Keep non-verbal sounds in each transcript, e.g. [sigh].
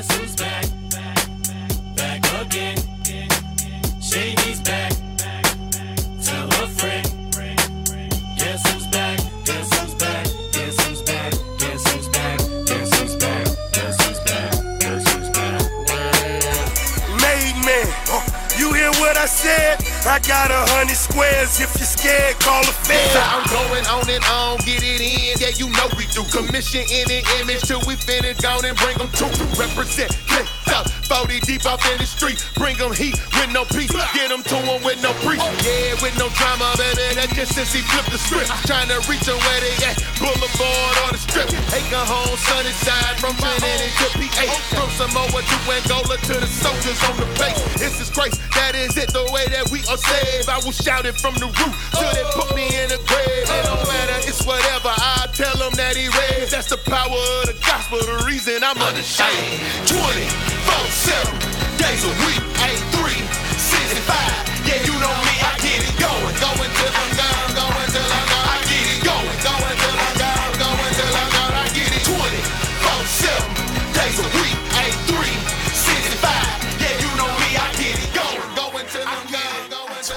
Guess who's back? Back again. Shady's back. Tell a friend. Guess who's back? Guess who's back? Guess who's back? Guess who's back? Guess who's back? Guess who's back? Guess who's back? Made man, you hear what I said? I got a hundred squares. If you're scared, call a fed. So I'm going on and on, get it in. Yeah, you know we do. Commission in an image till 40 deep off in the street. Bring them heat with no peace. Get them to them with no preach. Yeah, with no drama, baby. That's just since he flipped the script. Trying to reach them where they at. Boulevard or the strip. Take a home, sunny side from Trinity to PA. From Samoa to Angola to the soldiers on the base. This is Christ. That is it, the way that we are saved. I will shout it from the roof till they put me in the grave. It don't matter, it's whatever. I tell them that he raised. The power of the gospel, the reason I'm unashamed. 24 7 days a week, 365. Yeah, you know me, I get it going. Going till I'm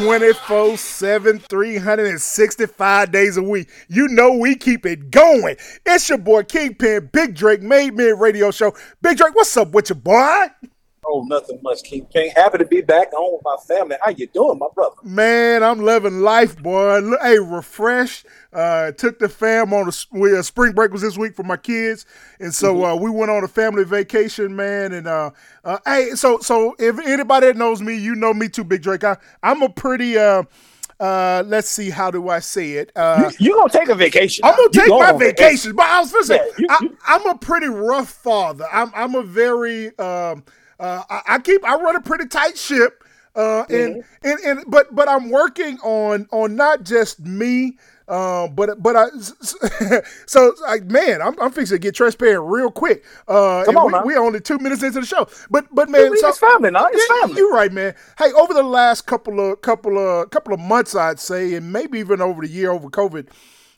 24 7, 365 days a week. You know we keep it going. It's your boy Kingpin, Big Drake, Made Men Radio Show. Big Drake, what's up with you, boy? Oh, nothing much, King King. Happy to be back home with my family. How you doing, my brother? Man, I'm loving life, boy. Hey, refreshed. Uh, took the fam on a, we, uh, spring break was this week for my kids, and so uh, we went on a family vacation, man. And uh, uh, hey, so so if anybody that knows me, you know me too, Big Drake. I, I'm a pretty uh, uh, let's see, how do I say it? Uh, You, you gonna take a vacation? I'm gonna You take my vacation, vacations, but I was gonna say Yeah, you- I, I'm a pretty rough father. I'm I'm a very um, uh, I, I keep I run a pretty tight ship, uh, and, Mm-hmm. and and but but I'm working on on not just me. Uh, but but I [laughs] so like man, I'm, I'm fixing to get transparent real quick. Uh, Come on, we, man. we only two minutes into the show, but but man, It's so, family now. It's yeah, family. You're right, man. Hey, over the last couple of couple of couple of months, I'd say, and maybe even over the year over COVID,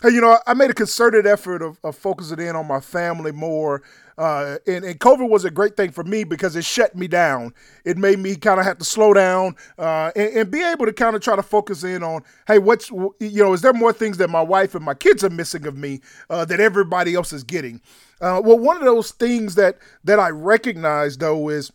hey, you know, I made a concerted effort of, of focusing in on my family more. Uh, and, and COVID was a great thing for me because it shut me down. It made me kind of have to slow down uh, and, and be able to kind of try to focus in on, hey, what's you know, is there more things that my wife and my kids are missing of me uh, that everybody else is getting? Uh, well, one of those things that that I recognize though is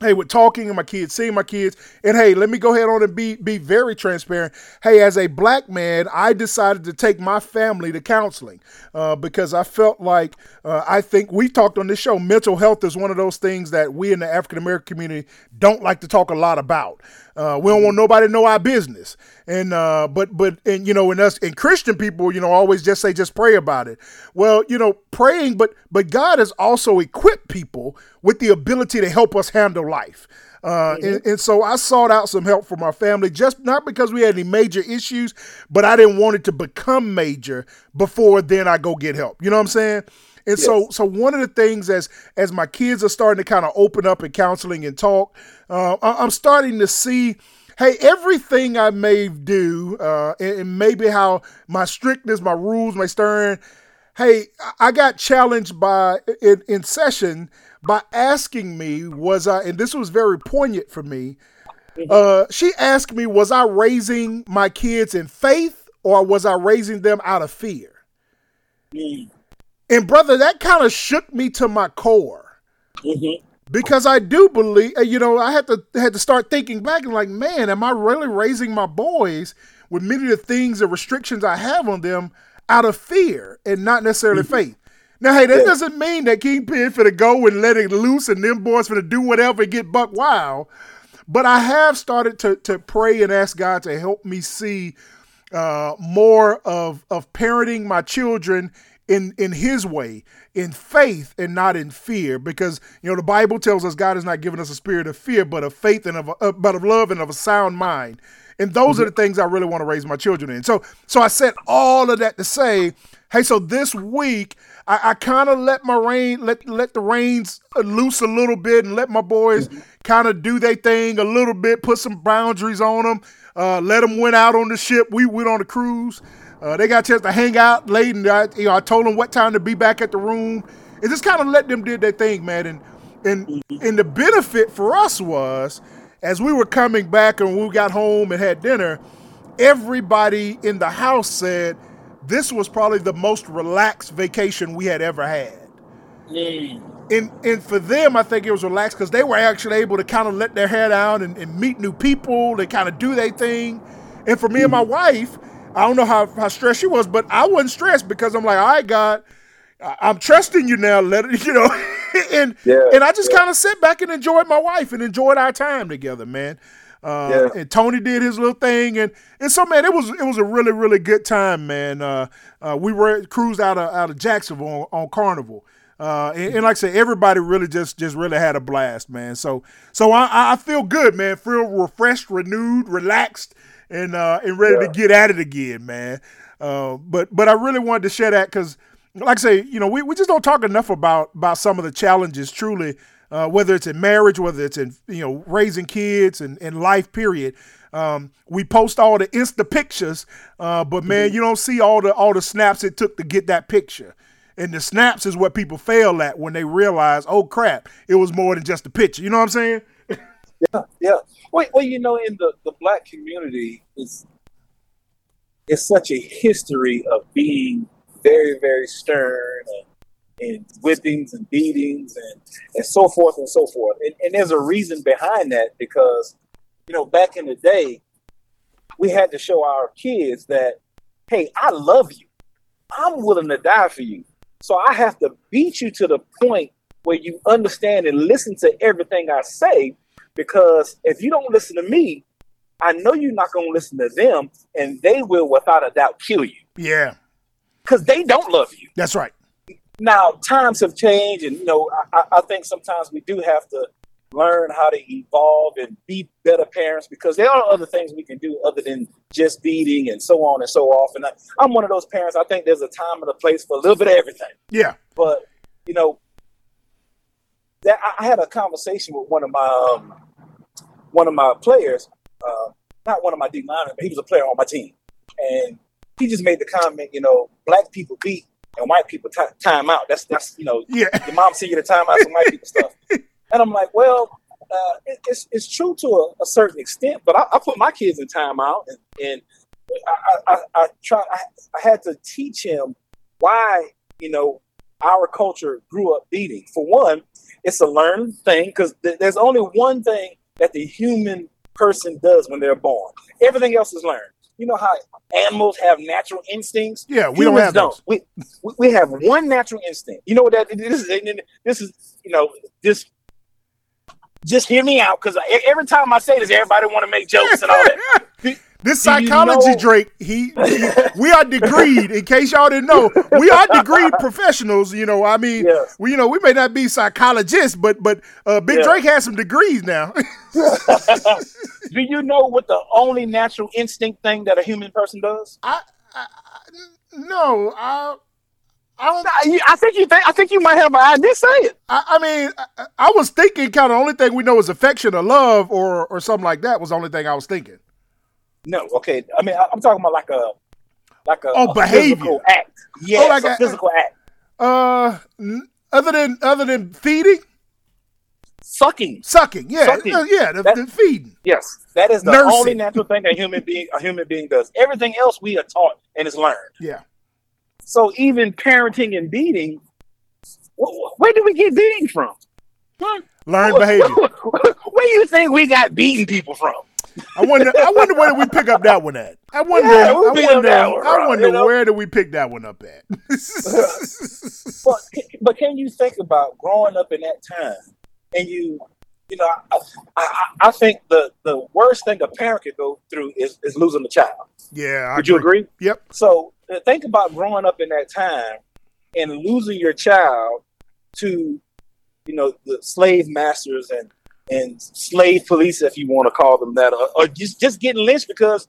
hey, with talking to my kids, seeing my kids, and hey, let me go ahead on and be be very transparent. Hey, as a black man, I decided to take my family to counseling uh, because I felt like uh, I think we talked on this show. Mental health is one of those things that we in the African American community don't like to talk a lot about. Uh, we don't want nobody to know our business, and uh, but but and you know, and us and Christian people, you know, always just say just pray about it. Well, you know, praying, but but God has also equipped people with the ability to help us handle life. Uh, and, and so I sought out some help for my family, just not because we had any major issues, but I didn't want it to become major before then I go get help. You know what I'm saying? And so, so one of the things as as my kids are starting to kind of open up in counseling and talk, uh, I'm starting to see hey, everything I may do, uh, and, and maybe how my strictness, my rules, my stern, hey, I- got challenged by in, in session by asking me, was I, and this was very poignant for me. Mm-hmm. Uh, she asked me, was I raising my kids in faith or was I raising them out of fear? Mm. And brother, that kind of shook me to my core mm-hmm. because I do believe, you know, I had to had to start thinking back and like, man, am I really raising my boys with many of the things, and restrictions I have on them, out of fear and not necessarily faith? Now, hey, that doesn't mean that Kingpin finna go and let it loose and them boys for to do whatever and get buck wild. But I have started to to pray and ask God to help me see uh, more of of parenting my children in in His way, in faith and not in fear, because you know the Bible tells us God has not given us a spirit of fear, but of faith and of a, uh, but of love and of a sound mind. And those are the things I really want to raise my children in. So so I said all of that to say, hey, so this week I, I kind of let my rein let let the reins loose a little bit and let my boys kind of do their thing a little bit, put some boundaries on them. Uh, let them went out on the ship. We went on a cruise. Uh, they got a chance to hang out late, and I, you know, I told them what time to be back at the room, and just kind of let them did their thing, man. And And and the benefit for us was as we were coming back and we got home and had dinner, everybody in the house said this was probably the most relaxed vacation we had ever had. And and for them, I think it was relaxed because they were actually able to kind of let their hair down and, and meet new people. They kind of do their thing. And for me and my mm-hmm. wife, I don't know how, how stressed she was, but I wasn't stressed because I'm like, all right, God, I'm trusting you now. Let it, [laughs] you know, and Yeah, and I just kind of sit back and enjoyed my wife and enjoyed our time together, man. Uh, Yeah. And Tony did his little thing, and and so man, it was it was a really really good time, man. Uh, uh, we were cruised out of out of Jacksonville on, on Carnival. Uh, and, and like I said, everybody really just just really had a blast, man. So so I, I feel good, man. Feel refreshed, renewed, relaxed, and uh, and ready to get at it again, man. Uh, but but I really wanted to share that because, like I say, you know, we, we just don't talk enough about about some of the challenges. Truly, uh, whether it's in marriage, whether it's in you know raising kids and, and life, period. Um, we post all the insta pictures, uh, but man, you don't see all the all the snaps it took to get that picture. And the snaps is what people fail at when they realize, oh crap, it was more than just a picture. You know what I'm saying? Yeah. Yeah. Well, well, you know, in the, the black community, it's it's such a history of being very, very stern and, and whippings and beatings and, and so forth and so forth. And, and there's a reason behind that because, you know, back in the day, we had to show our kids that, hey, I love you. I'm willing to die for you. So I have to beat you to the point where you understand and listen to everything I say because if you don't listen to me, I know you're not going to listen to them, and they will, without a doubt, kill you Yeah, because they don't love you. that's right. Now, times have changed, and you know, I, I think sometimes we do have to learn how to evolve and be better parents because there are other things we can do other than just beating and so on and so off. And I, I'm one of those parents. I think there's a time and a place for a little bit of everything. Yeah, but you know that I- had a conversation with one of my um, one of my players, uh, not one of my D linemen, but he was a player on my team, and he just made the comment, you know, black people beat and white people ti time out. That's that's you know, yeah, your mom send you to time out some white people stuff, [laughs] and I'm like, well. Uh, it, it's, it's true to a, a certain extent, but I, I put my kids in timeout, and, and I, I, I, I try. I, I had to teach him why you know our culture grew up beating. For one, it's a learned thing because th- there's only one thing that the human person does when they're born. Everything else is learned. You know how animals have natural instincts. yeah. We don't Humans have those. We, we have one natural instinct. You know what that this is? This is you know this. Just hear me out, because every time I say this, everybody want to make jokes and all that. [laughs] This Do you psychology, know- Drake, he, he- we are degreed. In case y'all didn't know, we are degreed professionals. You know, I mean, Yes. we, you know, we may not be psychologists, but but uh, Big Yeah. Drake has some degrees now. [laughs] [laughs] Do you know what the only natural instinct thing that a human person does? I, I, I, no, I, I don't. I, think you think. I think you might have an idea. Say it. I, I mean, I, I was thinking kind of only thing we know is affection or love or or something like that was the only thing I was thinking. No. Okay. I mean, I, I'm talking about like a like a, Oh, a behavior. physical act. Yes, like a a- physical act. Uh, other than other than feeding, Sucking. sucking, yeah, Sucking. uh, yeah, the, That- the feeding. Yes, that is the Nursing. only natural thing a human being a human being does. Everything else we are taught and is learned. Yeah. So even parenting and beating, wh- where do we get beating from? Learned behavior. Where do you think we got beating people from? I wonder. I wonder where did we pick up that one at? I wonder. Yeah, we I up wonder. that one, I wonder you know? where did we pick that one up at? [laughs] But but can you think about growing up in that time and you you know I, I, I think the the worst thing a parent could go through is, is losing a child. yeah. I Would you agree? Yep. So uh, think about growing up in that time and losing your child to, you know, the slave masters and and slave police, if you want to call them that, or, or just just getting lynched because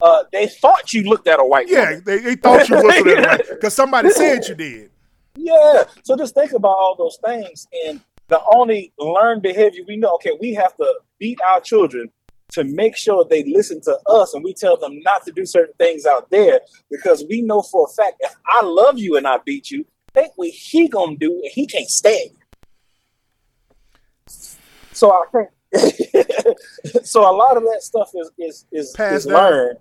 uh, they thought you looked at a white Yeah. woman. They, they thought you [laughs] whistled it right because somebody said you did. Yeah. So just think about all those things, and the only learned behavior we know. Okay, we have to beat our children to make sure they listen to us, and we tell them not to do certain things out there because we know for a fact if I love you and I beat you, think what he gonna do, and he can't stand you. So I think [laughs] so. A lot of that stuff is is is, is learned.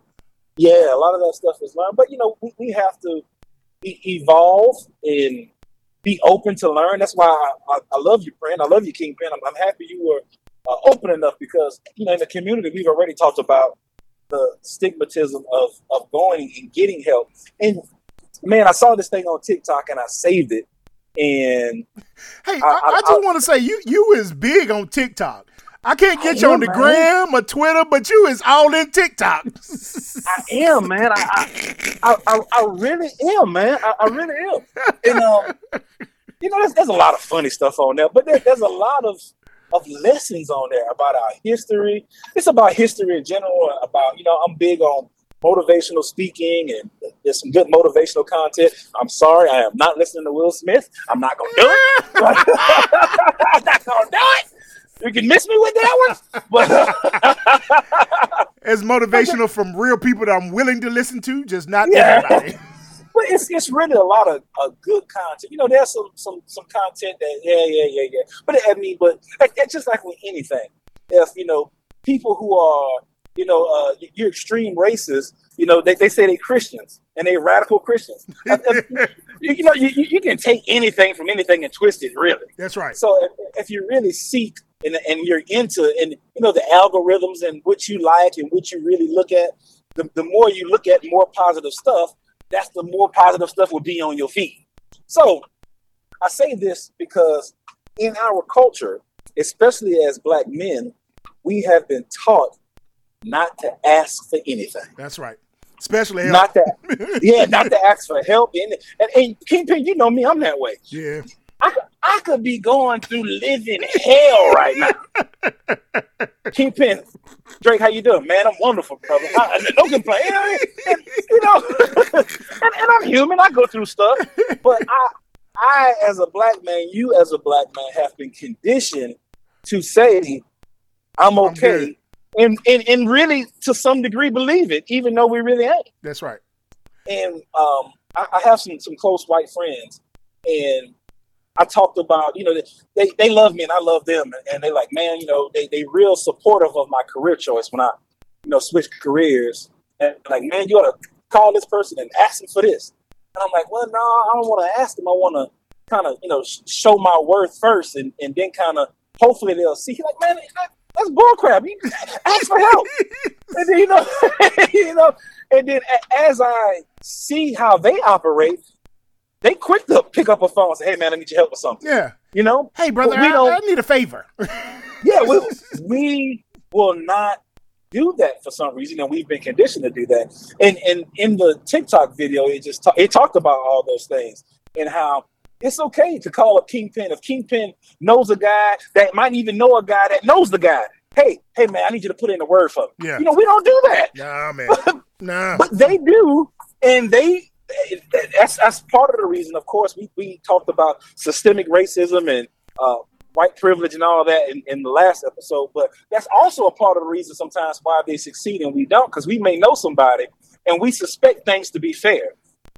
Yeah, a lot of that stuff is learned. But you know, we, we have to e- evolve and be open to learn. That's why I, I, I love you, Brand. I love you, Kingpin. I'm, I'm happy you were uh, open enough because you know in the community we've already talked about the stigmatism of of going and getting help. And man, I saw this thing on TikTok and I saved it. And Hey, I, I- I, just want to say you you is big on TikTok. I can't get I you on the man. gram or Twitter, but you is all in TikTok. I am, man. I I, I, I really am, man. I, I really am. And um, [laughs] you know, there's, there's a lot of funny stuff on there, but there, there's a lot of of lessons on there about our history. It's about history in general. About you know, I'm big on motivational speaking, and there's some good motivational content. I'm sorry, I am not listening to Will Smith. I'm not gonna do it. [laughs] [laughs] I'm not gonna do it. You can miss me with that one, but. [laughs] It's motivational from real people that I'm willing to listen to, just not Yeah. everybody. But it's it's really a lot of uh, good content. You know, there's some some some content that yeah yeah yeah yeah. But I mean, but it's just like with anything. If you know people who are you know uh, you're extreme racists, you know they, they say they're Christians and they're radical Christians. [laughs] Uh, uh, you, you know you, you you can take anything from anything and twist it really. That's right. So if, if you really seek and, and you're into and you know the algorithms and what you like and what you really look at, the, the more you look at more positive stuff, that's the more positive stuff will be on your feed. So I say this because in our culture, especially as black men, we have been taught not to ask for anything. That's right. Especially help. Not that, [laughs] yeah, not to ask for help. And, and, and Kingpin, you know me, I'm that way. yeah. I, I could be going through living hell right now. [laughs] Kingpin, Drake, how you doing, man? I'm wonderful, brother. I, no complaint. And, you know, [laughs] and, and I'm human. I go through stuff, but I, I as a black man, you as a black man, have been conditioned to say, "I'm okay," and, and and really, to some degree, believe it, even though we really ain't That's right. and um, I, I have some some close white friends, and I talked about you know they they love me and I love them, and they like man you know they they real supportive of my career choice when I you know switched careers, and like man you ought to call this person and ask them for this, and I'm like well no I don't want to ask them. I want to kind of you know sh- show my worth first, and and then kind of hopefully they'll see. Like man that's bullcrap you [laughs] ask for help, [laughs] and then, you know [laughs] you know and then as I see how they operate, they quick to pick up a phone and say, "Hey, man, I need your help with something." Yeah. You know? Hey, brother, I, I need a favor. [laughs] Yeah, we, we will not do that for some reason, and we've been conditioned to do that. And and in the TikTok video, it just ta- it talked about all those things and how it's okay to call up Kingpin if Kingpin knows a guy that might even know a guy that knows the guy. Hey, hey, man, I need you to put in a word for me. Yeah. You know, we don't do that. nah, man. [laughs] Nah. but they do, and they that's that's part of the reason. Of course, we we talked about systemic racism and uh, white privilege and all that in, in the last episode, but that's also a part of the reason sometimes why they succeed and we don't, because we may know somebody and we suspect things to be fair.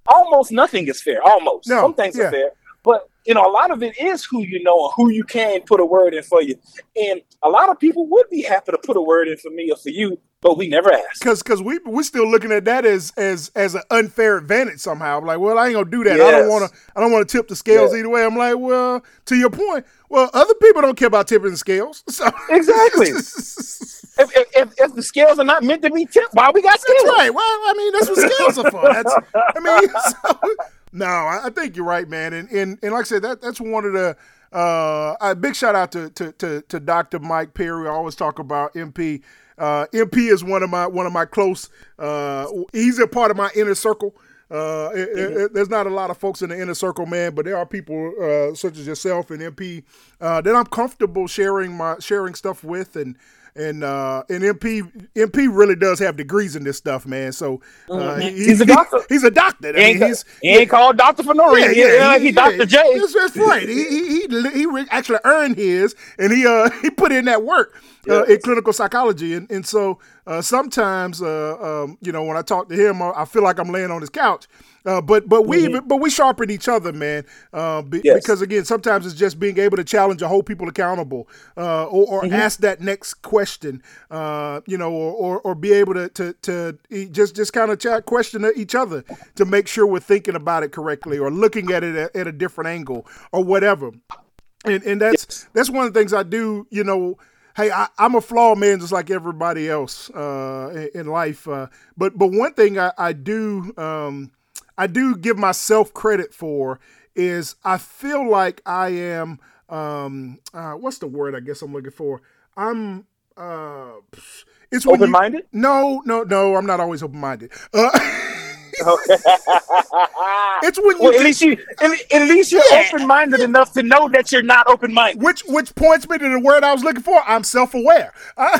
Almost nothing is fair. Almost No, some things yeah. are fair, but you know a lot of it is who you know and who you can put a word in for you. And a lot of people would be happy to put a word in for me or for you, but we never asked. Cause, cause we we're still looking at that as as as an unfair advantage somehow. I'm like, well, I ain't gonna do that. I don't want to. I don't want to tip the scales Yeah. either way. I'm like, well, to your point, well, other people don't care about tipping the scales. [laughs] So Exactly. [laughs] if, if, if, the scales are not meant to be tipped, why we got scales? That's right. Well, I mean, that's what scales are for. That's, I mean, [laughs] so, no, I, think you're right, man. And, and and like I said, that that's one of the uh, a big shout out to to to, to Dr. Mike Perry. I always talk about MP. Uh, MP is one of my one of my close. Uh, he's a part of my inner circle. Uh, it- it- it- there's not a lot of folks in the inner circle, man, but there are people uh, such as yourself and MP uh, that I'm comfortable sharing my sharing stuff with, and and uh, and MP MP really does have degrees in this stuff, man. So uh, he- Mm-hmm. He's a doctor. he's a doctor. I He ain't, mean, he's he ain't called doctor for no yeah, reason. yeah, Yeah, like he, Dr. J. That's, that's right. He he he, he actually earned his, and he uh [laughs] he put in that work. uh, in clinical psychology, and and so uh, sometimes, uh, um, you know, when I talk to him, I feel like I'm laying on his couch. Uh, but but we Mm-hmm. but we sharpen each other, man. Uh, be, Yes. Because again, sometimes it's just being able to challenge and hold people accountable, uh, or, or Mm-hmm. ask that next question, uh, you know, or, or, or be able to to, to just just kind of chat, question each other to make sure we're thinking about it correctly or looking at it at, at a different angle or whatever. And and that's that's one of the things I do. You know, hey, I, I'm a flawed man just like everybody else uh, in, in life. Uh, but but one thing I, I do um, I do give myself credit for is I feel like I am um, uh, what's the word I guess I'm looking for. I'm uh, it's when you- Open-minded? No, no, no. I'm not always open minded. Uh. [laughs] it's when you well, at least you, at, at least you're open-minded enough to know that you're not open-minded. which which points me to the word I was looking for. I'm self aware. Uh,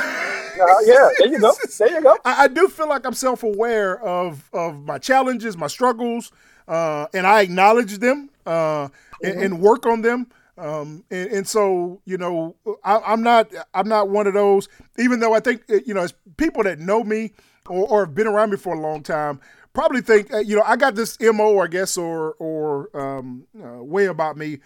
yeah, there you go. [laughs] There you go. I, I do feel like I'm self aware of of my challenges, my struggles, uh, and I acknowledge them uh, and, and work on them. Um, and, and so you know, I, I'm not I'm not one of those. Even though I think you know, as people that know me or, or have been around me for a long time. Probably think uh, you know I got this mo I guess or or um, uh, way about me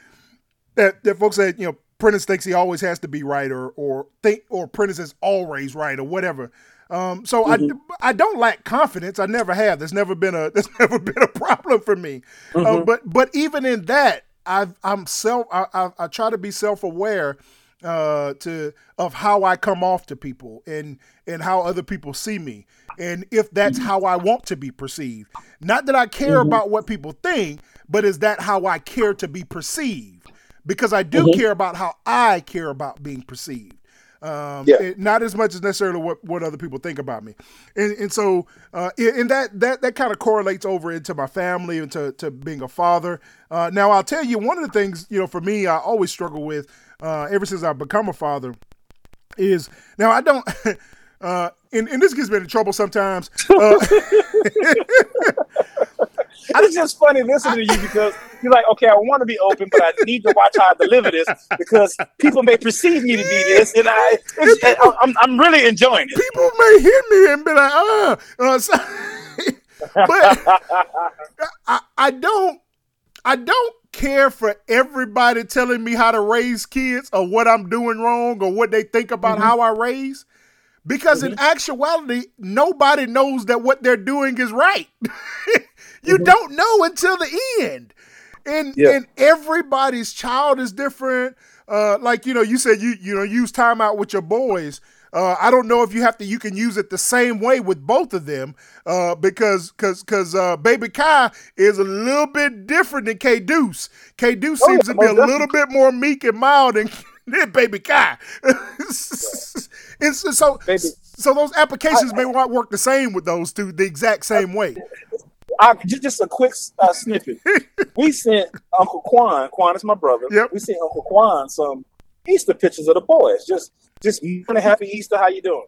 that, that folks said, you know, Prentice thinks he always has to be right or or think or Prentice is always right or whatever. Um, so I, I don't lack confidence. I never have. There's never been a [laughs] there's never been a problem for me. Uh, but but even in that, I've, I'm self. I, I, I try to be self aware uh, to of how I come off to people and and how other people see me and if that's how I want to be perceived. Not that I care about what people think, but is that how I care to be perceived? Because I do care about how I care about being perceived. Um, Yeah. it- not as much as necessarily what, what other people think about me, and and so uh, and and that that that kind of correlates over into my family and to, to being a father. Uh, now I'll tell you one of the things you know for me I always struggle with uh, ever since I've become a father is now I don't. [laughs] Uh, and, and this gets me in trouble sometimes. [laughs] Uh, It's just funny listening to you because you're like, okay, I want to be open, but I need to watch how I deliver this because people may perceive me to be this, and I, it's, I I'm, I'm really enjoying it. people may hear me and be like, ah, uh, so- [laughs] but I, I don't, I don't care for everybody telling me how to raise kids or what I'm doing wrong or what they think about how I raise. Because in actuality, nobody knows that what they're doing is right. [laughs] you don't know until the end. And Yeah. and everybody's child is different. Uh, like you know, you said you you know use time out with your boys. Uh, I don't know if you have to. You can use it the same way with both of them uh, because because because uh, Baby Kai is a little bit different than K Deuce. K Deuce Oh, seems yeah, to be a little bit more meek and mild than, [laughs] than Baby Kai. [laughs] It's so Baby- so those applications may not work the same with those two the exact same way. I, just, just a quick uh, snippet. [laughs] We sent Uncle Quan, Quan is my brother. Yep. We sent Uncle Quan some Easter pictures of the boys. Just, just and a happy Easter. How you doing?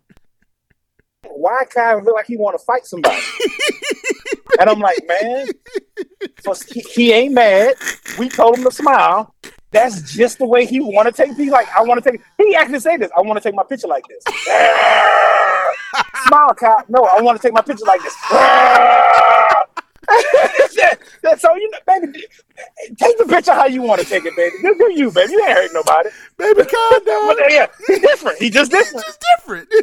Why Kai look like he want to fight somebody? [laughs] and I'm like, man, he, he ain't mad. We told him to smile. That's just the way he want to take. He like, I want to take. He actually say this. I want to take my picture like this. [laughs] Smile, Kai. No, I want to take my picture like this. [laughs] So you know, baby, take the picture how you want to take it, baby. Do, do you, baby? You ain't hurt nobody. Baby Kai, down. Yeah, he's different. He just different. It's different. [laughs]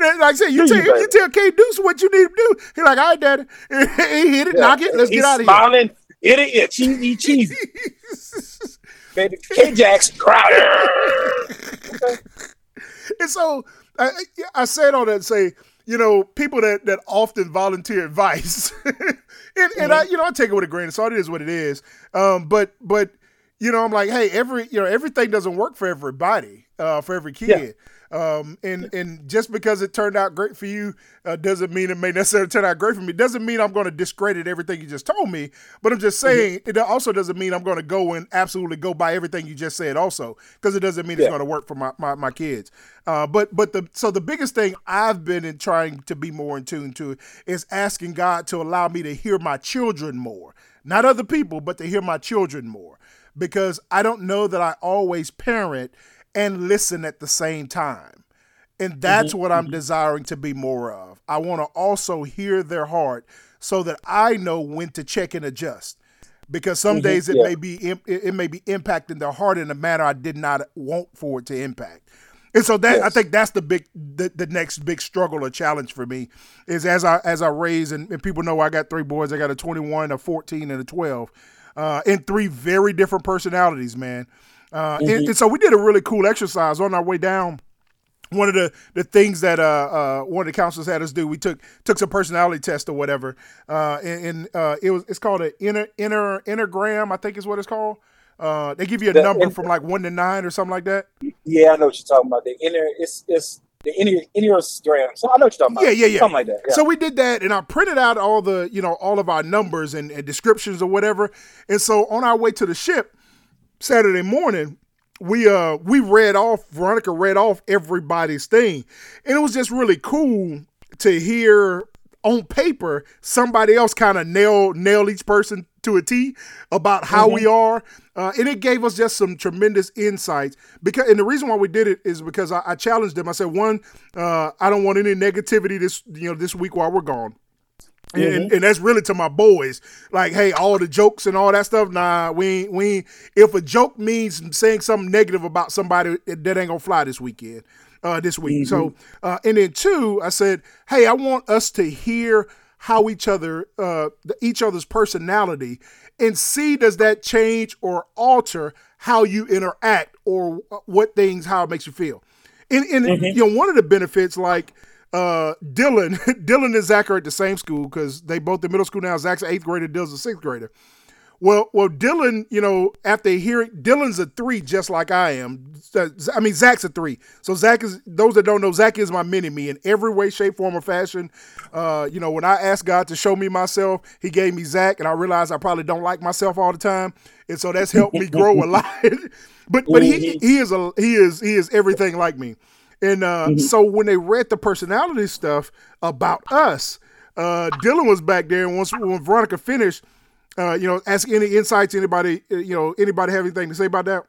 It's like I said, you Do tell you, you, tell K Deuce what you need to do. He like, all right, daddy. he hit it, knock it, let's He's get out of here. smiling. It it cheesy cheesy. baby, [laughs] K Jax Crowder. here. [laughs] And so I, I said all that to say, you know, people that, that often volunteer advice, [laughs] and, and I, you know, I take it with a grain of salt. It is what it is. Um, but but you know, I'm like, hey, every you know, everything doesn't work for everybody, uh, for every kid. Um, and and just because it turned out great for you uh, doesn't mean it may necessarily turn out great for me. Doesn't mean I'm going to discredit everything you just told me. But I'm just saying it also doesn't mean I'm going to go and absolutely go by everything you just said. Also, because it doesn't mean it's going to work for my, my, my kids. Uh, but but the so the biggest thing I've been in trying to be more in tune to is asking God to allow me to hear my children more, not other people, but to hear my children more because I don't know that I always parent and listen at the same time. And that's Mm-hmm, what I'm desiring to be more of. I want to also hear their heart so that I know when to check and adjust. Because some days it Mm-hmm. yeah. may be it may be impacting their heart in a manner I did not want for it to impact. And so that I think that's the big the, the next big struggle or challenge for me is as I as I raise and, and people know I got three boys. I got a 21, a 14, and a 12, uh, and three very different personalities, man. Uh, and, and so we did a really cool exercise on our way down one of the the things that uh, uh, one of the counselors had us do, we took took some personality test or whatever, uh, and, and uh, it was it's called an inner inner enneagram, I think is what it's called. Uh, they give you a The number from like one to nine or something like that. Yeah, I know what you're talking about. The inner, it's it's the inner enneagram. So I know what you're talking about. Yeah, yeah, yeah. Something like that. Yeah. So we did that, and I printed out all the you know all of our numbers and, and descriptions or whatever. And so on our way to the ship Saturday morning, we uh we read off Veronica read off everybody's thing, and it was just really cool to hear on paper somebody else kind of nail nail each person to a T about how we are, uh, and it gave us just some tremendous insights. Because and the reason why we did it is because I, I challenged them. I said, one, uh, I don't want any negativity this you know this week while we're gone. And, and that's really to my boys. Like, hey, all the jokes and all that stuff. Nah, we ain't, we ain't, if a joke means saying something negative about somebody, that ain't gonna fly this weekend, uh, this week. So, uh, and then two, I said, hey, I want us to hear how each other, uh, the- each other's personality, and see does that change or alter how you interact or what things, how it makes you feel. And, and you know, one of the benefits, like uh, Dylan, [laughs] Dylan and Zach are at the same school because they both in middle school now. Zach's eighth grader, Dylan's a sixth grader. Well, well, Dylan, you know, after hearing Dylan's a three, just like I am. I mean, Zach's a three. So Zach is those that don't know, Zach is my mini me in every way, shape, form, or fashion. Uh, you know, when I asked God to show me myself, He gave me Zach, and I realized I probably don't like myself all the time, and so that's helped me [laughs] grow a lot. [laughs] but but he he is a he is he is everything like me. And uh, so when they read the personality stuff about us, uh, Dylan was back there, and once when Veronica finished, uh, you know, ask any insights, anybody, uh, you know, anybody have anything to say about that?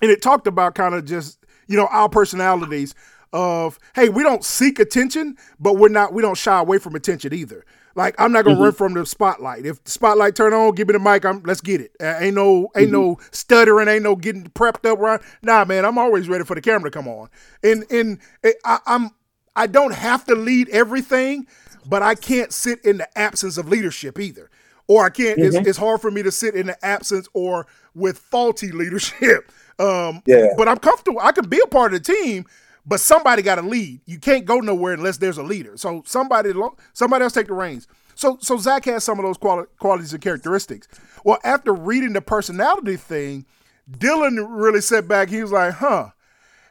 And it talked about kind of just, you know, our personalities of, hey, we don't seek attention, but we're not, we don't shy away from attention either. Like I'm not gonna run from the spotlight. If the spotlight turn on, give me the mic. I'm let's get it. Uh, ain't no ain't no stuttering. Ain't no getting prepped up. Right? Nah, man. I'm always ready for the camera to come on. And and I, I'm I don't have to lead everything, but I can't sit in the absence of leadership either. Or I can't. It's, it's hard for me to sit in the absence or with faulty [laughs] leadership. Um, Yeah. But I'm comfortable. I can be a part of the team, but somebody got to lead. You can't go nowhere unless there's a leader. So somebody, somebody else take the reins. So, so Zach has some of those quali- qualities and characteristics. Well, after reading the personality thing, Dylan really sat back. He was like, "Huh."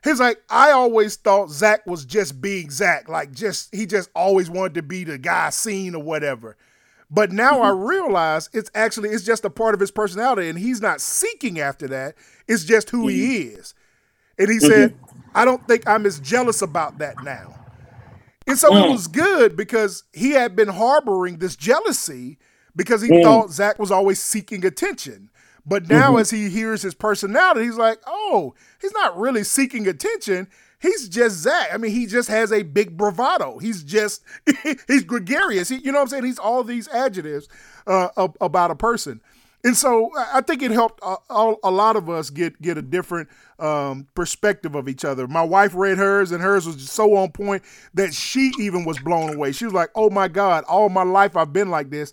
He's like, I always thought Zach was just being Zach, like just he just always wanted to be the guy seen or whatever. But now I mm-hmm. realize it's actually it's just a part of his personality, and he's not seeking after that. It's just who he mm-hmm. is. And he mm-hmm. said, I don't think I'm as jealous about that now. And so it mm. was good because he had been harboring this jealousy because he mm. thought Zach was always seeking attention. But now, mm-hmm. as he hears his personality, he's like, oh, he's not really seeking attention. He's just Zach. I mean, he just has a big bravado. He's just, [laughs] he's gregarious. He, you know what I'm saying? He's all these adjectives uh, about a person. And so I think it helped a, a, a lot of us get get a different um, perspective of each other. My wife read hers, and hers was so on point that she even was blown away. She was like, "Oh my God! All my life I've been like this.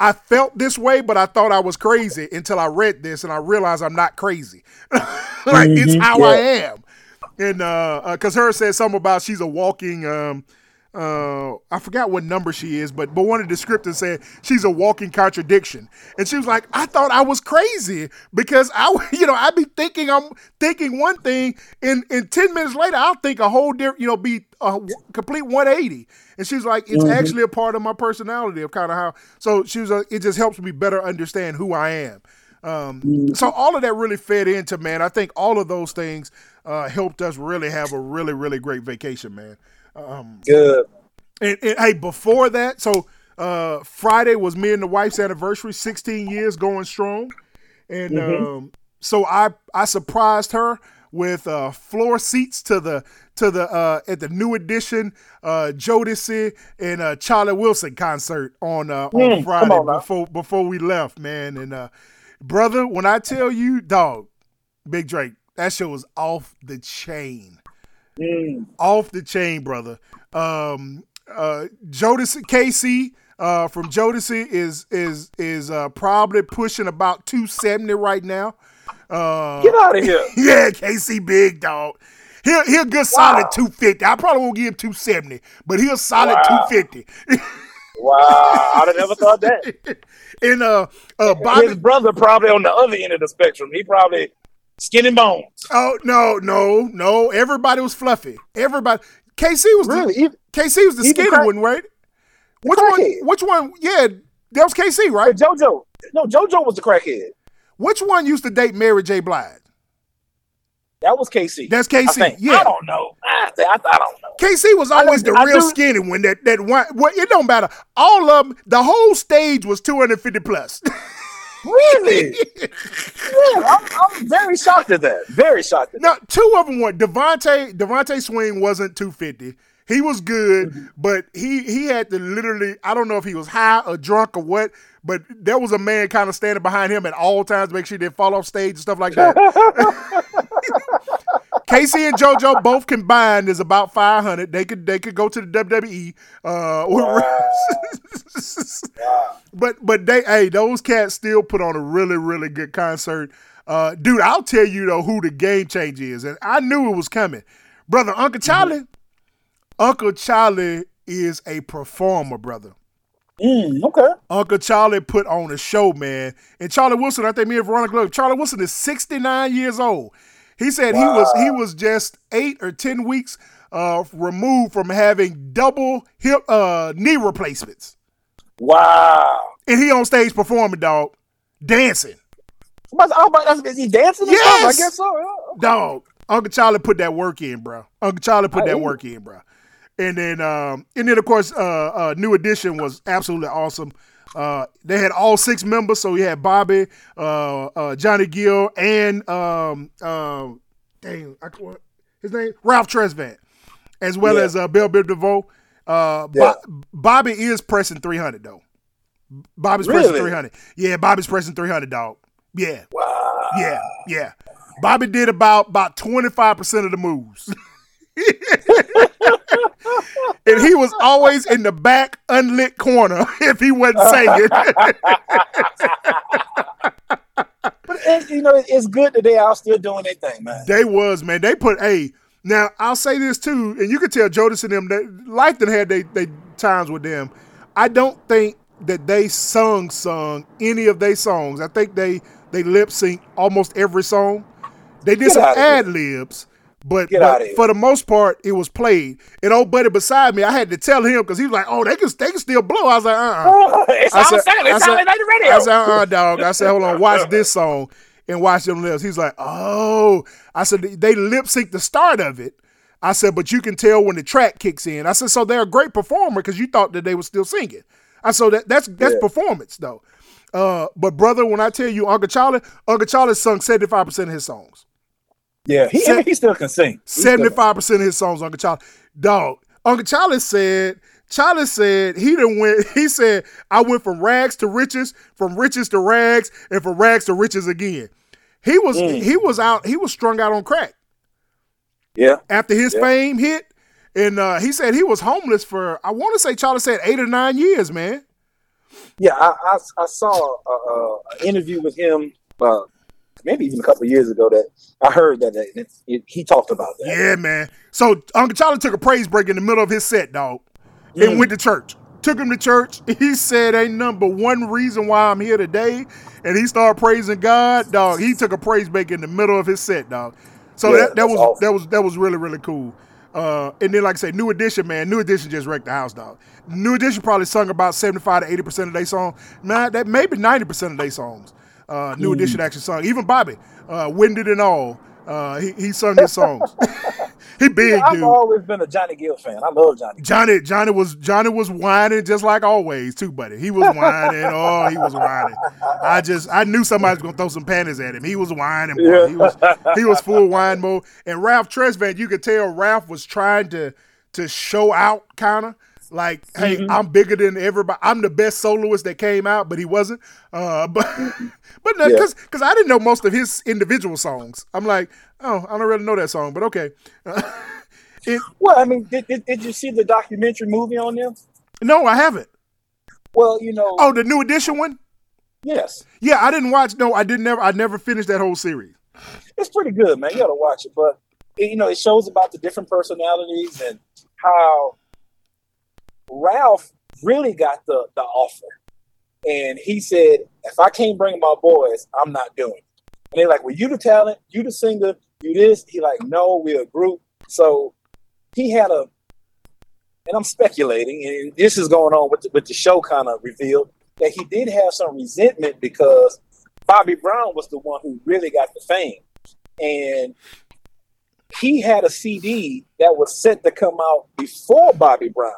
I felt this way, but I thought I was crazy until I read this, and I realized I'm not crazy. [laughs] like it's how I am." And uh, uh 'cause her said something about she's a walking um uh I forgot what number she is, but but one of the descriptors said she's a walking contradiction. And she was like, I thought I was crazy because I [laughs] you know, I'd be thinking I'm thinking one thing and and 10 minutes later I'll think a whole different, you know, be a complete 180. And she's like, it's actually a part of my personality of kind of how so she was like, it just helps me better understand who I am. Um, so all of that really fed into man. I think all of those things uh, helped us really have a really really great vacation, man. Good. And, and hey, before that, so uh, Friday was me and the wife's anniversary, 16 years going strong, and um, so I I surprised her with uh, floor seats to the to the uh, at the new edition uh, Jodeci and uh, Charlie Wilson concert on uh, on Mm, Friday on before before we left, man. And uh, brother, when I tell you, dog, Big Drake, that show was off the chain Mm. off the chain, brother. Um, uh, Jodeci KC uh, from Jodeci is is is uh, probably pushing about two seventy right now. Uh, Get out of here. [laughs] yeah, KC big dog. He'll he'll good solid two fifty. I probably won't give him two seventy, but he'll solid Wow. two fifty. Wow. I'd have never thought that. [laughs] and uh, uh, Bobby. His brother probably on the other end of the spectrum. He probably skin and bones. Oh no, no, no! Everybody was fluffy. Everybody. KC was Really? the Even- KC was the skinny crack- one, right? Which one? Which one? Yeah, that was KC, right? But JoJo. No, JoJo was the crackhead. Which one used to date Mary J. Blige? That was KC. That's KC. think. Yeah, I don't know. I, I, I don't know. KC was always the I real do- skinny one. That that one. Well, it don't matter. All of them. The whole stage was two hundred fifty plus. [laughs] Really? [laughs] yeah, I'm, I'm very shocked at that. Very shocked at that. now, two of them were DeVante. DeVante Swing wasn't two fifty. He was good, Mm-hmm. but he he had to literally. I don't know if he was high or drunk or what. But there was a man kind of standing behind him at all times to make sure he didn't fall off stage and stuff like that. [laughs] KC and JoJo both combined is about five hundred. They could they could go to the WWE. Uh, [laughs] but but they hey those cats still put on a really really good concert. Uh, dude, I'll tell you though who the game changer is, and I knew it was coming, brother. Uncle Charlie, Uncle Charlie is a performer, brother. Mm, okay. Uncle Charlie put on a show, man. And Charlie Wilson, I think me and Veronica, look, Charlie Wilson is 69 years old. He said he was he was just eight or ten weeks uh, removed from having double hip uh, knee replacements, Wow. and he on stage performing, dog, dancing, I'm about to- I'm about to- Is he dancing? something? I guess so. yeah. dog. Uncle Charlie put that work in, bro. Uncle Charlie put I that hear work in, bro. And then, um, and then of course, uh, uh, New Edition was absolutely awesome. Uh, they had all six members, so you had Bobby, uh, uh, Johnny Gill, and um, uh, dang, I, his name Ralph Tresvant, as well Yeah. as uh, Bell Biv DeVoe. Uh, Yeah. Bo- Bobby is pressing three hundred though. Bobby's pressing three hundred. Yeah, Bobby's pressing three hundred, dog. Yeah, Wow. yeah, yeah. Bobby did about about twenty five percent of the moves. [laughs] [laughs] and he was always in the back unlit corner [laughs] if he wasn't singing. [laughs] But it, you know, it- it's good that they are still doing their thing, man. they was, man. They put hey, now I'll say this too, and you can tell Jodeci and them that life done had they they times with them. I don't think that they sung sung any of their songs. I think they they lip sync almost every song. They did Get some ad libs, but, but for the most part, it was played. And old buddy beside me, I had to tell him because he was like, "Oh, they can they can still blow." I was like, [laughs] "Uh." uh it I sounds said- sound, it I said- like the radio. I said, uh, dog. I said, hold on, watch this song and watch them lips. He's like, oh. I said, they lip sync the start of it. I said, but you can tell when the track kicks in. I said, so they're a great performer because you thought that they were still singing. I said, that that's that's Yeah. performance though. Uh, but brother, when I tell you, Uncle Charlie, Uncle Charlie sung seventy five percent of his songs. Yeah, he, I mean, he still can sing. Seventy five percent of his songs, Uncle Charlie. Dog, Uncle Charlie said. Charlie said he done went. [laughs] He said I went from rags to riches, from riches to rags, and from rags to riches again. He was Mm. he was out. He was strung out on crack Yeah. after his Yeah. fame hit, and uh, he said he was homeless for. I want to say Charlie said eight or nine years, man. Yeah, I, I, I saw a, a, an interview with him, uh, maybe even a couple of years ago. That I heard that, that it, it- he talked about that. Yeah, man. So Uncle Charlie took a praise break in the middle of his set, dog, Mm. and went to church. Took him to church. [laughs] He said, "Ain't number one reason why I'm here today," and he started praising God, dog. He took a praise break in the middle of his set, dog. So Yeah, that, that was awesome. that was that was really really cool. Uh, and then, like I say, New Edition, man, New Edition just wrecked the house, dog. New Edition probably sung about seventy five to eighty percent of their songs. Man, that maybe ninety percent of their songs. Uh, New Mm. Edition actually sung. Even Bobby, uh, "Winded and All." Uh, he he sung his songs. he [laughs] big I've dude. always been a Johnny Gill fan. I love Johnny. Gill. Johnny Johnny was Johnny was whining just like always too, buddy. He was whining. oh, he was whining. I just I knew somebody was gonna throw some panties at him. He was whining. Boy. He was he was full whine mode. And Ralph Tresvant, you could tell Ralph was trying to to show out kind of like, hey, I'm bigger than everybody. I'm the best soloist that came out, but he wasn't. Uh, but [laughs] but Yeah. because because I didn't know most of his individual songs. I'm like, oh, I don't really know that song, but okay. [laughs] it, Well, I mean, did, did, did you see the documentary movie on them? no, I haven't. Well, you know, Oh, the new edition one. yes, Yeah, I didn't watch. No, I didn't. Never. I never finished that whole series. it's pretty good, man. You got to watch it. But you know, it shows about the different personalities and how Ralph really got the the offer, and he said, "If I can't bring my boys, I'm not doing." it. And they're like, "Well, you the talent, you the singer, you this." He like, "No, we're a group." So he had a, and I'm speculating, and this is going on with the, with the show kind of revealed that he did have some resentment because Bobby Brown was the one who really got the fame, and he had a CD that was set to come out before Bobby Brown,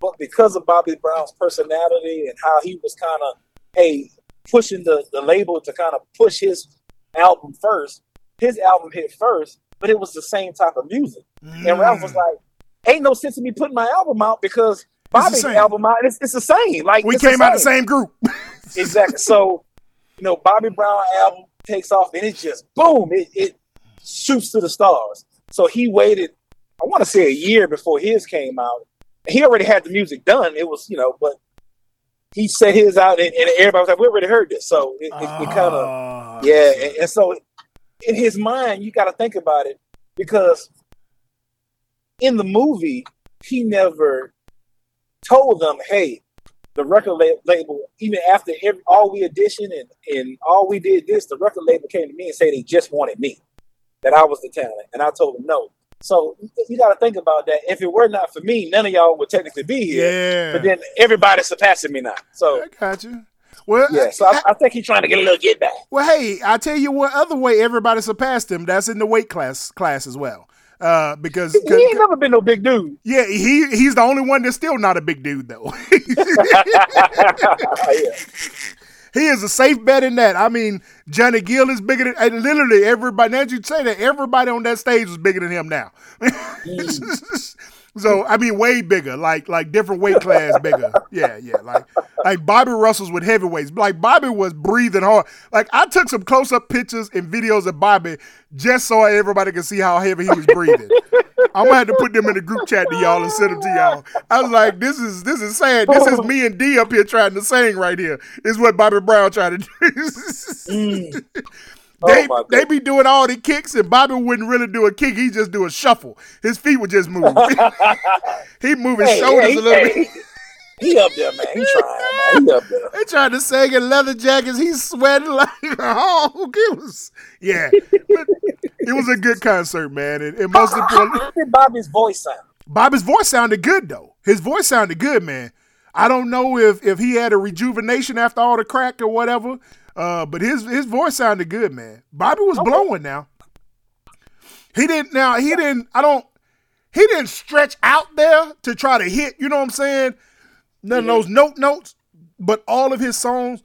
but because of Bobby Brown's personality and how he was kind of hey pushing the the label to kind of push his album first, his album hit first, but it was the same type of music, and Ralph was mm. like, "Ain't no sense in me putting my album out because." Bobby's album out, it's, it's the same. Like We came out the same group. [laughs] exactly. So, you know, Bobby Brown album takes off and it just boom, it, it shoots to the stars. So he waited, I want to say a year before his came out. He already had the music done. It was, you know, but he set his out and, and everybody was like, we already heard this. So it, it, it kind of, Ah, yeah. And, and so in his mind, you got to think about it because in the movie, he never told them, hey, the record la- label, even after every, all we auditioned and, and all we did this, the record label came to me and said they just wanted me, that I was the talent. And I told them no. So you got to think about that. If it were not for me, none of y'all would technically be here. Yeah. But then everybody's surpassing me now. So I got you. Well, yeah, so I, I think he's trying to get a little get back. well, hey, I tell you what other way everybody surpassed him. That's in the weight class class as well. Uh, because He ain't never been no big dude. yeah, he he's the only one that's still not a big dude though. [laughs] [laughs] yeah. He is a safe bet in that. I mean, Johnny Gill is bigger than literally everybody. Now you say that, everybody on that stage was bigger than him now. [laughs] so I mean, way bigger, like like different weight class bigger. Yeah, yeah, like like Bobby Russell's with heavyweights. Like Bobby was breathing hard. Like I took some close up pictures and videos of Bobby just so everybody could see how heavy he was breathing. I'm gonna have to put them in the group chat to y'all and send them to y'all. I was like, this is this is sad. This is me and D up here trying to sing right here. Is what Bobby Brown tried to do. Mm. They, Oh, they be doing all the kicks, and Bobby wouldn't really do a kick. He just do a shuffle. His feet would just move. [laughs] he move his Hey, shoulders hey, a little hey. bit. He up there, man. He trying, man. He up there. They tried to sing in leather jackets. He's sweating like [laughs] oh, it was yeah. But it was a good concert, man. And, and most How, importantly, how did Bobby's voice sound? Bobby's voice sounded good though. His voice sounded good, man. I don't know if if he had a rejuvenation after all the crack or whatever, uh, but his his voice sounded good, man. Bobby was blowing now. He didn't now he didn't I don't he didn't stretch out there to try to hit, you know what I'm saying? None of those note notes, but all of his songs,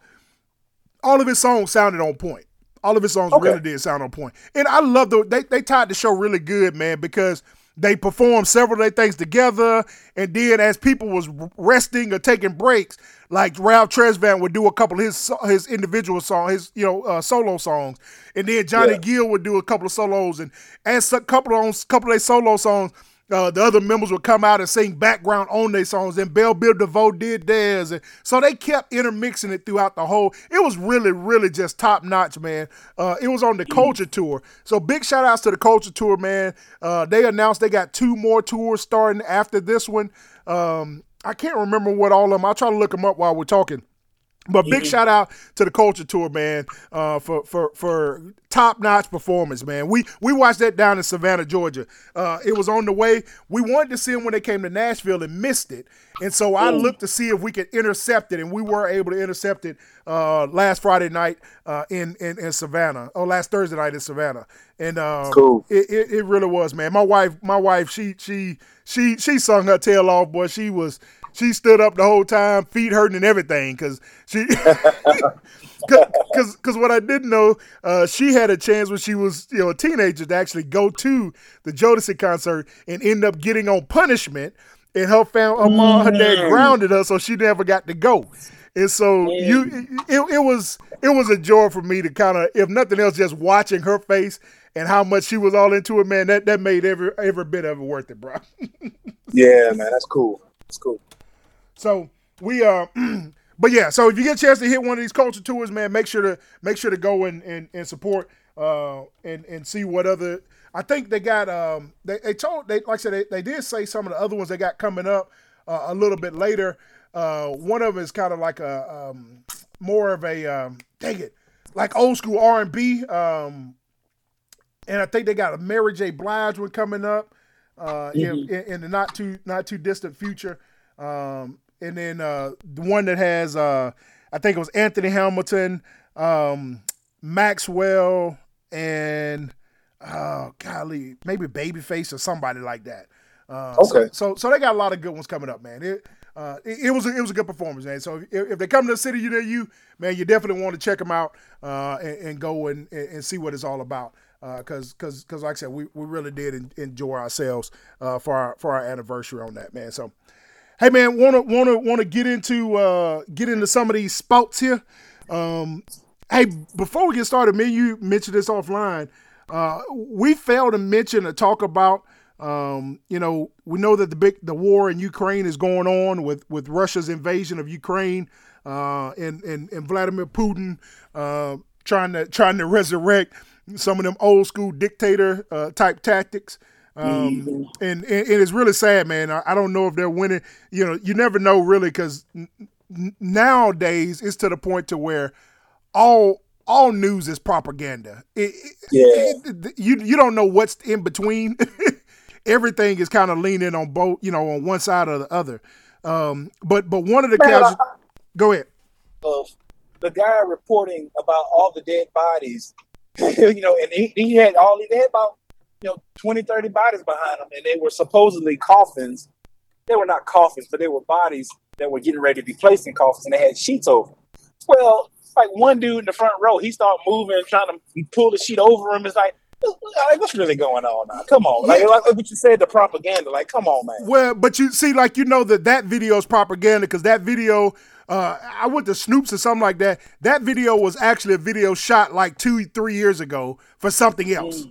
all of his songs sounded on point. All of his songs Okay. really did sound on point. And I love the they they tied the show really good, man, because they performed several of their things together, and then as people was resting or taking breaks, like Ralph Tresvant would do a couple of his his individual songs, his you know uh, solo songs, and then Johnny Yeah. Gill would do a couple of solos, and as a couple of on couple of their solo songs, uh, the other members would come out and sing background on their songs. And Bell Biv DeVoe did theirs, and so they kept intermixing it throughout the whole. It was really, really just top notch, man. Uh, it was on the Culture Tour, so big shout outs to the Culture Tour, man. Uh, they announced they got two more tours starting after this one. Um, I can't remember what all of them. I'll try to look them up while we're talking. But big shout out to the Culture Tour, man, uh, for for for top notch performance, man. We we watched that down in Savannah, Georgia. Uh, it was on the way. We wanted to see them when they came to Nashville and missed it, and so I looked to see if we could intercept it, and we were able to intercept it uh, last Friday night uh, in, in in Savannah, or last Thursday night in Savannah, and um, Cool. It, it it really was, man. My wife, my wife, she she she she sung her tail off, boy. She was she stood up the whole time, feet hurting and everything, because she. [laughs] [laughs] Because because what I didn't know, uh, she had a chance when she was you know a teenager to actually go to the Jodeci concert and end up getting on punishment, and her fam, her mom, her dad grounded her, so she never got to go. And so you, it, it was it was a joy for me to kind of, if nothing else, just watching her face and how much she was all into it, man. That that made every every bit of it worth it, bro. [laughs] Yeah, man, that's cool. That's cool. So we uh [clears throat] but yeah, so if you get a chance to hit one of these culture tours, man, make sure to make sure to go and and, and support uh and and see what other I think they got um they, they told they like I said they, they did say some of the other ones they got coming up uh, a little bit later. Uh one of them is kind of like a um more of a um dang it like old school R and B um and I think they got a Mary J. Blige one coming up uh, in, in, in the not too not too distant future. Um, and then uh, the one that has uh, I think it was Anthony Hamilton, um, Maxwell, and uh, golly, maybe Babyface or somebody like that. Uh, so- Okay. So, so they got a lot of good ones coming up, man. It uh, it, it was a, it was a good performance, man. So if, if they come to the city you near you, man, you definitely want to check them out uh, and, and go and, and see what it's all about. Because because because like I said, we, we really did enjoy ourselves uh, for our for our anniversary on that, man. So hey man, wanna wanna wanna get into uh, get into some of these spouts here. Um, hey, before we get started, me and you mentioned this offline. Uh, we failed to mention or talk about. Um, you know, we know that the big the war in Ukraine is going on with with Russia's invasion of Ukraine, uh, and and and Vladimir Putin uh, trying to trying to resurrect some of them old school dictator uh, type tactics. Um, and, and, and it's really sad, man. I, I don't know if they're winning. You know, you never know really because nowadays it's to the point to where all all news is propaganda. It, it- Yeah. it- you you don't know what's in between. [laughs] Everything is kind of leaning on both, you know, on one side or the other. Um, but but one of the Man, casual, go ahead. Of the guy reporting about all the dead bodies, [laughs] you know, and he, he had all they had about you know 20, 30 bodies behind them, and they were supposedly coffins. They were not coffins, but they were bodies that were getting ready to be placed in coffins, and they had sheets over. them. Well, like one dude in the front row, he started moving, trying to he pulled the sheet over him. It's like, like, what's really going on now? Come on, like, like what you said, the propaganda. Like, come on, man. Well, but you see, like you know that that video is propaganda because that video, uh, I went to Snopes or something like that. That video was actually a video shot like two, three years ago for something else,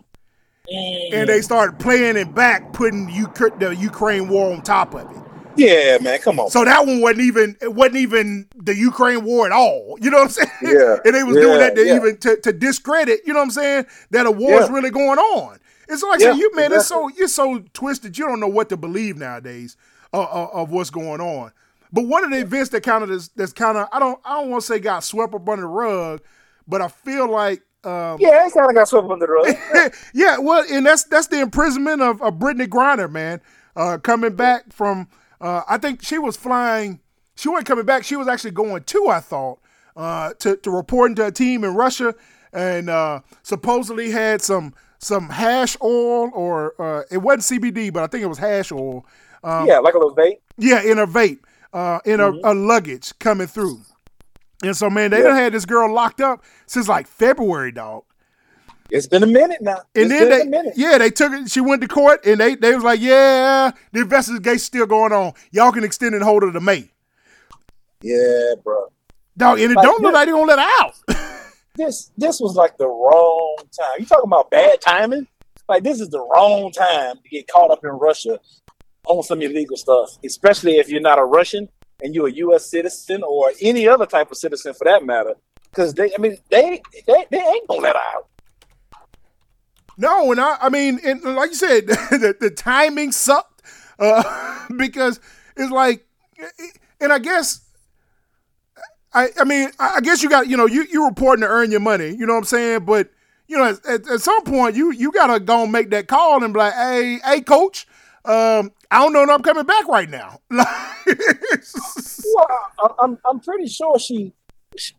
and they started playing it back, putting the Ukraine war on top of it. Yeah, man, come on. So that one wasn't even it wasn't even the Ukraine war at all. [laughs] You know what I'm saying? Yeah. and they was doing that to yeah. even to, to discredit, you know what I'm saying, that a war is Yeah. really going on. It's like Yeah, saying, you man, it's so you're so twisted, you don't know what to believe nowadays uh, uh, of what's going on. But one of the events that kind of is that's kind of I don't I don't want to say got swept up under the rug, but I feel like um, yeah, it kind of got swept under the rug. [laughs] yeah, well, and that's that's the imprisonment of, of Brittany Griner, man. Uh, coming back from, uh, I think she was flying. She wasn't coming back. She was actually going to, I thought, uh, to to reporting to a team in Russia, and uh, supposedly had some some hash oil or uh, it wasn't CBD, but I think it was hash oil. Um, yeah, like a little vape. yeah, in a vape, uh, in a, a luggage coming through. And so, man, they done had this girl locked up since like February, dog. It's been a minute now. And It's then been a they, minute. yeah, they took it. She went to court, and they they was like, yeah, the investigation's still going on. Y'all can extend and hold her to May, Yeah, bro. dog. And it Like, don't look like they gonna let her out. [laughs] This this was like the wrong time. You talking about bad timing? Like this is the wrong time to get caught up in Russia on some illegal stuff, especially if you're not a Russian and you're a U.S. citizen or any other type of citizen for that matter. Because they, I mean, they, they they ain't gonna let out. no, and I, I mean, and like you said, [laughs] the, the timing sucked uh, [laughs] because it's like, and I guess I, I mean, I guess you got, you know, you you reporting to earn your money. You know what I'm saying? But you know, at, at, at some point, you you gotta go and make that call and be like, hey, hey, coach, um, I don't know if I'm coming back right now. [laughs] Well, I'm I'm pretty sure she.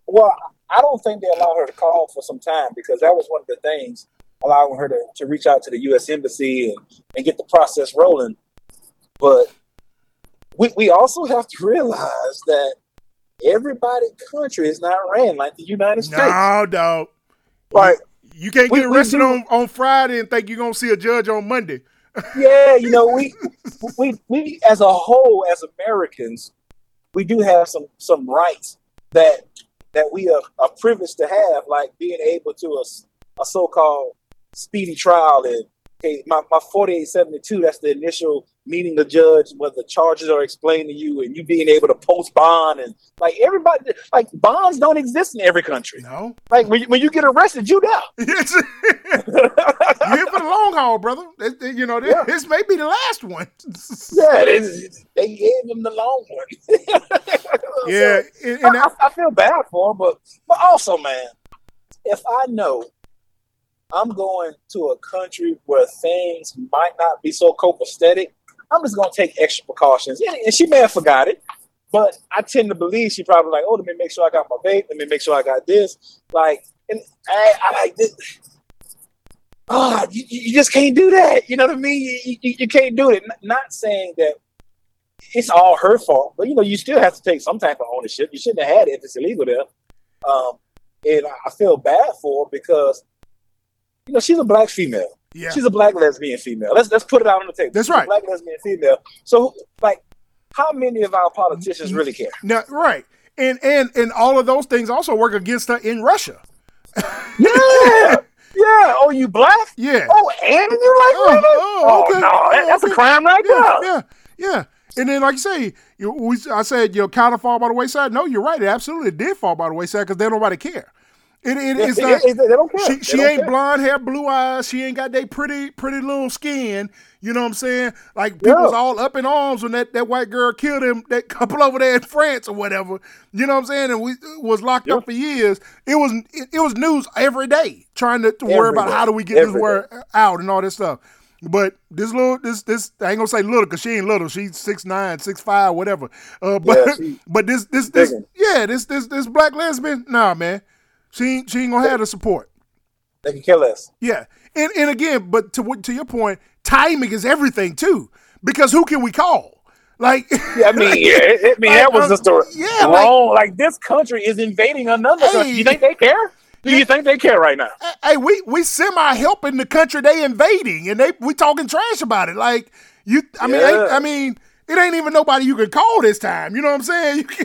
Well, I don't think they allowed her to call for some time because that was one of the things allowing her to, to reach out to the U.S. embassy and, and get the process rolling. But we we also have to realize that everybody country is not ran like the United States. no, dog. Like You can't get we arrested do- on, on Friday and think you're gonna see a judge on Monday. Yeah, you know, we we we as a whole, as Americans, we do have some some rights that that we are, are privileged to have, like being able to a, a so-called speedy trial and okay, my, my 4872, that's the initial meeting the judge where the charges are explained to you and you being able to post bond and like everybody like bonds don't exist in every country. No, Like when you, when you get arrested, you. It's- [laughs] you're here for the long haul, brother. You know, this, Yeah. this may be the last one. [laughs] Yeah, they, they gave him the long one. [laughs] yeah, So, and, and I, I feel bad for him, but but also, man, if I know I'm going to a country where things might not be so copacetic, I'm just gonna take extra precautions. And, she may have forgot it, but I tend to believe she probably like, oh, let me make sure I got my vape. Let me make sure I got this. Like, and I, I like this. Oh, you, you just can't do that. You know what I mean? You, you, you can't do it. Not saying that it's all her fault, but you know, you still have to take some type of ownership. You shouldn't have had it if it's illegal there. Um, and I- feel bad for because, you know, she's a black female. yeah, She's a black lesbian female. Let's let's put it out on the table. That's She's right. black lesbian female. So, like, how many of our politicians really care? now, right, and and and all of those things also work against her in Russia. Yeah, [laughs] yeah. Oh, you black? Yeah. Oh, and you like Oh, women? oh, Oh, okay. no, that, oh, that's Okay. a crime right yeah, there. yeah, yeah. And then, like you say, you, we, I said, you know, kind of fall by the wayside. No, you're right. It absolutely did fall by the wayside because they don't nobody care. It, it, it's not. they- they don't care. She, she don't ain't care. blonde hair, blue eyes. She ain't got that pretty, pretty little skin. You know what I'm saying? Like people was Yeah. all up in arms when that, that white girl killed him, that couple over there in France or whatever. You know what I'm saying? And we was locked up for years. It was it, it was news every day trying to, to worry about day. how do we get Every this word out and all this stuff. But this little, this, this, I ain't gonna say little because she ain't little. She's six nine, six five, whatever. Uh, [laughs] but, Yeah, but this, this, this, Bigger. yeah, this, this, this black lesbian, nah, man, she, ain't, she ain't gonna have the support. They can kill us. Yeah, and and again, but to to your point, timing is everything too. Because who can we call? Like, Yeah, I mean, yeah, it, it- I mean, [laughs] that was um, just a Yeah, like- wrong. Like, this country is invading another Hey. country. You think they care? Do you think they care right now? hey, we we semi helping the country they invading, and they we talking trash about it. Like you, I mean, Yeah. ain't, I mean, it ain't even nobody you can call this time. You know what I'm saying? [laughs]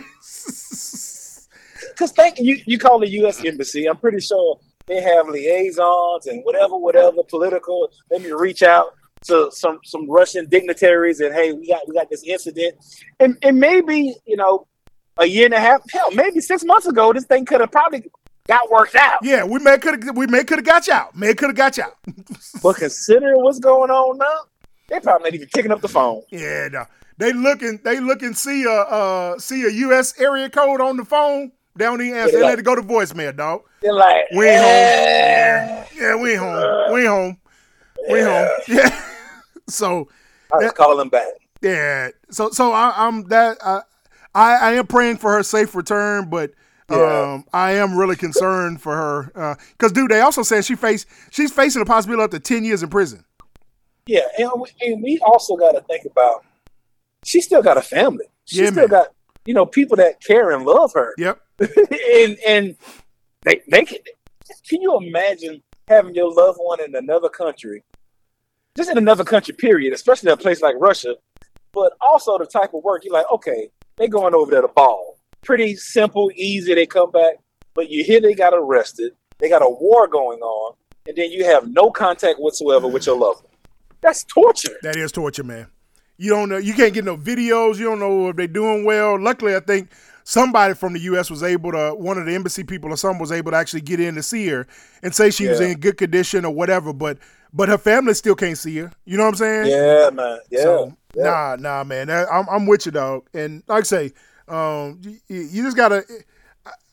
Because think you you call the U.S. embassy. I'm pretty sure they have liaisons and whatever, whatever political. Let me reach out to some some Russian dignitaries and hey, we got we got this incident, and and maybe you know a year and a half, hell, maybe six months ago, this thing could have probably got worked out. yeah, we may could have we may could have got you out. May could have got you out. [laughs] But considering what's going on now, they probably not even picking up the phone. Yeah, no. They looking, they looking, see a uh, see a U.S. area code on the phone. They don't even answer. They Yeah. let it go to voicemail, dog. They're like, We ain't home. "Eh." Yeah, we ain't home. We ain't home. We ain't home. Yeah. [laughs] so I was calling back. yeah. So so I, I'm that I, I I am praying for her safe return, but Yeah. um I am really concerned for her because dude, they also said she face she's facing a possibility up to ten years in prison. Yeah, and we, and we also got to think about she still got a family. She Yeah, still man. got you know people that care and love her, Yep. And and they they can. Can you imagine having your loved one in another country, just in another country, period, especially a place like Russia, but also the type of work you're like, okay, they going over there to ball, pretty simple, easy. They come back, but you hear they got arrested, they got a war going on, and then you have no contact whatsoever with your loved one. That's torture. That is torture, man. You don't know. You can't get no videos. You don't know if they're doing well. Luckily, I think somebody from the U.S. was able to. One of the embassy people or someone was able to actually get in to see her and say she was in good condition or whatever. But but her family still can't see her. You know what I'm saying? Yeah, man. Yeah. So yeah. nah, nah, man. I'm I'm with you, dog. And like I say, um, you, you just gotta.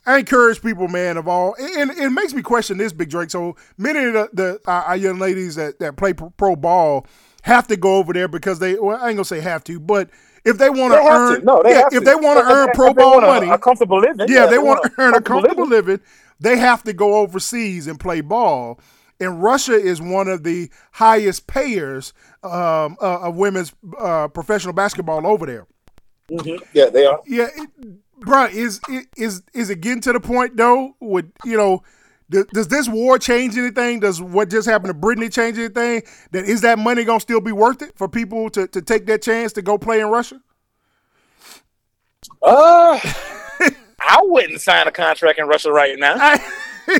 I encourage people, man, of all, and, and it makes me question this, Big Drake. So many of the, the our, young ladies that, that play pro, pro ball have to go over there because they, well, I ain't gonna say have to, but if they want to earn, to. No, they yeah, if they want to earn pro they a- money, a comfortable living. yeah, they want to earn a comfortable living. They have to go overseas and play ball. And Russia is one of the highest payers um, uh, of women's uh, professional basketball over there. Yeah, they are. Yeah, it, bro, is is is it getting to the point though? With you know? Does, does this war change anything? Does what just happened to Brittany change anything? That is that money gonna still be worth it for people to, to take that chance to go play in Russia? Uh, I wouldn't sign a contract in Russia right now. [laughs]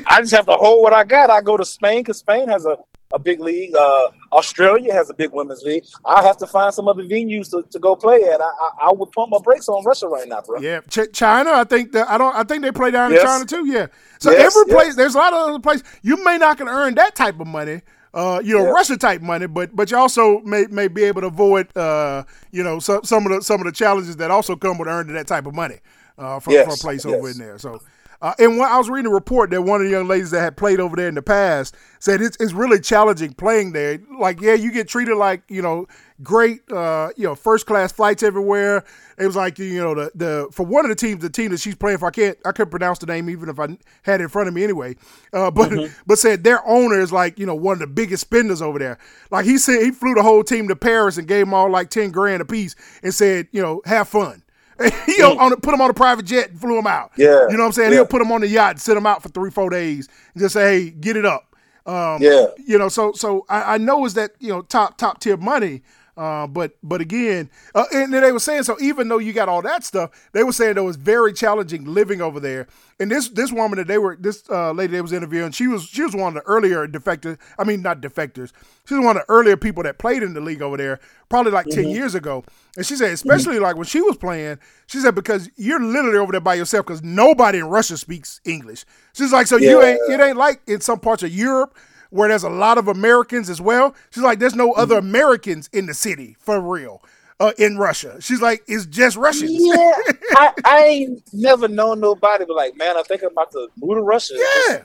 I just have to hold what I got. I go to Spain because Spain has a, a big league. Uh, Australia has a big women's league. I have to find some other venues to, to go play at. I, I, I would pump my brakes on Russia right now, bro. Yeah, Ch- China. I think that I don't. I think they play down Yes. in China too. Yeah. So Yes, every yes. place, there's a lot of other places you may not can earn that type of money. Uh, you know, Yeah. Russia type money, but but you also may may be able to avoid uh, you know, some some of the some of the challenges that also come with earning that type of money uh, from, Yes, from a place over in there. So. Uh, and when I was reading a report that one of the young ladies that had played over there in the past said it's, it's really challenging playing there. Like, yeah, you get treated like you know great, uh, you know, first class flights everywhere. It was like you know the the for one of the teams, the team that she's playing for, I can't I couldn't pronounce the name even if I had it in front of me anyway. Uh, but [laughs] but said their owner is like you know one of the biggest spenders over there. Like he said, he flew the whole team to Paris and gave them all like ten grand a piece and said you know have fun. [laughs] on, put them on a private jet and flew them out. Yeah, you know what I'm saying. yeah. He'll put them on the yacht, and sit them out for three, four days, and just say, "Hey, get it up." Um, Yeah. you know, so so I, I know is that you know top top tier money, uh, but but again, uh, and then they were saying so even though you got all that stuff, they were saying it was very challenging living over there. And this this woman that they were this uh, lady they was interviewing, she was she was one of the earlier defectors. I mean, not defectors. She was one of the earlier people that played in the league over there, probably like ten years ago. And she said, especially like when she was playing, she said because you're literally over there by yourself because nobody in Russia speaks English. She's like, so you ain't it ain't like in some parts of Europe where there's a lot of Americans as well. She's like, there's no other Americans in the city for real uh, in Russia. She's like, it's just Russians. Yeah, [laughs] I, I ain't never known nobody but like, man, I think I'm about to move to Russia. Yeah.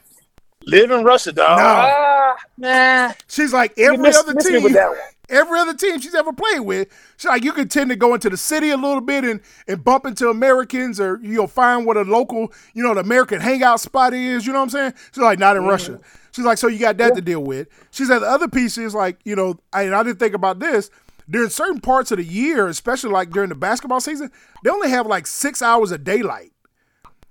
Live in Russia, dog. No. Ah, nah. She's like every miss- other miss team. with that one. [laughs] Every other team she's ever played with, she's like you could tend to go into the city a little bit and, and bump into Americans or you'll find what a local, you know, the American hangout spot is. You know what I'm saying? She's like not in Russia. She's like, so you got that to deal with. She said the other piece is like, you know, I, and I didn't think about this. During certain parts of the year, especially like during the basketball season, they only have like six hours of daylight.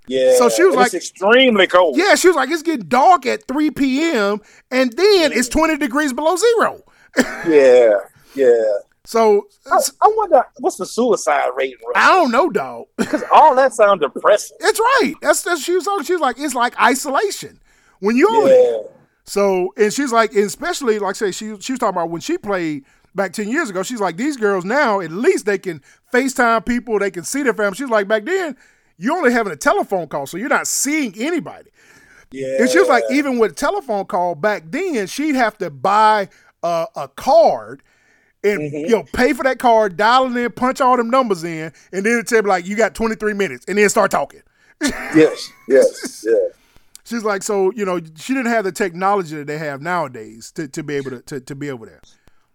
Yeah. So she was like- extremely cold. Yeah, she was like, it's getting dark at 3 p.m. and then it's 20 degrees below zero. [laughs] Yeah. Yeah. So I, I wonder what's the suicide rate in I don't know, dog. Because [laughs] all that sounds [laughs] depressing. It's right. That's that's she was talking. She was like, it's like isolation when over there. Yeah. So and she's like, and especially like I say, she she was talking about when she played back ten years ago. She's like, these girls now at least they can FaceTime people, they can see their family. She's like, back then you only having a telephone call, so you're not seeing anybody. Yeah. And she was like, even with telephone call back then, she'd have to buy a, a card and Mm-hmm. you know pay for that card, dial it in, punch all them numbers in, and then it tell like you got 23 minutes, and then start talking. yes. Yes. [laughs] Yeah. She's like, so you know, she didn't have the technology that they have nowadays to, to be able to, to to be over there.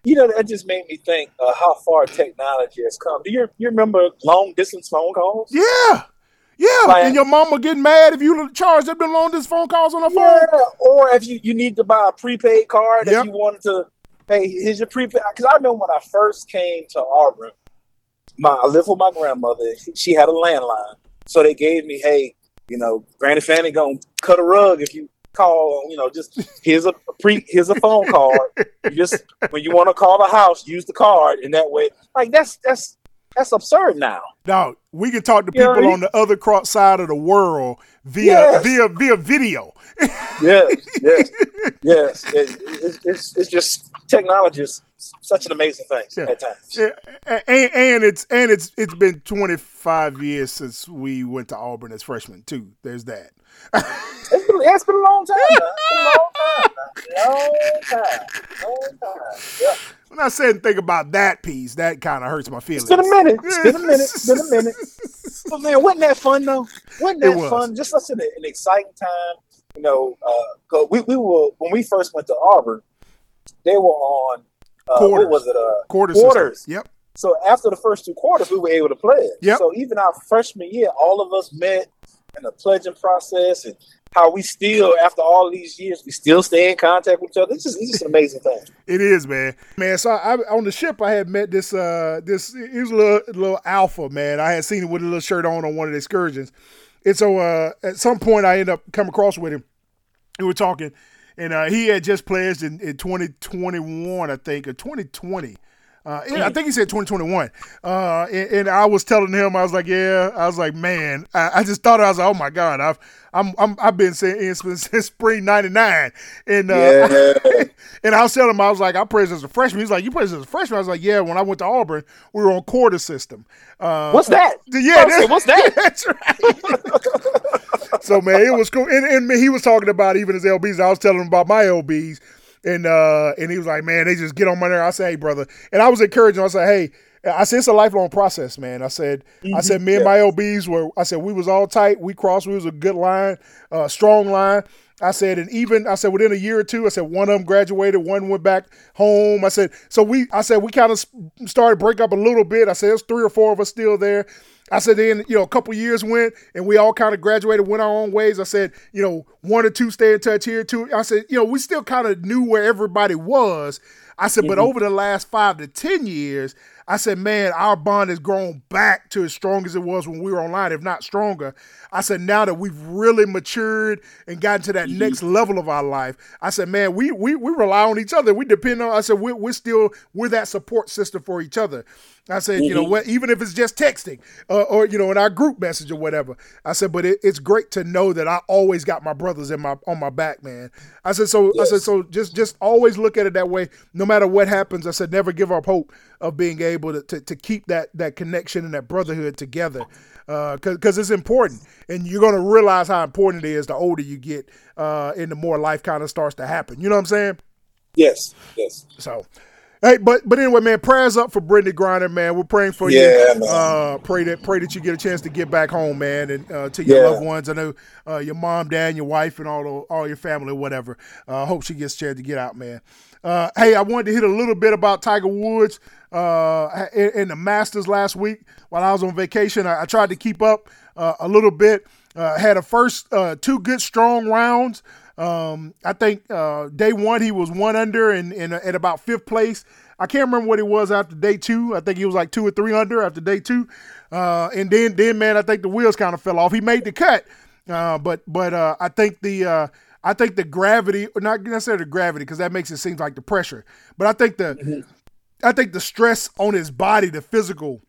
You know, that just made me think uh, how far technology has come. Do you you remember long distance phone calls? Yeah, yeah. Like- and your mama getting mad if you charge them the long distance phone calls on her phone. Yeah, or if you, you need to buy a prepaid card, Yep. if you wanted to, hey, here's your prepaid. Because I remember when I first came to Auburn, my I lived with my grandmother. She had a landline, so they gave me, hey, you know, Granny Fanny gonna cut a rug if you call. You know, just here's a pre, here's a phone card. You just when you want to call the house, use the card, and that way, like that's that's that's absurd now. Now we can talk to You people on the other cross side of the world via Yes. via via video. Yes, yes, [laughs] yes. It, it, it's it's just technology is such an amazing thing Yeah. at times. Yeah, and, and it's and it's it's been 25 years since we went to Auburn as freshmen too. There's that. It's been, it's been a long time. Now. It's been a long time. [laughs] Long time. Long time. Yeah. When I said think about that piece, that kind of hurts my feelings. It's been a minute. It's been a minute. It's been a minute. [laughs] But man, wasn't that fun though? Wasn't that was. fun? Just such an, an exciting time. You know, uh, we, we were when we first went to Auburn, they were on uh, Quarters. what was it? Uh, Quarter quarters. Yep. So after the first two quarters, we were able to play it. Yep. So even our freshman year, all of us met in the pledging process, and how we still, after all these years, we still stay in contact with each other. It's just, it's just an amazing thing. It is, man. Man, so I, on the ship, I had met this. uh This he was a little, little alpha man. I had seen him with a little shirt on on one of the excursions, and so uh at some point I end up coming across with him. We were talking, and uh, he had just pledged in, in 2021, I think, or 2020. Uh, I think he said 2021. Uh, and, and I was telling him, I was like, yeah, I was like, man, I, I just thought I was like, oh my god, I've I'm, I'm I've been saying since, [laughs] since spring '99, and uh, Yeah. [laughs] and I was telling him, I was like, I played as a freshman. He's like, you played as a freshman. I was like, yeah. When I went to Auburn, we were on quarter system. Uh, What's that? [laughs] yeah, what's that? That's right. so man, it was cool, and, and he was talking about even his lbs. I was telling him about my lbs, and uh, and he was like, man, they just get on my nerve. I said, hey, brother, and I was encouraging. him. I said, hey. I said it's a lifelong process, man. I said, I said me and my LBs were. I said we was all tight. We crossed. We was a good line, uh, strong line. I said, and even I said within a year or two, I said one of them graduated, one went back home. I said, so we, I said we kind of started break up a little bit. I said there's three or four of us still there. I said then, you know, a couple years went and we all kind of graduated, went our own ways. I said, you know, one or two stay in touch here, two. I said, you know, we still kind of knew where everybody was. I said, but mm-hmm. over the last five to ten years, I said, man, our bond has grown back to as strong as it was when we were online, if not stronger. I said, now that we've really matured and gotten to that mm-hmm. next level of our life, I said, man, we we we rely on each other. We depend on. I said, we're, we're still we're that support system for each other. I said, you know what, even if it's just texting uh, or you know in our group message or whatever. I said, but it, it's great to know that I always got my brothers in my on my back, man. I said, so I said, so just just always look at it that way. No matter what happens, I said, never give up hope of being able to to, to keep that that connection and that brotherhood together, because it's important, and you're gonna realize how important it is the older you get, uh, and the more life kind of starts to happen. You know what I'm saying? Yes, yes. So, hey, but but anyway, man, prayers up for Brittany Griner, man. We're praying for Yeah, you. Uh, pray that pray that you get a chance to get back home, man, and uh, to your Yeah. loved ones. I know uh, your mom, dad, your wife, and all the, all your family, whatever. Uh, hope she gets a chance to get out, man. Uh, hey, I wanted to hit a little bit about Tiger Woods uh, in, in the Masters last week while I was on vacation. I, I tried to keep up uh, a little bit. Uh, had a first uh, two good strong rounds. Um, I think uh, day one he was one under and, and at about fifth place. I can't remember what he was after day two. I think he was like two or three under after day two. Uh, and then then man, I think the wheels kind of fell off. He made the cut, uh, but but uh, I think the uh, I think the gravity, or not necessarily the gravity, because that makes it seem like the pressure. But I think the I think the stress on his body, the physical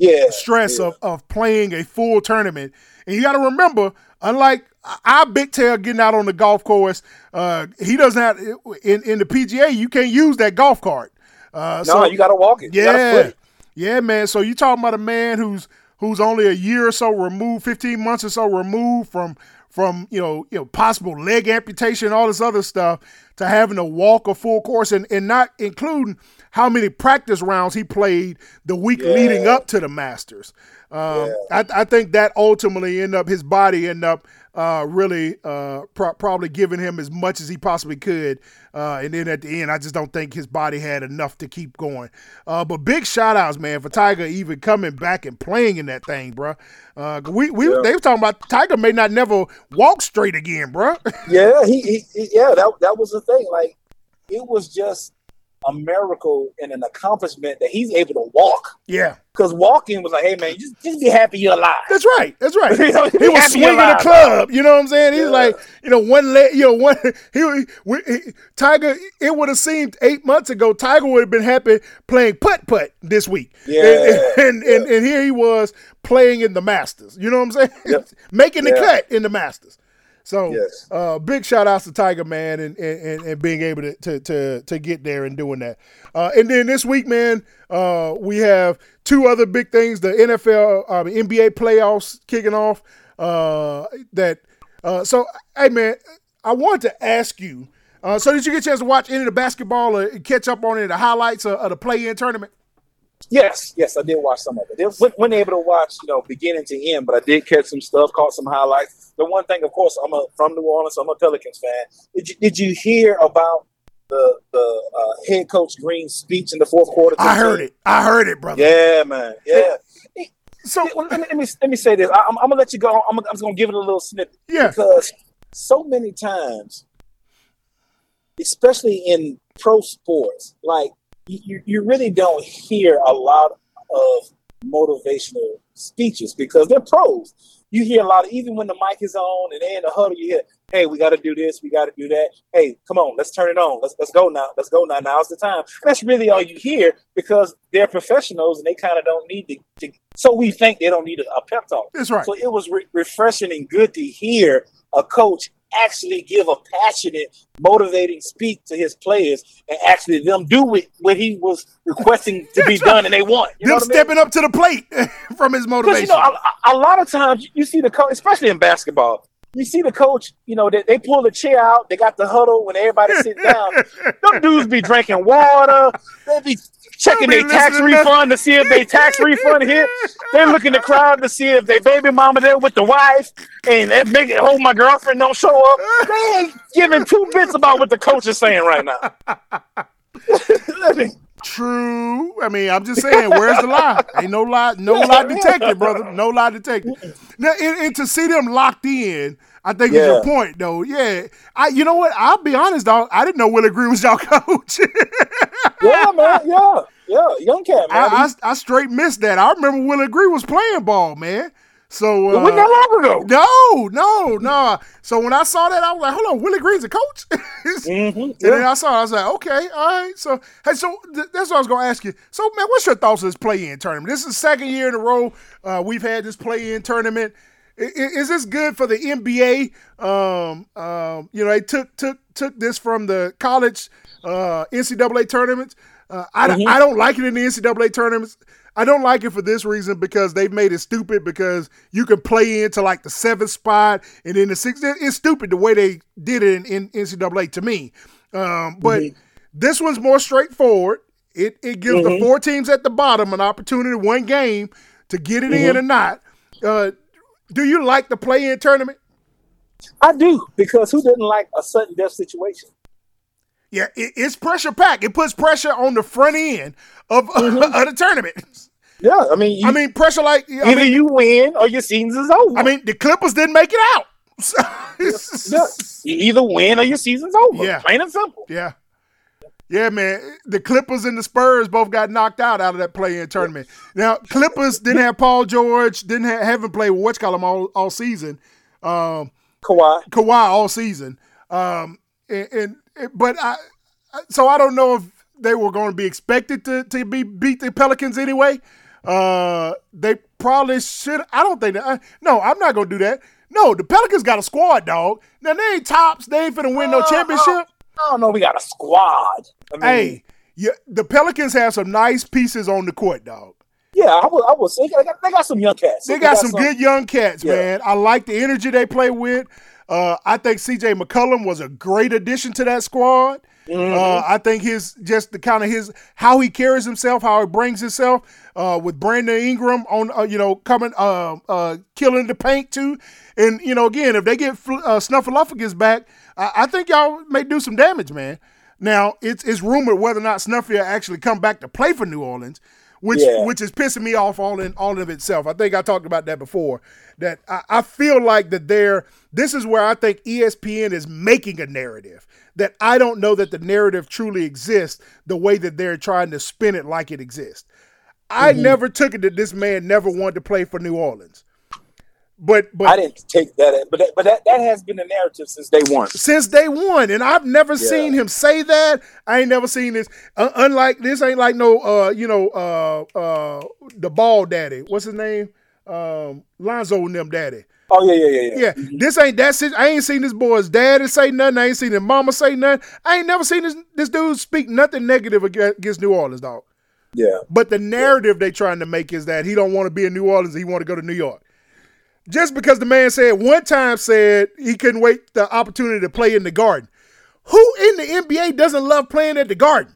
Yeah. stress yeah. of, of playing a full tournament. And you got to remember, unlike our big tail getting out on the golf course, uh, he doesn't have in in the PGA. You can't use that golf cart. Uh, No, so you got to walk it. You gotta yeah, yeah, man. So you talking about a man who's who's only a year or so removed, fifteen months or so removed from from you know you know possible leg amputation, all this other stuff, to having to walk a full course and and not including how many practice rounds he played the week leading up to the Masters. Um, I, I think that ultimately end up his body end up uh, really uh, pro- probably giving him as much as he possibly could, uh, and then at the end, I just don't think his body had enough to keep going. Uh, but big shout outs, man, for Tiger even coming back and playing in that thing, bro. Uh, we we they were talking about Tiger may not never walk straight again, bro. [laughs] Yeah, he, he, he- yeah, that that was the thing. Like it was just a miracle and an accomplishment that he's able to walk. yeah, Because walking was like, hey man, just just be happy you're alive. that's right, that's right. [laughs] You know, he was swinging the club. You know what I'm saying? He's Yeah. like, you know, one leg, you know, one. [laughs] He, we, he Tiger. It would have seemed eight months ago, Tiger would have been happy playing putt putt this week. Yeah, and and, and, and here he was playing in the Masters. You know what I'm saying? Yep. [laughs] Making the Yeah. cut in the Masters. So, Yes. uh, big shout outs to Tiger Man and, and, and, being able to, to, to, to get there and doing that. Uh, and then this week, man, uh, we have two other big things: the NFL, uh, NBA playoffs kicking off. Uh, that uh, so, hey man, I wanted to ask you. Uh, so did you get a chance to watch any of the basketball or catch up on any of the highlights of, of the play-in tournament? Yes, yes, I did watch some of it. It wasn't able to watch, you know, beginning to end, but I did catch some stuff, caught some highlights. The one thing, of course, I'm a, from New Orleans, so I'm a Pelicans fan. Did you, did you hear about the the uh, head coach Green's speech in the fourth quarter? I heard it. I heard it, brother. Yeah, man. Yeah. So Well, let, me, let me let me say this. I, am I'm gonna let you go. I'm, I'm just gonna give it a little snippet yeah, because so many times, especially in pro sports, like you, you really don't hear a lot of motivational speeches because they're pros. You hear a lot of even when the mic is on and they in the huddle, you hear, "Hey, we got to do this, we got to do that. Hey, come on, let's turn it on. Let's let's go now. Let's go now. Now's the time." That's really all you hear because they're professionals and they kind of don't need to, to. So we think they don't need a, a pep talk. that's right. So it was re- refreshing and good to hear a coach actually give a passionate, motivating speak to his players and actually them do what, what he was requesting to be [laughs] done and they want. You Them what I mean? stepping up to the plate [laughs] from his motivation. you know, a, a lot of times you see the coach, especially in basketball, you see the coach. You know, they, they pull the chair out. They got the huddle when everybody sits down. [laughs] Them dudes be drinking water. They be checking their tax to- refund to see if they tax [laughs] refund hit. They look in the crowd to see if their baby mama there with the wife and that big oh my girlfriend don't show up. They ain't giving two bits about what the coach is saying right now. [laughs] I mean, True. I mean, I'm just saying, where's the lie? Ain't no lie, no lie detected, brother. No lie detected. Now, and, and to see them locked in, I think is your point, though. Yeah. I, you know what? I'll be honest, dog. I didn't know Willie Green was y'all [laughs] coach. yeah, man, yeah, yeah, young cat, man. I, I, I straight missed that. I remember Willie Green was playing ball, man. So uh, It wasn't that long ago. no, no, no. So when I saw that, I was like, "Hold on, Willie Green's a coach." [laughs] Mm-hmm. And then I saw, it, I was like, "Okay, all right." So hey, so th- that's what I was going to ask you. So man, what's your thoughts of this play-in tournament? This is the second year in a row uh, we've had this play-in tournament. Is this good for the NBA? Um, um, you know, they took took took this from the college uh, NCAA tournaments. Uh, I, don't- I don't like it in the NCAA tournaments. I don't like it for this reason because they've made it stupid because you can play into like the seventh spot and then the sixth. It's stupid the way they did it in, in NCAA to me. Um, but this one's more straightforward. It it gives the four teams at the bottom an opportunity, one game, to get it in or not. Uh, do you like the play-in tournament? I do because who doesn't like a sudden death situation? Yeah, it, it's pressure packed. It puts pressure on the front end of, [laughs] mm-hmm. of the tournament. Yeah, I mean, you, I mean, pressure like I either mean, you win or your season is over. I mean, the Clippers didn't make it out. So, [laughs] yeah, you either win or your season's over. Yeah. plain and simple. yeah. Yeah, man. The Clippers and the Spurs both got knocked out out of that play-in tournament. Now, Clippers [laughs] didn't have Paul George, didn't have, haven't played what's call him all, all season. Um, Kawhi. Kawhi all season. Um, and, and but I, so I don't know if they were going to be expected to to be beat the Pelicans anyway. Uh, they probably should. I don't think that. I, no, I'm not going to do that. No, the Pelicans got a squad, dog. Now they ain't tops. They ain't finna win no championship. I don't know. We got a squad. I mean, Hey, yeah, the Pelicans have some nice pieces on the court, dog. yeah, I would. I would say they got, they got some young cats. They got some good young cats, Yeah. man. I like the energy they play with. Uh, I think CJ McCollum was a great addition to that squad. Uh, I think his just the kind of his how he carries himself, how he brings himself uh, with Brandon Ingram on, uh, you know, coming, uh, uh, killing the paint too. And you know, again, if they get Fl- uh, Snuffleupagus back, I-, I think y'all may do some damage, man. Now it's it's rumored whether or not Snuffy will actually come back to play for New Orleans, which Yeah. which is pissing me off all in all of itself. I think I talked about that before. That I, I feel like that they're this is where I think ESPN is making a narrative that I don't know that the narrative truly exists the way that they're trying to spin it like it exists. I Mm-hmm. never took it that this man never wanted to play for New Orleans. But but I didn't take that, but that, but that, that has been the narrative since day one. since day one, and I've never seen him say that. I ain't never seen this. Uh, unlike this, ain't like no, uh, you know, uh, uh, the ball daddy. What's his name? Um, Lonzo and them daddy. Oh yeah, yeah, yeah, yeah. Yeah, this ain't that. sit- I ain't seen this boy's daddy say nothing. I ain't seen his mama say nothing. I ain't never seen this this dude speak nothing negative against New Orleans, dog. Yeah. But the narrative they're trying to make is that he don't want to be in New Orleans. He want to go to New York. Just because the man said one time said he couldn't wait the opportunity to play in the Garden. Who in the NBA doesn't love playing at the Garden?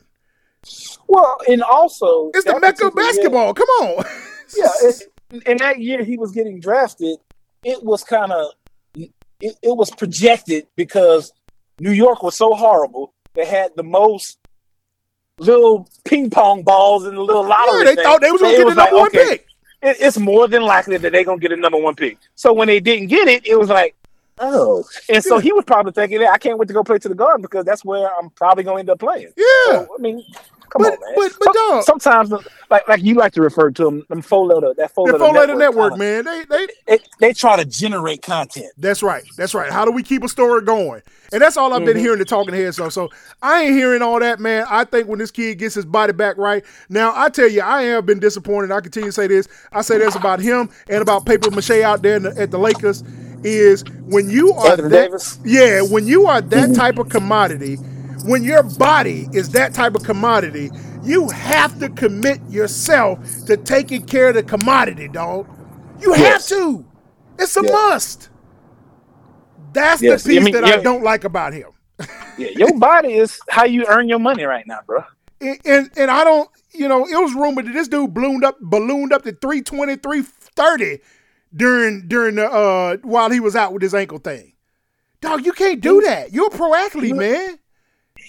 Well, and also It's the mecca of particular year- basketball. Come on. [laughs] yeah, in that year he was getting drafted, it was kind of it, it was projected because New York was so horrible. They had the most little ping pong balls in the little lottery. Yeah, they thought they was gonna get the like, number one okay, pick. it- it's more than likely that they're gonna get a number one pick. So when they didn't get it, it was like, oh. And so he was probably thinking, I can't wait to go play to the garden because that's where I'm probably gonna end up playing. Yeah. So, I mean, come But- on, man. but- but Some- dog- sometimes, like like you like to refer to them, them four letter that four letter four letter network, kinda- man. They they They, they try to generate content. That's right. That's right. How do we keep a story going? And that's all I've been mm-hmm. hearing the talking heads on. So I ain't hearing all that, man. I think when this kid gets his body back right. Now I tell you, I have been disappointed. I continue to say this. I say this about him and about paper mache out there in the, at the Lakers. Is when you are Anthony that, Davis? yeah, when you are that mm-hmm. type of commodity, when your body is that type of commodity, you have to commit yourself to taking care of the commodity, dog. You Yes. have to. It's a Yeah. must. That's Yes, the I piece mean, that. I don't like about him. Yeah, your body is how you earn your money right now, bro. [laughs] And, and and I don't, you know, it was rumored that this dude ballooned up ballooned up to 320, 330 during during the uh while he was out with his ankle thing. Dog, you can't do that. You're a pro athlete, man.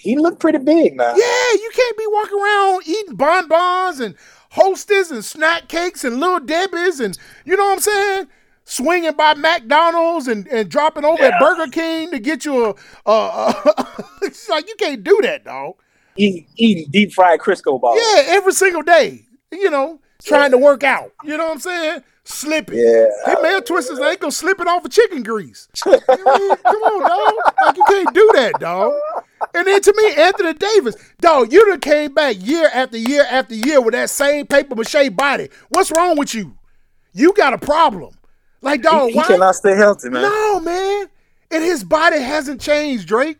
He looked pretty big now. Yeah, you can't be walking around eating bonbons and hostess and snack cakes and little Debbie's and you know what I'm saying? Swinging by McDonald's and, and dropping over at Burger King to get you a, a, a [laughs] it's like you can't do that, dog. Eating, eating deep fried Crisco balls. Yeah, every single day. You know, trying to work out. You know what I'm saying? Slipping. Yeah. He may have twisted his ankle slipping off of chicken grease. I mean, come on, dog. Like you can't do that, dog. And then to me, Anthony Davis, dog, you done came back year after year after year with that same paper mache body. What's wrong with you? You got a problem. Like, dog, He, he why? cannot stay healthy, man. No, man. And his body hasn't changed, Drake.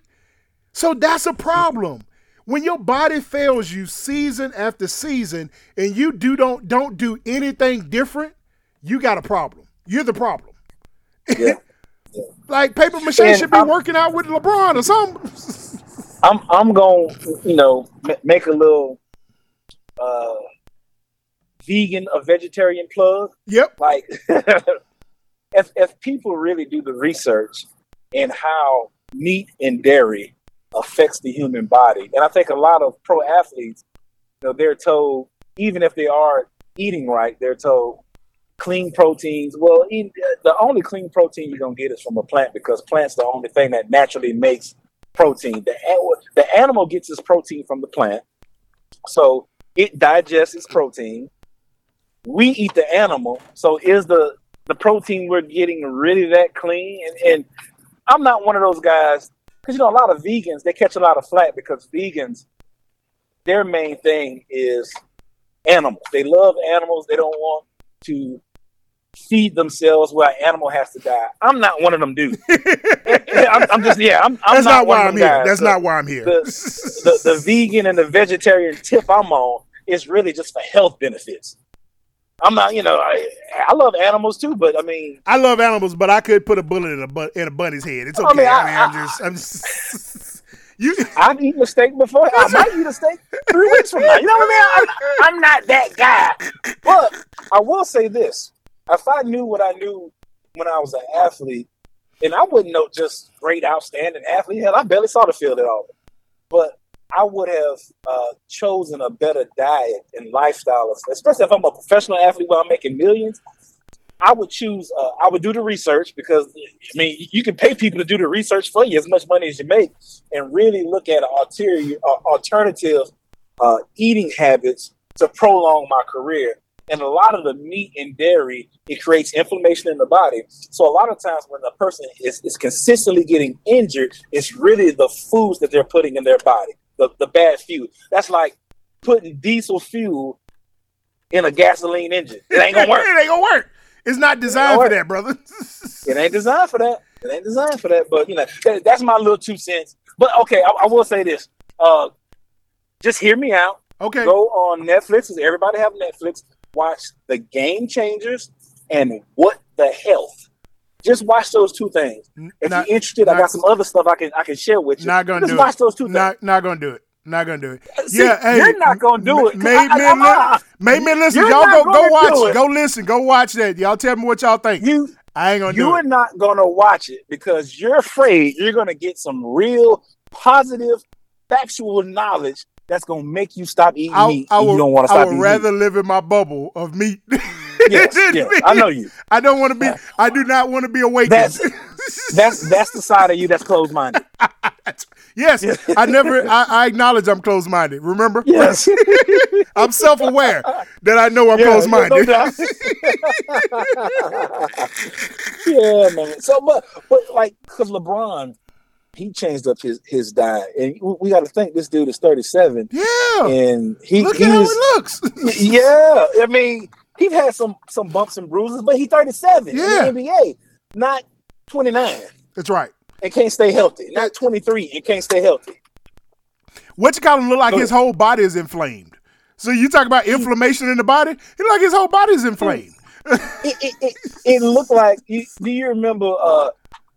So that's a problem. When your body fails you season after season and you do don't don't do anything different, you got a problem. You're the problem. Yeah. [laughs] Like paper mache should be I'm- working out with LeBron or something. [laughs] I'm I'm going to you know ma- make a little uh vegan or vegetarian plug. yep. Like [laughs] if if people really do the research in how meat and dairy affects the human body, and I think a lot of pro athletes, you know, they're told even if they are eating right, they're told clean proteins. Well, the only clean protein you're gonna get is from a plant because plant's the only thing that naturally makes protein. The the animal gets its protein from the plant, so it digests its protein. We eat the animal, so is the the protein we're getting really that clean? And, and I'm not one of those guys because you know a lot of vegans they catch a lot of flack because vegans their main thing is animals. They love animals. They don't want to feed themselves where an animal has to die. I'm not one of them dudes. [laughs] I'm, I'm just yeah. I'm, I'm That's not, not, one why of I'm them here. guys. That's So not why I'm here. the, the the [laughs] vegan and the vegetarian tip I'm on is really just for health benefits. I'm not, you know, I I love animals too, but I mean, I love animals, but I could put a bullet in a bu- in a bunny's head. It's okay. I mean, mean, I- am I- just, I'm just. [laughs] you. I've eaten a steak before. I might eat a steak three weeks from now. You know what I mean? I'm, I'm not that guy. But I will say this: if I knew what I knew when I was an athlete, and I wouldn't know just great, outstanding athlete. Hell, I barely saw the field at all. But I would have uh, chosen a better diet and lifestyle, especially if I'm a professional athlete where I'm making millions. I would choose. Uh, I would do the research because I mean, you can pay people to do the research for you as much money as you make, and really look at uh, alternative uh, eating habits to prolong my career. And a lot of the meat and dairy, it creates inflammation in the body. So a lot of times when a person is, is consistently getting injured, it's really the foods that they're putting in their body, the, the bad fuel. That's like putting diesel fuel in a gasoline engine. It ain't gonna work. [laughs] it ain't gonna work. It's not designed for that, brother. [laughs] It ain't designed for that. It ain't designed for that. But you know, that, that's my little two cents. But okay, I, I will say this. Uh, just hear me out. okay. Go on Netflix. 'cause Everybody have Netflix. Watch The Game Changers and What the Health. Just watch those two things. If Not- you're interested, I got some other stuff I can I can share with you. Not gonna Just do watch it. those two things. Not not gonna do it. Not gonna do it. Uh, see, yeah, hey, you're not gonna do it. Made I- I- men, made men listen. Y'all go go watch. it. Go listen. Go watch that. Y'all tell me what y'all think. You I ain't gonna do you're it. not gonna watch it because you're afraid you're gonna get some real positive, factual knowledge that's gonna make you stop eating I, meat. I would, you don't want to stop. I would rather meat. live in my bubble of meat. [laughs] Yes, yes. I know you. I don't want to be. I do not want to be awakened. That's [laughs] that's that's the side of you that's closed minded. [laughs] yes, I never. I, I acknowledge I'm closed minded. Remember? Yes. I'm self aware that I know I'm Yeah, closed minded. no yeah, man. So, but but like, cause LeBron, he changed up his his diet, and we- got to think this dude is 37, yeah. and he Look he at how it looks. [laughs] yeah. I mean, he's had some some bumps and bruises, but he's 37 Yeah. in the NBA, not 29, That's right. and can't stay healthy. Not 23 and can't stay healthy. What you call him look like his whole body is inflamed. So you talk about inflammation in the body? He look like his whole body is inflamed. It it, it, it looked like. You, do you remember uh,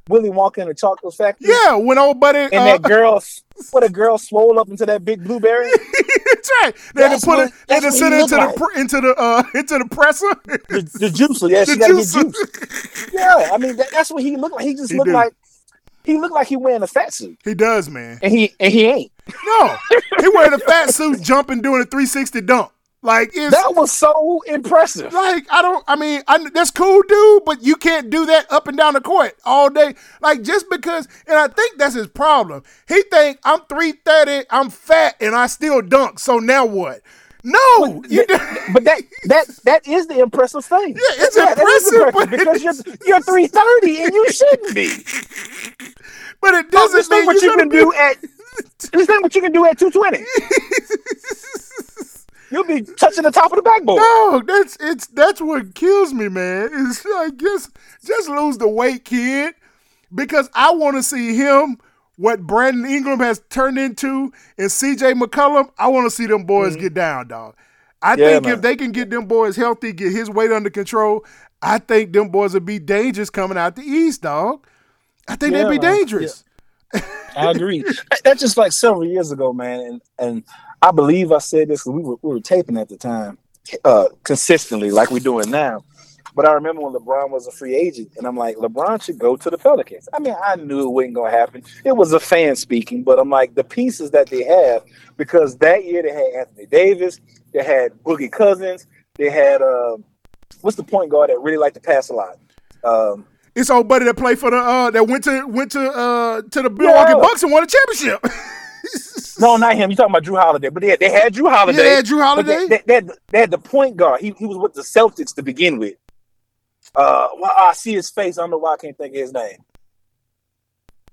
Willy Wonka in the Chocolate Factory? Yeah, when old buddy and uh, that girl, [laughs] what a girl swole up into that big blueberry. [laughs] That's right. They had to put what- it they had to send it into the into the uh [laughs] into the presser. The, the juicer, yeah, The she get juice. Yeah, I mean that, that's what he looked like. He just He looked do. like he looked like he wearing a fat suit, he does, man. and he and he ain't. No. he wearing a fat suit jumping doing a 360 dump. Like it's That was so impressive. like I don't. I mean, I, that's cool, dude. But you can't do that up and down the court all day. Like just because, and I think that's his problem. He think I'm three thirty, I'm fat, and I still dunk. So now what? No, you. But that that that is the impressive thing. Yeah, it's that is impressive, but because you're you're three thirty and you shouldn't be. but it doesn't mean what you're you can be- do at. This not what you can do at two twenty. [laughs] You'll be touching the top of the backboard. No, that's it's that's what kills me, man. It's like just just lose the weight, kid, because I want to see him what Brandon Ingram has turned into and C.J. McCollum. I want to see them boys get down, dog. I Mm-hmm. Yeah, think man. if they can get them boys healthy, get his weight under control, I think them boys would be dangerous coming out the East, dog. I think Yeah, they'd be man. dangerous. I agree. [laughs] That's just like several years ago, man. And and I believe I said this we were we were taping at the time, uh, consistently like we're doing now. But I remember when LeBron was a free agent, and I'm like, LeBron should go to the Pelicans. I mean, I knew it wasn't gonna happen. It was a fan speaking, but I'm like, the pieces that they have, because that year they had Anthony Davis, they had Boogie Cousins, they had uh, what's the point guard that really liked to pass a lot? Um, It's old buddy that played for the uh that went to went to uh to the Milwaukee Yeah. Bucks and won a championship. [laughs] no, not him. You talking about Jrue Holiday? But they had, they had Jrue Holiday. Yeah, Jrue Holiday. They, they, they, had, they had the point guard. He, he was with the Celtics to begin with. Uh, well, I see his face. I don't know why I can't think of his name.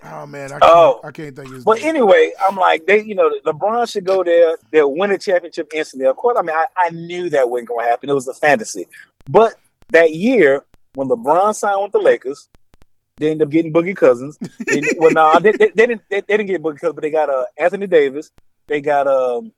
Oh man, I can't, Oh. I can't think of his name. But name. anyway, I'm like, they, you know, LeBron should go there. They'll win a championship instantly. Of course, I mean, I, I knew that wasn't going to happen. It was a fantasy. But that year, when LeBron signed with the Lakers, they end up getting Boogie Cousins. They- well, no, they, they, they didn't. They, they didn't get Boogie Cousins, but they got uh, Anthony Davis. They got um,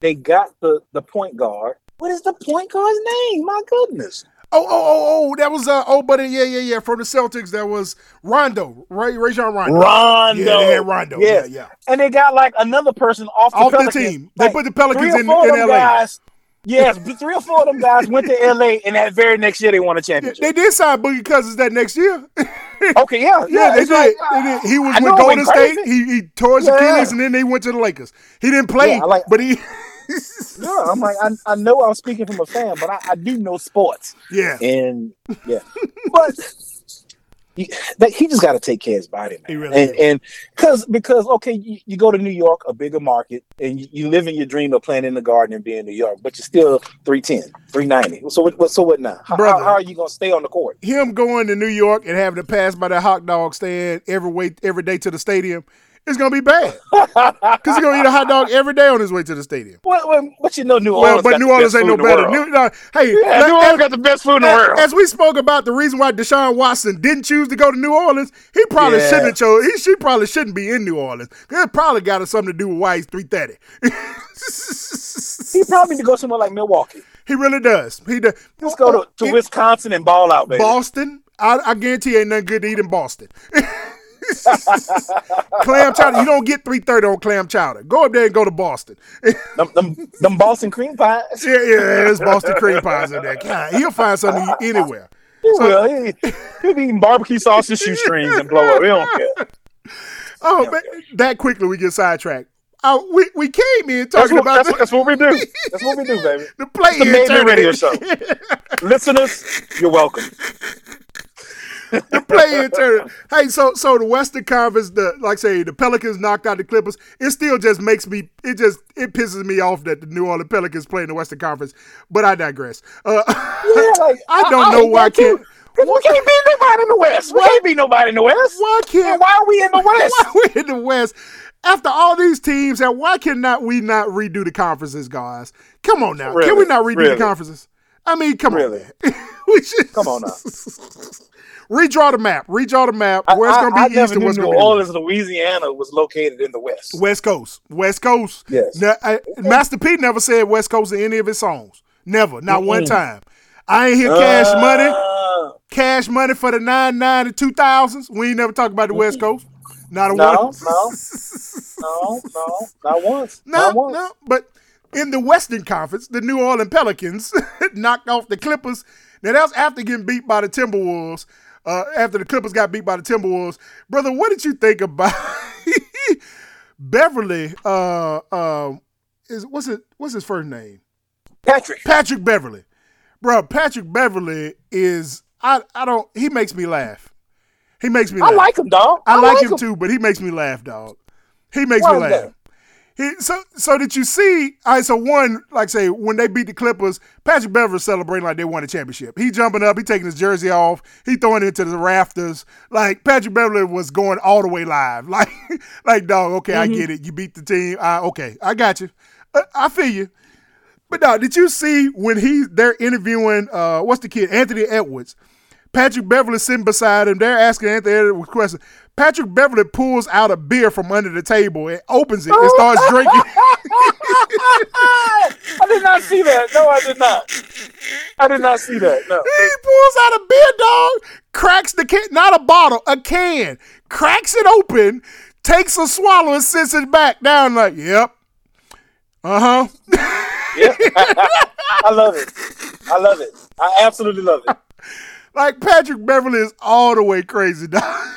they got the the point guard. What is the point guard's name? My goodness. Oh, oh, oh, oh, that was uh oh buddy, yeah, yeah, yeah, from the Celtics. That was Rondo, Ray Rajon Rondo. Rondo. Yeah, they had Rondo. Yeah, Yeah. yeah. And they got like another person off the, Off the team. They put the Pelicans in, in LA. guys. Yes, three or four of them guys went to LA, and that very next year they won a championship. they did sign Boogie Cousins that next year. [laughs] okay, yeah, Yeah, they did. like, They did. He was I with Golden State. He, he tore his Yeah. Achilles, and then they went to the Lakers. He didn't play, Yeah, like- but he. [laughs] Yeah, I'm like, I, I know I'm speaking from a fan, but I, I do know sports, yeah, and yeah, but he, that, he just got to take care of his body, man. He really and do. and because because okay, you, you go to New York, a bigger market, and you, you live in your dream of playing in the Garden and being in New York, but you're still 310, 390. So what, what so what now? How, Brother. how, how are you gonna stay on the court? him going to New York and having to pass by that hot dog stand every way every day to the stadium is gonna be bad [laughs] because he's gonna eat a hot dog every day on his way to the stadium. Well, well, but you know, New Well, Orleans. but got New Orleans ain't no food in the better. New, no, hey, Yeah, New Orleans as- got the best food in the world. as we spoke about the reason why Deshaun Watson didn't choose to go to New Orleans, he probably Yeah. shouldn't have chose. He she probably shouldn't be in New Orleans. It probably got something to do with why he's three thirty. He probably [laughs] need to go somewhere like Milwaukee. he really does. He does. Let's go to, to In Wisconsin and ball out, baby. Boston. I, I guarantee ain't nothing good to eat in Boston. [laughs] clam chowder. You don't get three thirty on clam chowder. Go up there and go to Boston. them, them, them Boston cream pies. yeah, yeah, there's Boston cream pies in there. God, he'll find something anywhere. He will. He, he'll be eating barbecue sauce and shoestrings and blow up. We don't care. Oh, man, that quickly we get sidetracked. Uh, we we came in That's talking what, about that's, the, what, that's what we do. That's what we do, [laughs] baby. the play the Radio show. Listeners, you're welcome. The [laughs] play in tournament. Hey, so so the Western Conference, the like say the Pelicans knocked out the Clippers. It still just makes me. It just it pisses me off that the New Orleans Pelicans play in the Western Conference. But I digress. Uh, Yeah, [laughs] like, I don't know hate why I that too. can't. 'Cause we can't beat nobody in the West. We can't beat nobody in the West. Why can't? why are we in the [laughs] West? Why are we in the West? After all these teams, and why cannot we not redo the conferences, guys? Come on now, can we not redo Really? the conferences? I mean, come Really? on, man. we should Come on now. Redraw the map. Redraw the map. Where's I, going to be never east and what's New going to be west. Orleans, Louisiana was located in the West. West Coast. West Coast. Yes. Now, I- Master P never said West Coast in any of his songs. Never. Not one time. I ain't hear Cash Money. Uh, Cash Money for the 99 and 2000s. We ain't never talk about the West Coast. Not a No, one. no. [laughs] no, no, not once. No, not once. no. But in the Western Conference, the New Orleans Pelicans [laughs] knocked off the Clippers. Now that was after getting beat by the Timberwolves. Uh, after the Clippers got beat by the Timberwolves, brother, what did you think about [laughs] Beverley? Uh, uh, is what's it? What's his first name? Patrick. Patrick Beverley, bro. Patrick Beverley is I. I don't. He makes me laugh. He makes me. Laugh. I like him, dog. I, like, him, too, but he makes me laugh, dog. He makes Why me laugh. that? He, so, so did you see? All right, so one, like say, when they beat the Clippers, Patrick Beverley celebrating like they won a championship. He jumping up, he taking his jersey off, he throwing it into the rafters. Like Patrick Beverley was going all the way live. [laughs] Like, like dog, okay, I get it. You beat the team. I, okay, I got you. Uh, I feel you. But dog, did you see when he they're interviewing uh what's the kid Anthony Edwards? Patrick Beverley sitting beside him. They're asking Anthony Edwards questions. Patrick Beverley pulls out a beer from under the table and opens it and starts [laughs] drinking. I did not see that. No, I did not. I did not see that. No. he pulls out a beer dog, cracks the can, not a bottle, a can, cracks it open, takes a swallow and sits it back down like, yep. Uh huh. I love it. I love it. I absolutely love it. [laughs] like Patrick Beverley is all the way crazy, dog. [laughs]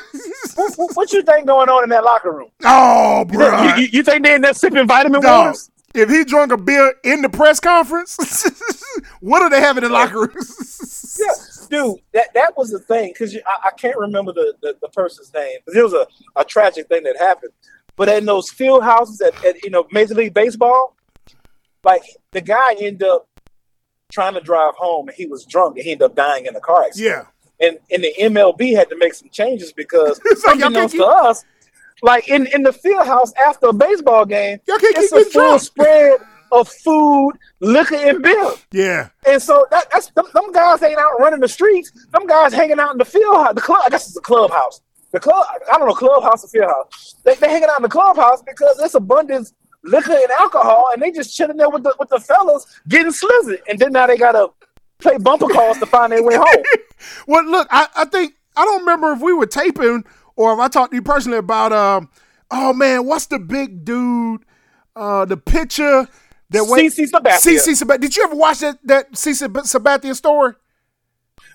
What, what- what you think going on in that locker room? oh, bro. you- you think they in there sipping vitamin Dog, waters? if he drunk a beer in the press conference, [laughs] what do they have in the locker room? [laughs] Yeah, dude, that that was the thing because I, I can't remember the, the, the person's name. 'cause It was a, a tragic thing that happened. But in those field houses at, at you know Major League Baseball, like the guy ended up trying to drive home and he was drunk and he ended up dying in a car accident. yeah. And and the MLB had to make some changes because [laughs] like, unbeknownst to us, like in, in the field house after a baseball game, it's a full drunk. spread of food, liquor, and beer. Yeah. And so that, that's them, them guys ain't out running the streets. Them guys hanging out in the field house. The club, I guess it's the clubhouse. The club, I don't know, clubhouse or field house. They they hanging out in the clubhouse because there's abundance liquor and alcohol, and they just chilling there with the with the fellas getting slizzard. And then now they gotta play bumper calls to find their way home. [laughs] Well, look, I, I think I don't remember if we were taping or if I talked to you personally about um. Oh man, what's the big dude? Uh, the pitcher that went. CC Sabathia. CC Sabathia. Did you ever watch that that CC Sabathia story?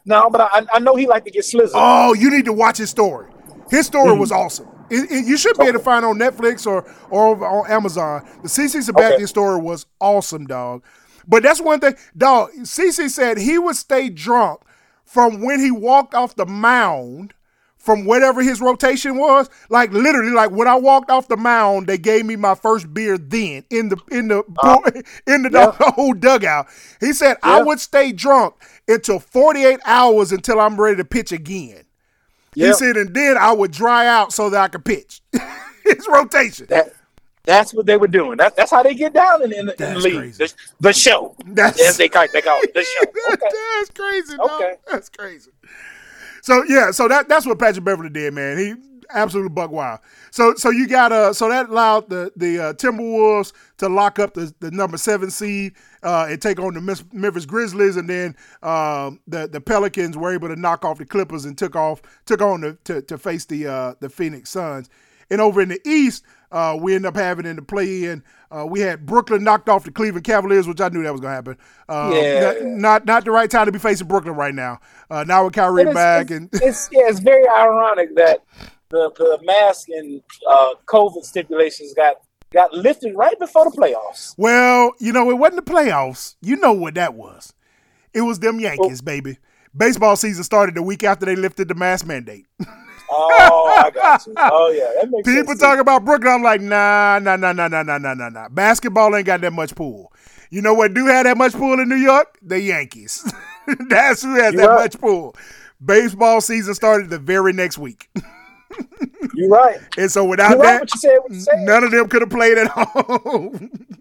No, but I, I know he like to get slizzard. Oh, you need to watch his story. His story was awesome. It, it- you should be able to find it on Netflix or or on Amazon. The CC Sabathia Okay. story was awesome, dog. But that's one thing, dog. CC said he would stay drunk from when he walked off the mound, from whatever his rotation was. Like literally, like when I walked off the mound, they gave me my first beer. Then in the in the uh, [laughs] in the yeah. [laughs] whole dugout, he said I would stay drunk until 48 hours until I'm ready to pitch again. He said, and then I would dry out so that I could pitch. [laughs] His rotation. That that's what they were doing. That, that's how they get down in, in, the- in the league. The, the show. That's- they call, they call it the show. [laughs] Okay. That's crazy. Dog. Okay. That's crazy. So yeah, so that that's what Patrick Beverley did, man. He absolutely buck wild. So so you got uh so that allowed the the uh, Timberwolves to lock up the, the number seven seed uh, and take on the Memphis Grizzlies, and then um, the the Pelicans were able to knock off the Clippers and took off took on the, to to face the uh, the Phoenix Suns. And over in the East, uh, we end up having in the play in. Uh, we had Brooklyn knocked off the Cleveland Cavaliers, which I knew that was going to happen. Uh, Yeah. not, not not the right time to be facing Brooklyn right now. Uh, now with Kyrie And it's, back it's, and it's yeah, it's very ironic that the the mask and uh, COVID stipulations got got lifted right before the playoffs. Well, you know, it wasn't the playoffs. You know what that was. It was them Yankees, baby. Baseball season started the week after they lifted the mask mandate. [laughs] Oh, I got you. Oh yeah, that makes People sense. talk about Brooklyn. I'm like, nah, nah, nah, nah, nah, nah, nah, nah, nah. Basketball ain't got that much pull. You know what do have that much pull in New York? The Yankees. [laughs] That's who has You that much pull. Baseball season started the very next week. [laughs] [laughs] You're right. And so without right. that, What you said. What you said. None of them could have played at [laughs] all.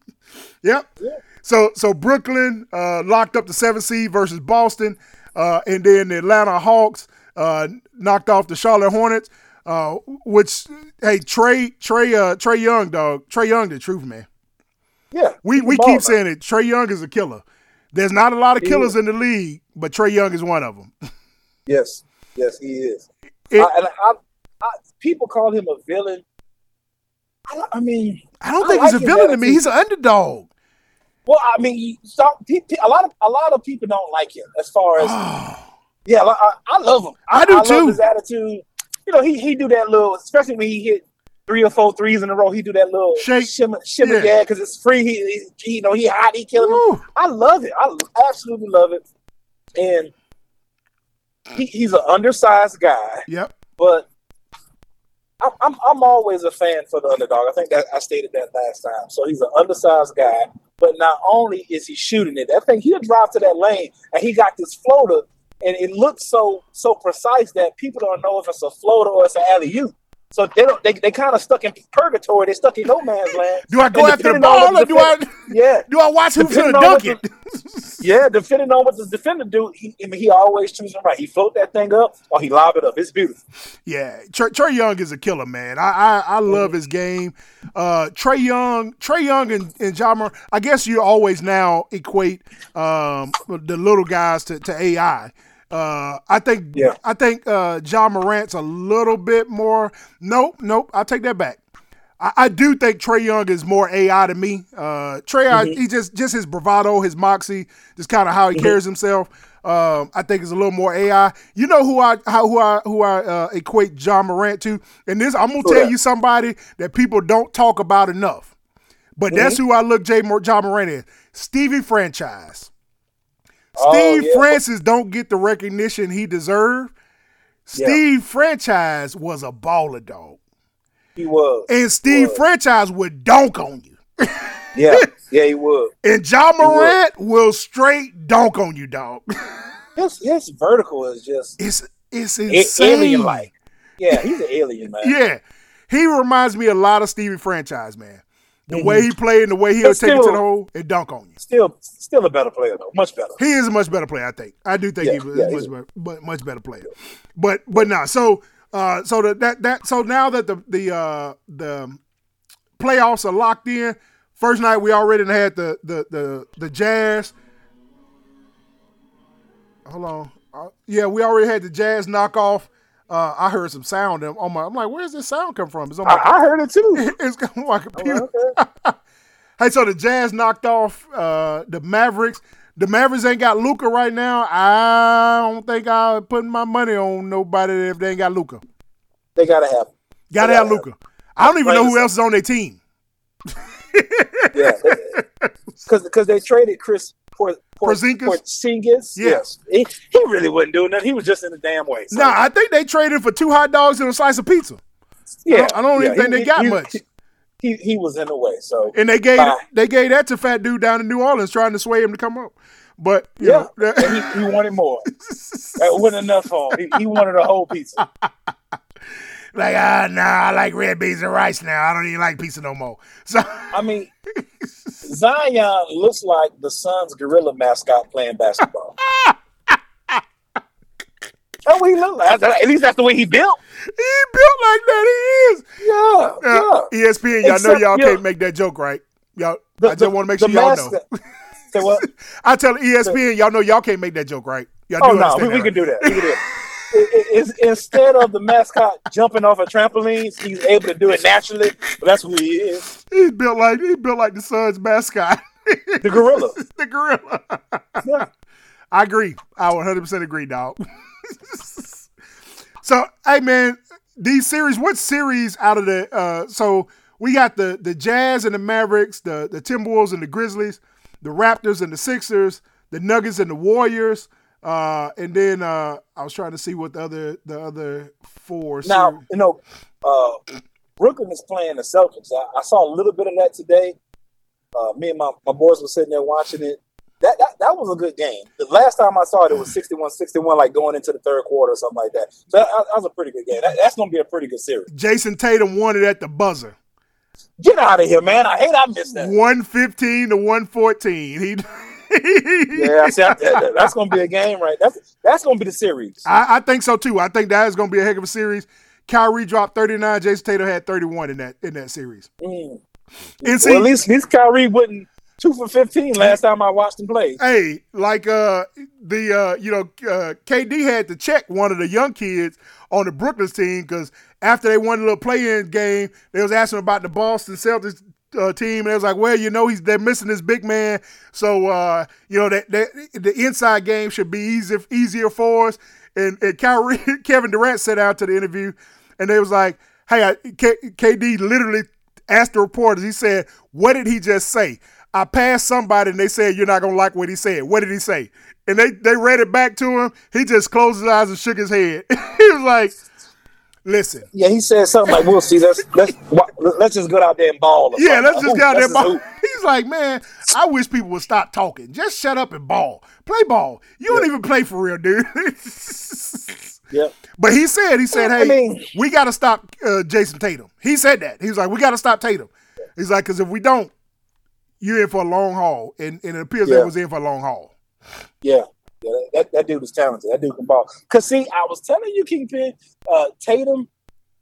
[laughs] yep. So so Brooklyn uh, locked up the seven seed versus Boston, uh, and then the Atlanta Hawks uh, knocked off the Charlotte Hornets. Uh, which hey Trae Trae uh, Trae Young dog Trae Young the truth man. Yeah. We we Ball, keep man. saying it. Trae Young is a killer. There's not a lot of killers in the league, but Trae Young is one of them. Yes. Yes, he is. It- I, and I, people call him a villain. I, I mean, I don't I think like he's a villain to me. He's an underdog. well, I mean, you- some, pe- pe- a lot of a lot of people don't like him. As far as [sighs] yeah, I, I love him. I do love too. His attitude. You know, he he do that little, especially when he hit three or four threes in a row. He do that little Shake. shimmer, shimmer Yeah. because it's free. He, he, you know, he hot. He killing. Woo. I love it. I absolutely love it. And he, he's an undersized guy, Yep. but I'm, I'm I'm always a fan for the underdog. I think that I stated that last time. So he's an undersized guy, but not only is he shooting it, I think he'll drive to that lane and he got this floater, and it looks so so precise that people don't know if it's a floater or it's an alley oop. So they don't they, they kind of stuck in purgatory. They stuck in no man's land. Do I go after the ball or do I Yeah, do I watch who's gonna dunk it? Yeah, depending on what the defender do, he, I mean, he always chooses right. He float that thing up or he lob it up. It's beautiful. Yeah, Trae, Trae Young is a killer, man. I I, I love his game. Uh, Trae Young, Trae Young, and and John Morant, I guess you always now equate um, the little guys to, to AI. Uh, I think Yeah. I think uh, John Morant's a little bit more. Nope, nope. I take that back. I, I do think Trae Young is more AI to me. Uh, Trae, I, he just just his bravado, his moxie, just kind of how he carries himself. Um, I think is a little more AI. You know who I how, who I who I uh, equate John Morant to, and this I'm gonna tell you somebody that people don't talk about enough. But that's who I look Jay Mor- John Morant is. Stevie Franchise. Oh, Steve yeah. Francis don't get the recognition he deserved. Yeah. Steve Franchise was a baller dog. He was. And Steve Was. Franchise would dunk on you. Yeah, [laughs] yeah, he would. And John. Morant will straight dunk on you, dog. [laughs] His his vertical is just It's it's insane. alien like. Yeah, he's an alien man. Yeah. He reminds me a lot of Stevie Franchise, man. The mm-hmm. way he played and the way he'll take it to the hole and dunk on you. Still, still a better player though. Much better. He is a much better player, I think. I do think Yeah, he's a yeah, much he's better, but much better player. But but nah, so uh so the, that that so now that the the uh the playoffs are locked in, first night we already had the the the the Jazz. Hold on. Uh, yeah, we already had the Jazz knock off. Uh, I heard some sound on my. I'm like, where's this sound come from? It's on my. I, I heard it too. [laughs] it's on my computer. Okay. [laughs] Hey, so the Jazz knocked off uh, the Mavericks. The Mavericks ain't got Luka right now. I don't think I'm putting my money on nobody if they ain't got Luka. They gotta have. Gotta They have gotta Luka. I don't even know who else is on their team. Yeah, because [laughs] because they traded Chris Por, Por, Porzingis? Porzingis. Yeah. Yes, he, he really wasn't doing nothing. He was just in the damn way. So, Nah, I think they traded for two hot dogs and a slice of pizza, yeah, I don't even yeah, think they got much. He, he was in the way. So and they gave Bye. they gave that to fat dude down in New Orleans trying to sway him to come up. But you yeah, know, and he, he wanted more. [laughs] That wasn't enough for him. He, he wanted a whole pizza. [laughs] like ah nah, I like red beans and rice now. I don't even like pizza no more. [laughs] So I mean, Zion looks like the Suns gorilla mascot playing basketball. That's what he look like. At least that's the way he built. He built like that. He is. Yeah, Uh, yeah. ESPN, y'all know y'all yeah. can't make that joke, right? Y'all, The- I just want to make sure y'all know. [laughs] Say what? [laughs] I tell ESPN, y'all know y'all can't make that joke, right? Y'all Oh do no, we, understand we that, can do that. We can do that. I- I- it's- instead of the mascot [laughs] jumping off a trampoline, he's able to do it naturally. But that's who he is. He's built like he built like the Suns mascot, The gorilla. the gorilla. I agree. I 100 percent agree, dog. [laughs] so, hey man, these series. What series out of the? uh So we got the the Jazz and the Mavericks, the the Timberwolves and the Grizzlies, the Raptors and the Sixers, the Nuggets and the Warriors. Uh, and then uh, I was trying to see what the other the other four. Now, series- you know, uh, Brooklyn is playing the Celtics. I, I saw a little bit of that today. Uh, me and my, my boys were sitting there watching it. That, that that was a good game. The last time I saw it, it was 61-61, like going into the third quarter or something like that. So that, that was a pretty good game. That, that's going to be a pretty good series. Jayson Tatum won it at the buzzer. Get out of here, man. I hate I missed that. 115 to 114. He [laughs] Yeah, see, I, that- that's going to be a game, right? That's that's going to be the series. I, I think so too. I think that is going to be a heck of a series. Kyrie dropped 39. Jayson Tatum had 31 in that in that series. Mm. And see, Well, at least, at least Kyrie wasn't two for 15 last time I watched him play. hey, like uh the uh you know uh, KD had to check one of the young kids on the Brooklyn team because after they won a little play-in game, they was asking about the Boston Celtics. Uh, team and they was like, well, you know, he's they're missing this big man, so uh, you know that, that the inside game should be easier easier for us. And, and Kyrie, [laughs] Kevin Durant sat out to the interview, and they was like, hey, I, K, KD literally asked the reporters. He said, "What did he just say?" I passed somebody, and they said, "You're not gonna like what he said." What did he say? And they they read it back to him. He just closed his eyes and shook his head. [laughs] he was like, "Listen, Yeah, he said something like, "We'll see. Let's let's let's just go out there and ball." yeah, let's just go out there that's ball." [laughs] He's like, "Man, I wish people would stop talking. Just shut up and ball. Play ball. You don't even play for real, dude." [laughs] Yeah, But he said, he said, I hey, mean- we got to stop uh, Jayson Tatum. He said that. He was like, we got to stop Tatum. He's like, because if we don't, you're in for a long haul. And, and it appears Yeah. they was in for a long haul. yeah, yeah. That, that dude was talented. That dude can ball. Cause see, I was telling you, Kingpin, uh, Tatum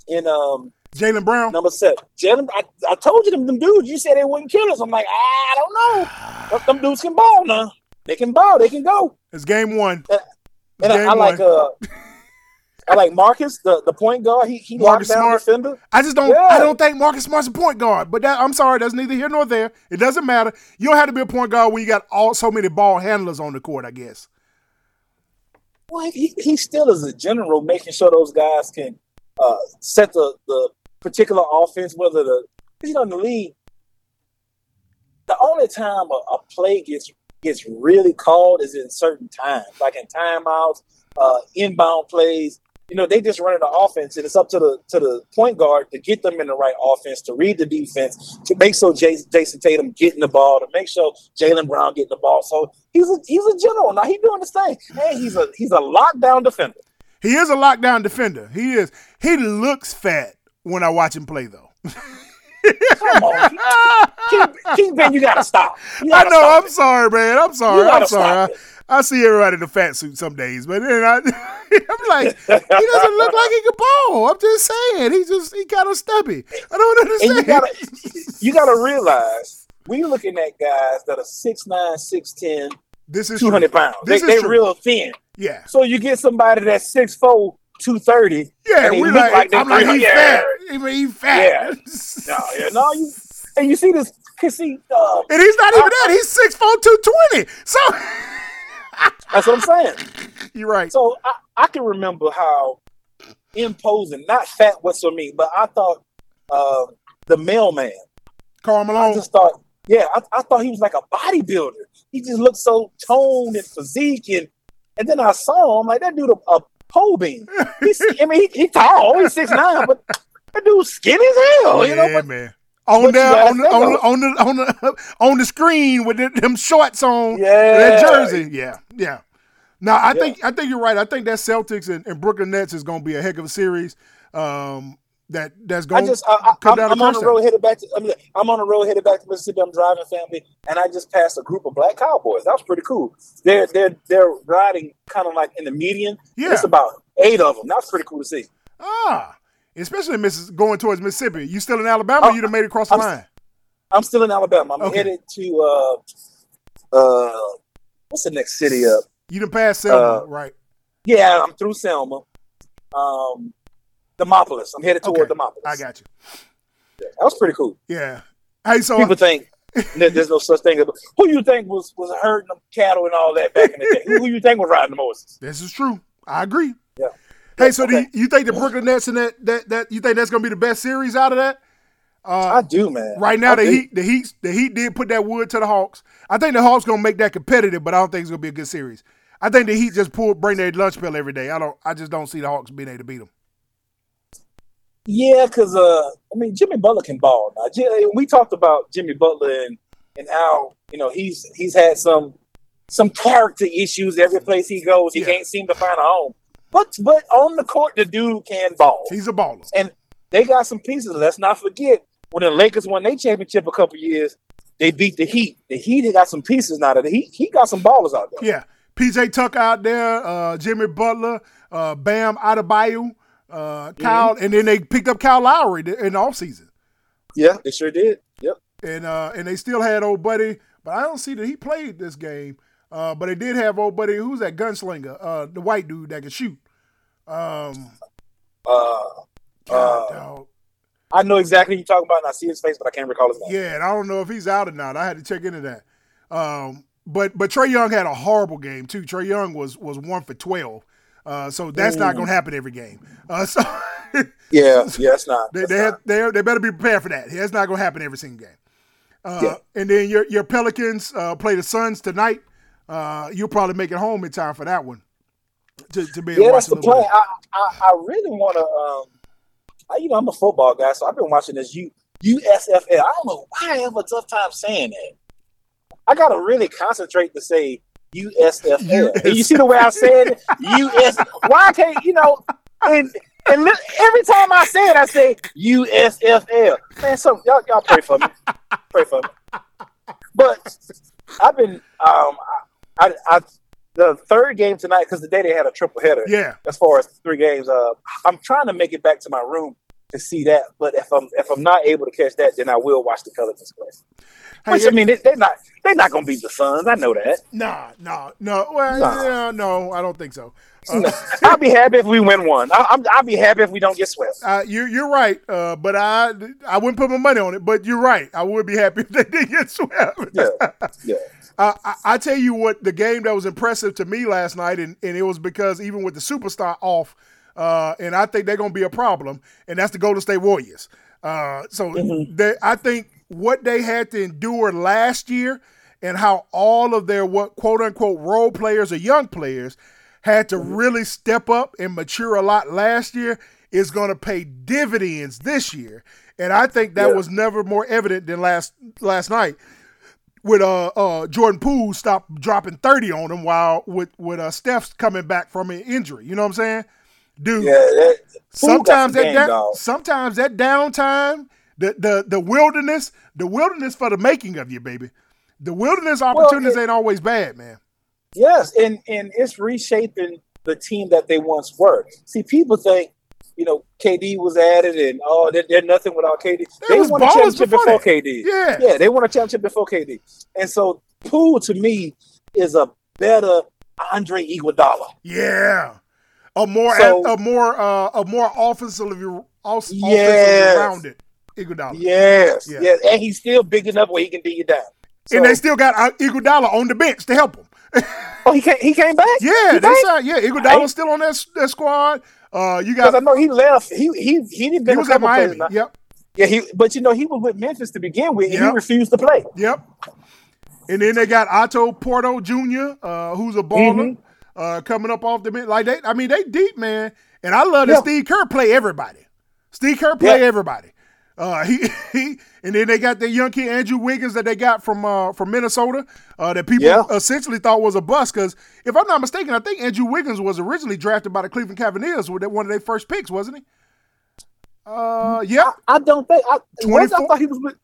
and um Jaylen Brown, number seven. Jaylen, I, I told you them, them dudes. You said they wouldn't kill us. I'm like, I don't know. But them dudes can ball now. They can ball. They can go. it's game one. And I, Game I like uh, [laughs] I like Marcus, the, the point guard. He he Marcus down Smart. defender. I just don't. Yeah. I don't think Marcus Smart's a point guard. But that, I'm sorry, that's neither here nor there. It doesn't matter. You don't have to be a point guard when you got all so many ball handlers on the court. I guess. Well, he, he still is a general, making sure those guys can uh, set the, the particular offense, whether the you know in the league. The only time a, a play gets gets really called is in certain times, like in timeouts, uh, inbound plays. You know, they just running the offense, and it's up to the to the point guard to get them in the right offense, to read the defense, to make sure Jayson, Jayson Tatum getting the ball, to make sure Jaylen Brown getting the ball. So he's a he's a general now. He's doing his thing, and he's a he's a lockdown defender. He is a lockdown defender. He is. He looks fat when I watch him play, though. [laughs] Come on, King, Kingpin, you gotta stop. You I gotta know. stop I'm it. sorry, man. I'm sorry. I'm sorry. I. I see everybody in a fat suit some days, but then I, [laughs] I'm like, he doesn't look like he can ball. I'm just saying, he just he kind of stubby. I don't And understand. you gotta you gotta realize we're looking at guys that are 6'9", 6'10", this is 200 true. pounds. This they, is they real thin. Yeah, So you get somebody that's 6'4", 230. yeah. and We look like, like I'm like, he's yeah. fat. I mean, he's fat. Yeah. No, yeah, no, you and you see this. Cause see, uh, and he's not even that. He's six four two twenty. So [laughs] that's what I'm saying. you're right. So I, I can remember how imposing, not fat what's for me, but I thought uh, the mailman. Carl I Malone. just thought, yeah, I, I thought he was like a bodybuilder. He just looked so toned and physique, and and then I saw him like that dude a, a pole beam. He's, [laughs] I mean, he, he tall, he's six nine, but that dude's skinny as hell. you know, yeah, but man. On but there, on the, on, the, on the on the on the screen with the, them shorts on, Yeah. that jersey. Yeah, yeah. Now I Yeah. think I think you're right. I think that Celtics and, and Brooklyn Nets is going to be a heck of a series. Um, that that's I going just I, I, come I'm, down I'm on the road headed back to I mean, I'm on the road headed back to Mississippi. I'm driving family, and I just passed a group of black cowboys. That was pretty cool. They're they're they're riding kind of like in the median. Yeah. it's about eight of them. That's pretty cool to see. Ah, especially in Missis going towards Mississippi. You still in Alabama? or Oh, you done made it across the I'm- line. I'm still in Alabama. I'm Okay. headed to uh uh what's the next city up? You done passed Selma, Uh, right? Yeah, I'm through Selma. Um, Demopolis. I'm headed toward Okay, Demopolis. I got you. That was pretty cool. Yeah. Hey, so People think [laughs] there's no such thing as who you think was was herding them cattle and all that back in the day. who, who you think was riding the horses? this is true. I agree. Yeah. Hey, so do you, you think the Brooklyn Nets and that that that you think that's gonna be the best series out of that? I do, man. Right now, I the do. Heat, the Heat, the Heat did put that wood to the Hawks. I think the Hawks gonna make that competitive, but I don't think it's gonna be a good series. I think the Heat just pull bring their lunch pill every day. I don't. I just don't see the Hawks being able to beat them. Yeah, because uh, I mean, Jimmy Butler can ball now. We talked about Jimmy Butler and, and how you know he's he's had some some character issues every place he goes. He Yeah. can't seem to find a home. But but on the court, the dude can ball. He's a baller. and they got some pieces. Let's not forget when the Lakers won their championship a couple years, they beat the Heat. The Heat they got some pieces now. The Heat he got some ballers out there. Yeah, PJ Tucker out there, uh, Jimmy Butler, uh, Bam Adebayo, uh, Kyle, and then they picked up Kyle Lowry in the offseason. Yeah, they sure did. Yep. and uh, and they still had old buddy, but I don't see that he played this game. Uh, but they did have old buddy, who's that gunslinger, uh, the white dude that can shoot. Um, Uh, God, Uh, dog. I know exactly who you're talking about, and I see his face, but I can't recall his name. yeah, and I don't know if he's out or not. I had to check into that. Um, but but Trae Young had a horrible game too. Trae Young was was one for twelve. Uh, so that's not going to happen every game. Uh, [laughs] so Yeah, yeah, [laughs] it's not. they It's they, not. have, they they better be prepared for that. That's not going to happen every single game. Uh, Yeah. And then your your Pelicans uh, play the Suns tonight. Uh, you'll probably make it home in time for that one. To, to be yeah, that's the plan. I, I, I really want to. Um, I, you know, I'm a football guy, so I've been watching this U, USFL. I don't know why I have a tough time saying that. I got to really concentrate to say USFL. You see the way I said it? [laughs] US. Why can't you know? And and li- every time I say it, I say USFL. Man, so y'all y'all pray for me. Pray for me. But I've been um I, I the third game tonight because the day they had a triple header. Yeah. as far as three games. Uh, I'm trying to make it back to my room to see that, but if I'm if I'm not able to catch that, then I will watch the Pelicans play. Hey, Which I mean, they, they're not they're not gonna beat the Suns. I know that. Nah, nah, no. Well, Nah. yeah, no, I don't think so. Uh, I'll be happy if we win one. I, I'm, I'll be happy if we don't get swept. uh, you, you're right, uh, but I I wouldn't put my money on it. But you're right. I would be happy if they didn't get swept. Yeah, yeah. Uh, I, I tell you what, the game that was impressive to me last night, and, and it was because even with the superstar off, uh, and I think they're going to be a problem, and that's the Golden State Warriors. Uh, so they, I think what they had to endure last year and how all of their what quote unquote role players or young players had to really step up and mature a lot last year is going to pay dividends this year. And I think that Yeah. was never more evident than last last night with uh uh Jordan Poole stop dropping 30 on him while with with uh Steph's coming back from an injury. You know what I'm saying? Dude, Yeah, that, sometimes some that game, sometimes that downtime, the the the wilderness, the wilderness for the making of you, baby. The wilderness opportunities it- ain't always bad, man. Yes, and and it's reshaping the team that they once were. See, people think, you know, KD was added, and oh, they're, they're nothing without KD. They was won a championship before. KD. Yeah. yeah, they won a championship before KD, and so Poole to me is a better Andre Iguodala. Yeah. A more So- a more uh a more offensively off- offensively Yes. rounded Iguodala. Yes, Yeah. yes, and he's still big enough where he can dig you down. So, and they still got uh, Iguodala on the bench to help him. [laughs] oh, he came, he came back. Yeah, He they back? said, yeah, Iguodala's still on that that squad. Uh, you Because I know he left. He he he didn't he was at Miami. Yep, Yeah, he but you know he was with Memphis to begin with, and he refused to play. yep. And then they got Otto Porter Jr., uh, who's a baller, Mhm. uh, coming up off the bench. Like they, I mean, they deep, man. And I love that Yeah. Steve Kerr play everybody. Steve Kerr play Yeah. everybody. Uh, he, [laughs] he and then they got the young kid Andrew Wiggins that they got from uh, from Minnesota uh, that people Yeah. essentially thought was a bust because if I'm not mistaken, I think Andrew Wiggins was originally drafted by the Cleveland Cavaliers with one of their first picks, wasn't he? Uh, yeah, I don't think I, I thought he was with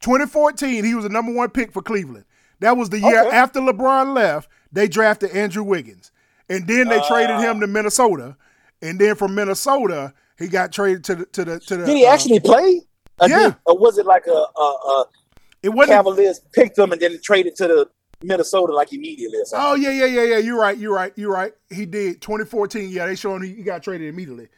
2014, he was the number one pick for Cleveland. That was the year Okay. after LeBron left. They drafted Andrew Wiggins, and then they traded him to Minnesota, and then from Minnesota he got traded to the to the to the. Did he uh, actually play? Or yeah. or was it like a, a, a It wasn't. Cavaliers picked him and then traded to the Minnesota like immediately or something? Oh yeah, yeah, yeah, yeah. You're right. You're right. You're right. He did 2014. Yeah, they showing he, got traded immediately.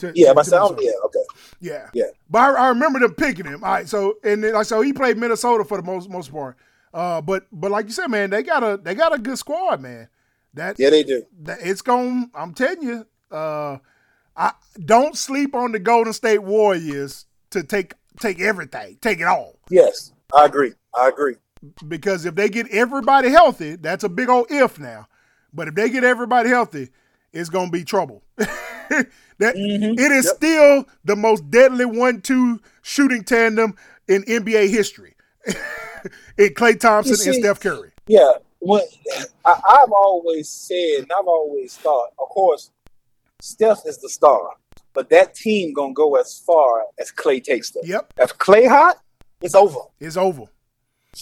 To, yeah, to- but to sound yeah, okay. Yeah. Yeah. But I, I remember them picking him. All right. So and then like so he played Minnesota for the most most part. Uh, but but like you said, man, they got a they got a good squad, man. That Yeah, they do. that it's going I'm telling you, uh I don't sleep on the Golden State Warriors to take take everything, take it all. Yes, I agree. I agree. Because if they get everybody healthy, that's a big old if now. But if they get everybody healthy, it's gonna be trouble. [laughs] that Mm-hmm. it is still the most deadly one-two shooting tandem in NBA history. [laughs] in Klay Thompson You and Steph Curry. Yeah, when, I, I've always said, and I've always thought, of course, Steph is the star, but that team gonna go as far as Klay takes them. Yep, If Klay hot, it's over. it's over.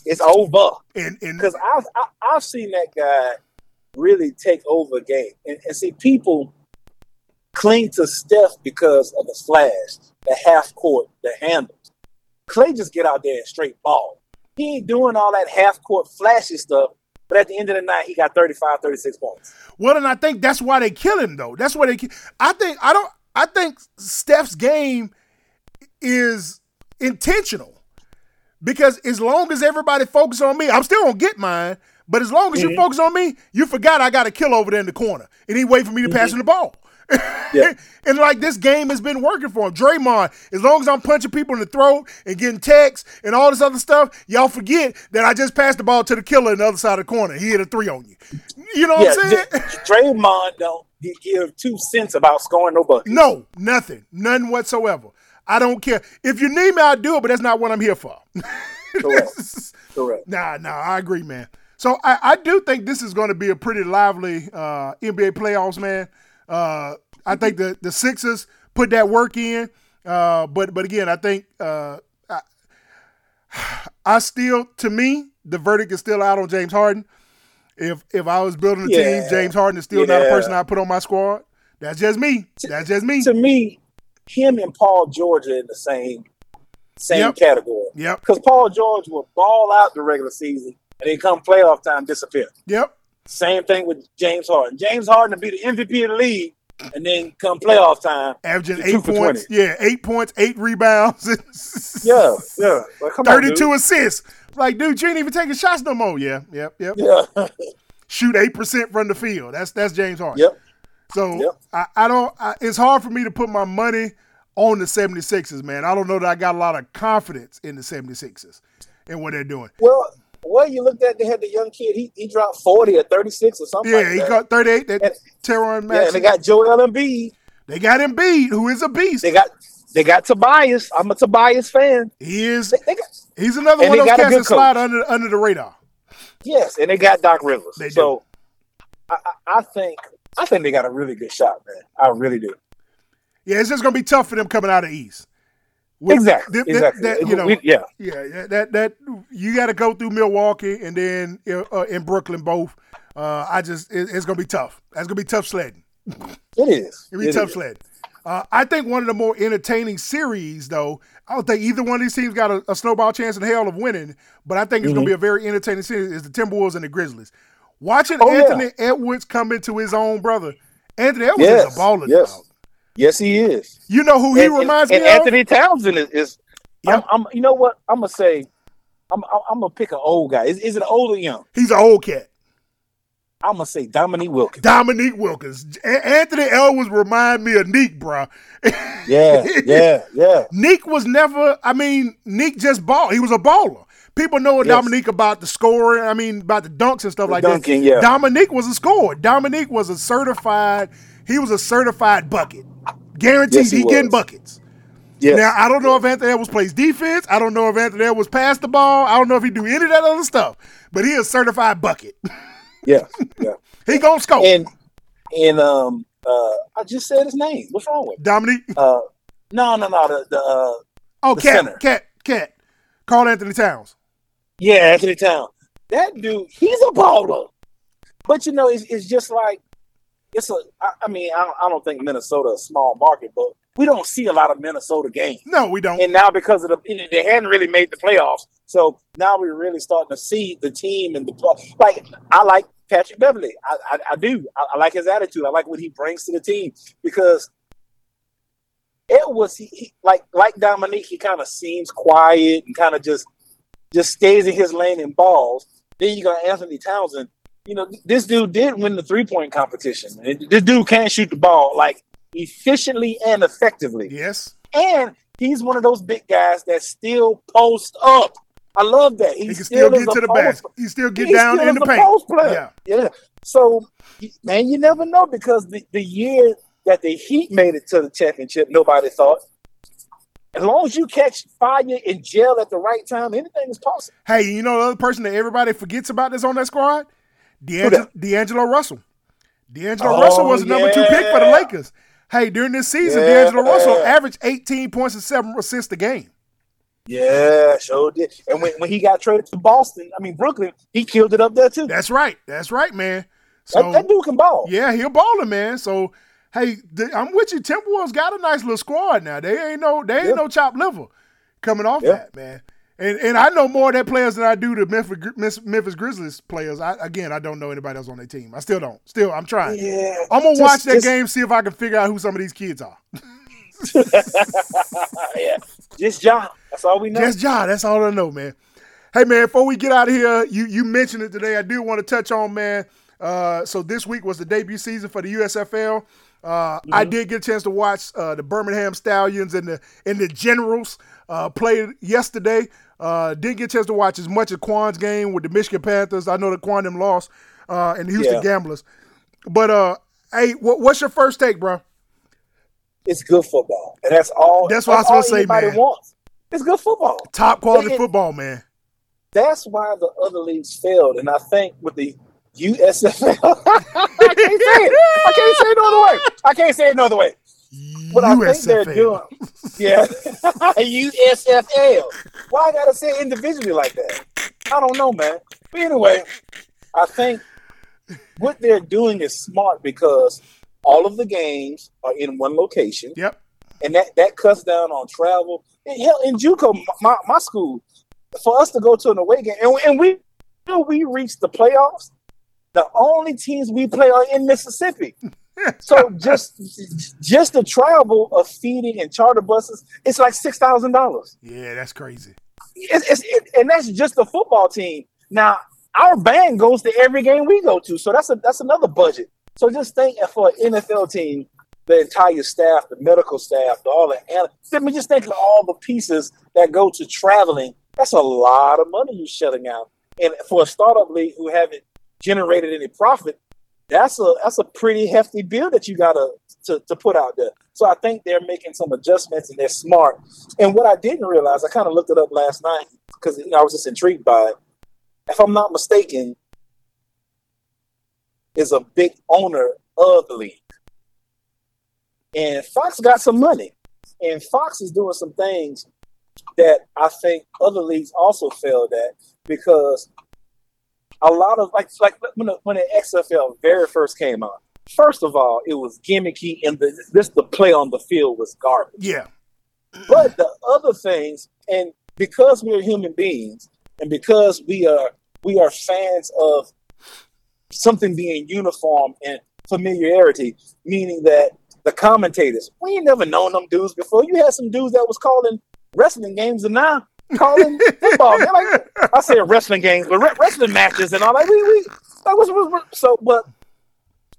It's over. And and Because I've I, I've seen that guy really take over a game, and, and see people cling to Steph because of the flash, the half court, the handles. Klay just get out there and straight ball. He ain't doing all that half court flashy stuff. But at the end of the night, he got 35, 36 points. Well, and I think that's why they kill him though. That's why they. ki- I think I don't. I think Steph's game is intentional because as long as everybody focus on me, I'm still gonna get mine. But as long as you focus on me, you forgot I got a kill over there in the corner, and he wait for me to pass mm-hmm. him the ball. Yeah. [laughs] and like this game has been working for him. Draymond, as long as I'm punching people in the throat and getting texts and all this other stuff, y'all forget that I just passed the ball to the killer in the other side of the corner. He hit a three on you. You know Yeah, what I'm saying? [laughs] Draymond gi- give two cents about scoring no buckets. No, nothing. None whatsoever. I don't care. If you need me, I'll do it, but that's not what I'm here for. Correct. [laughs] Correct. nah, nah, I agree, man. So I, I do think this is going to be a pretty lively uh, NBA playoffs, man. Uh, I think the, the Sixers put that work in. Uh, but but again, I think uh, I, [sighs] I still, to me, the verdict is still out on James Harden. If if I was building a team, James Harden is still not a person I put on my squad. That's just me. That's just me. To me, him and Paul George are in the same same Yep. category. Yep. Because Paul George will ball out the regular season and then come playoff time disappear. Yep. Same thing with James Harden. James Harden will be the MVP of the league and then come playoff time. averaging eight points. 20. Yeah, eight points, eight rebounds, [laughs] Yeah, yeah. Like, come on, thirty-two assists. Like, dude, you ain't even taking shots no more. Yeah, yep, yep. [laughs] Yeah. Shoot eight percent from the field. That's that's James Harden. yep. So Yep. I, I don't. I, it's hard for me to put my money on the 76ers, man. I don't know that I got a lot of confidence in the 76ers and what they're doing. Well, well, you looked at they had the young kid. He he dropped forty or thirty six or something. Yeah, like he got 38. That And- Teron Yeah, and they got Joel Embiid. they got Embiid, who is a beast. They got they got Tobias. I'm a Tobias fan. he is. They, they got He's another And one of those cats that slide under under the radar. yes, and they got Doc Rivers. They do. so I, I, think I think they got a really good shot, man. I really do. Yeah, it's just gonna be tough for them coming out of East. With- Exactly. th- th- exactly. that, you know, We- yeah. Yeah, yeah, that that you got to go through Milwaukee and then uh, in Brooklyn both. Uh, I just it, it's gonna be tough. That's gonna be tough sledding. It is. It'll be It tough is. sledding. Uh, I think one of the more entertaining series, though, I don't think either one of these teams got a, a snowball chance in hell of winning, but I think it's Mm-hmm. gonna be a very entertaining series. Is the Timberwolves and the Grizzlies. Watching Oh, yeah. Anthony Edwards come into his own, brother. Anthony Edwards Yes. is a baller. yes. dog. Yes, he is. You know who he and, reminds and, me and of? Anthony Townsend is. is Yep. I'm, I'm. You know what? I'm gonna say. I'm. I'm, I'm gonna pick an old guy. Is, is it old or young? He's an old cat. I'm gonna say Dominique Wilkins. Dominique Wilkins. A- Anthony Edwards remind me of Neek, bro. Yeah, yeah, yeah. [laughs] Neek was never. I mean, Neek just ball. He was a baller. People know Yes. Dominique about the scoring. I mean, about the dunks and stuff like dunking, that. yeah. Dominique was a scorer. Dominique was a certified. He was a certified bucket. Guaranteed Yes, he he, getting buckets. Yes. Now I don't know if Anthony Edwards plays defense. I don't know if Anthony Edwards pass the ball. I don't know if he do any of that other stuff. But he is certified bucket. [laughs] yeah, [laughs] yeah. he gonna score. And and um uh I just said his name. What's wrong with? Dominique. Uh No, no, no. The, the uh, Oh, The cat, center. cat, cat. Karl Anthony Towns. yeah, Anthony Town. That dude, he's a baller. But you know, it's, it's just like it's a. I, I mean, I don't, I don't think Minnesota a small market, but we don't see a lot of Minnesota games. No, we don't. And now because of the they hadn't really made the playoffs, so now we're really starting to see the team and the play. Like I like Patrick Beverley, I, I, I do. I, I like his attitude. I like what he brings to the team because it was he, he- like like Dominique. He kind of seems quiet and kind of just just stays in his lane and balls. Then you got Anthony Townsend. You know, this dude did win the three point competition. This dude can't shoot the ball like efficiently and effectively. yes. And he's one of those big guys that still post up. I love that. He He, can still is get to the basket. He still get he down still in the paint. post player. Yeah. Yeah. So, man, you never know because the, the year that the Heat made it to the championship, nobody thought. As long as you catch fire in jail at the right time, anything is possible. Hey, you know the other person that everybody forgets about that's on that squad? D'Angelo, D'Angelo Russell. D'Angelo Oh, Russell was the number two pick for the. Lakers. Hey, during this season, Yeah. D'Angelo Russell averaged 18 points and seven assists a game. Yeah, sure did. And when, when he got traded to Boston, I mean Brooklyn, he killed it up there too. That's right. That's right, man. So that, that dude can ball. yeah, he a baller, man. So hey, I'm with you. Timberwolves got a nice little squad now. They ain't no they ain't Yeah. no chopped liver coming off Yeah. that, man. And and I know more of their players than I do the Memphis, Memphis Grizzlies players. I, again, I don't know anybody else on their team. I still don't. Still, I'm trying. Yeah. I'm gonna Just- watch that just- game, see if I can figure out who some of these kids are. [laughs] yeah. Just John. That's all we know. Just John. that's all I know, man. Hey man, before we get out of here, you you mentioned it today. I do want to touch on, man. Uh, so this week was the debut season for the USFL. Uh, I did get a chance to watch uh, the Birmingham Stallions and the and the Generals uh, play yesterday. Uh, didn't get a chance to watch as much of Quan's game with the Michigan Panthers. I know that Quan them lost uh, and the Houston Yeah. Gamblers. But uh, hey, what, what's your first take, bro? It's good football, and that's all. That's what I was all gonna say, man. Wants. It's good football. Top quality It- football, man. That's why the other leagues failed, and I think with the USFL, [laughs] I can't say it. I can't say it no other way. I can't say it no other way. What I think they're doing, yeah, [laughs] A USFL. Why I gotta say individually like that? I don't know, man. But anyway, I think what they're doing is smart because all of the games are in one location. Yep. and that that cuts down on travel. And hell, in JUCO, my, my school, for us to go to an away game, and, and we till we reach the playoffs, the only teams we play are in Mississippi. So just just the travel of feeding and charter buses, it's like six thousand dollars. Yeah, that's crazy. It's, it's, it, and that's just the football team. Now our band goes to every game we go to, so that's a that's another budget. So just think for an NFL team, the entire staff, the medical staff, the, all the let me just think of all the pieces that go to traveling. That's a lot of money you're shutting out. And for a startup league who haven't generated any profit, that's a that's a pretty hefty bill that you gotta to, to put out there. So I think they're making some adjustments and they're smart. And what I didn't realize, I kind of looked it up last night because you know, I was just intrigued by it. If I'm not mistaken, is a big owner of the league. And Fox got some money. And Fox is doing some things that I think other leagues also failed at because a lot of like like when the, when the XFL very first came out. First of all, it was gimmicky and the this the play on the field was garbage. Yeah. But the other things, and because we're human beings, and because we are we are fans of something being uniform and familiarity, meaning that the commentators, we ain't never known them dudes before. You had some dudes that was calling wrestling games and now calling [laughs] football. They're like, I say wrestling games, but re- wrestling matches and all. that. we, we what's, what's, what's- so, but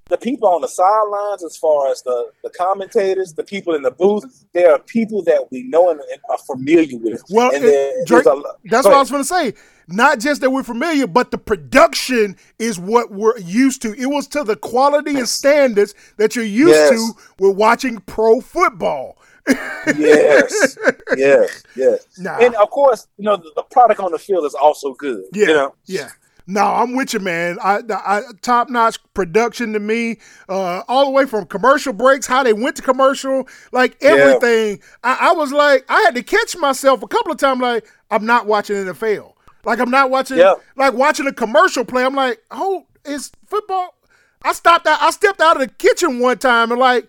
the people on the sidelines, as far as the, the commentators, the people in the booth, there are people that we know and, and are familiar with. Well, and it- Drake, a that's what I was going to say. Not just that we're familiar, but the production is what we're used to. It was to the quality and standards that you're used Yes. to with watching pro football. Yes, yes, yes. Nah. And of course, you know the, the product on the field is also good. Yeah, You know, yeah. No, I'm with you, man. I, I top notch production to me, uh, all the way from commercial breaks, how they went to commercial, like everything. I, I was like, I had to catch myself a couple of times, like I'm not watching NFL. Like I'm not watching, Yeah. like watching a commercial play. I'm like, oh, is football? I stopped out. I stepped out of the kitchen one time and like,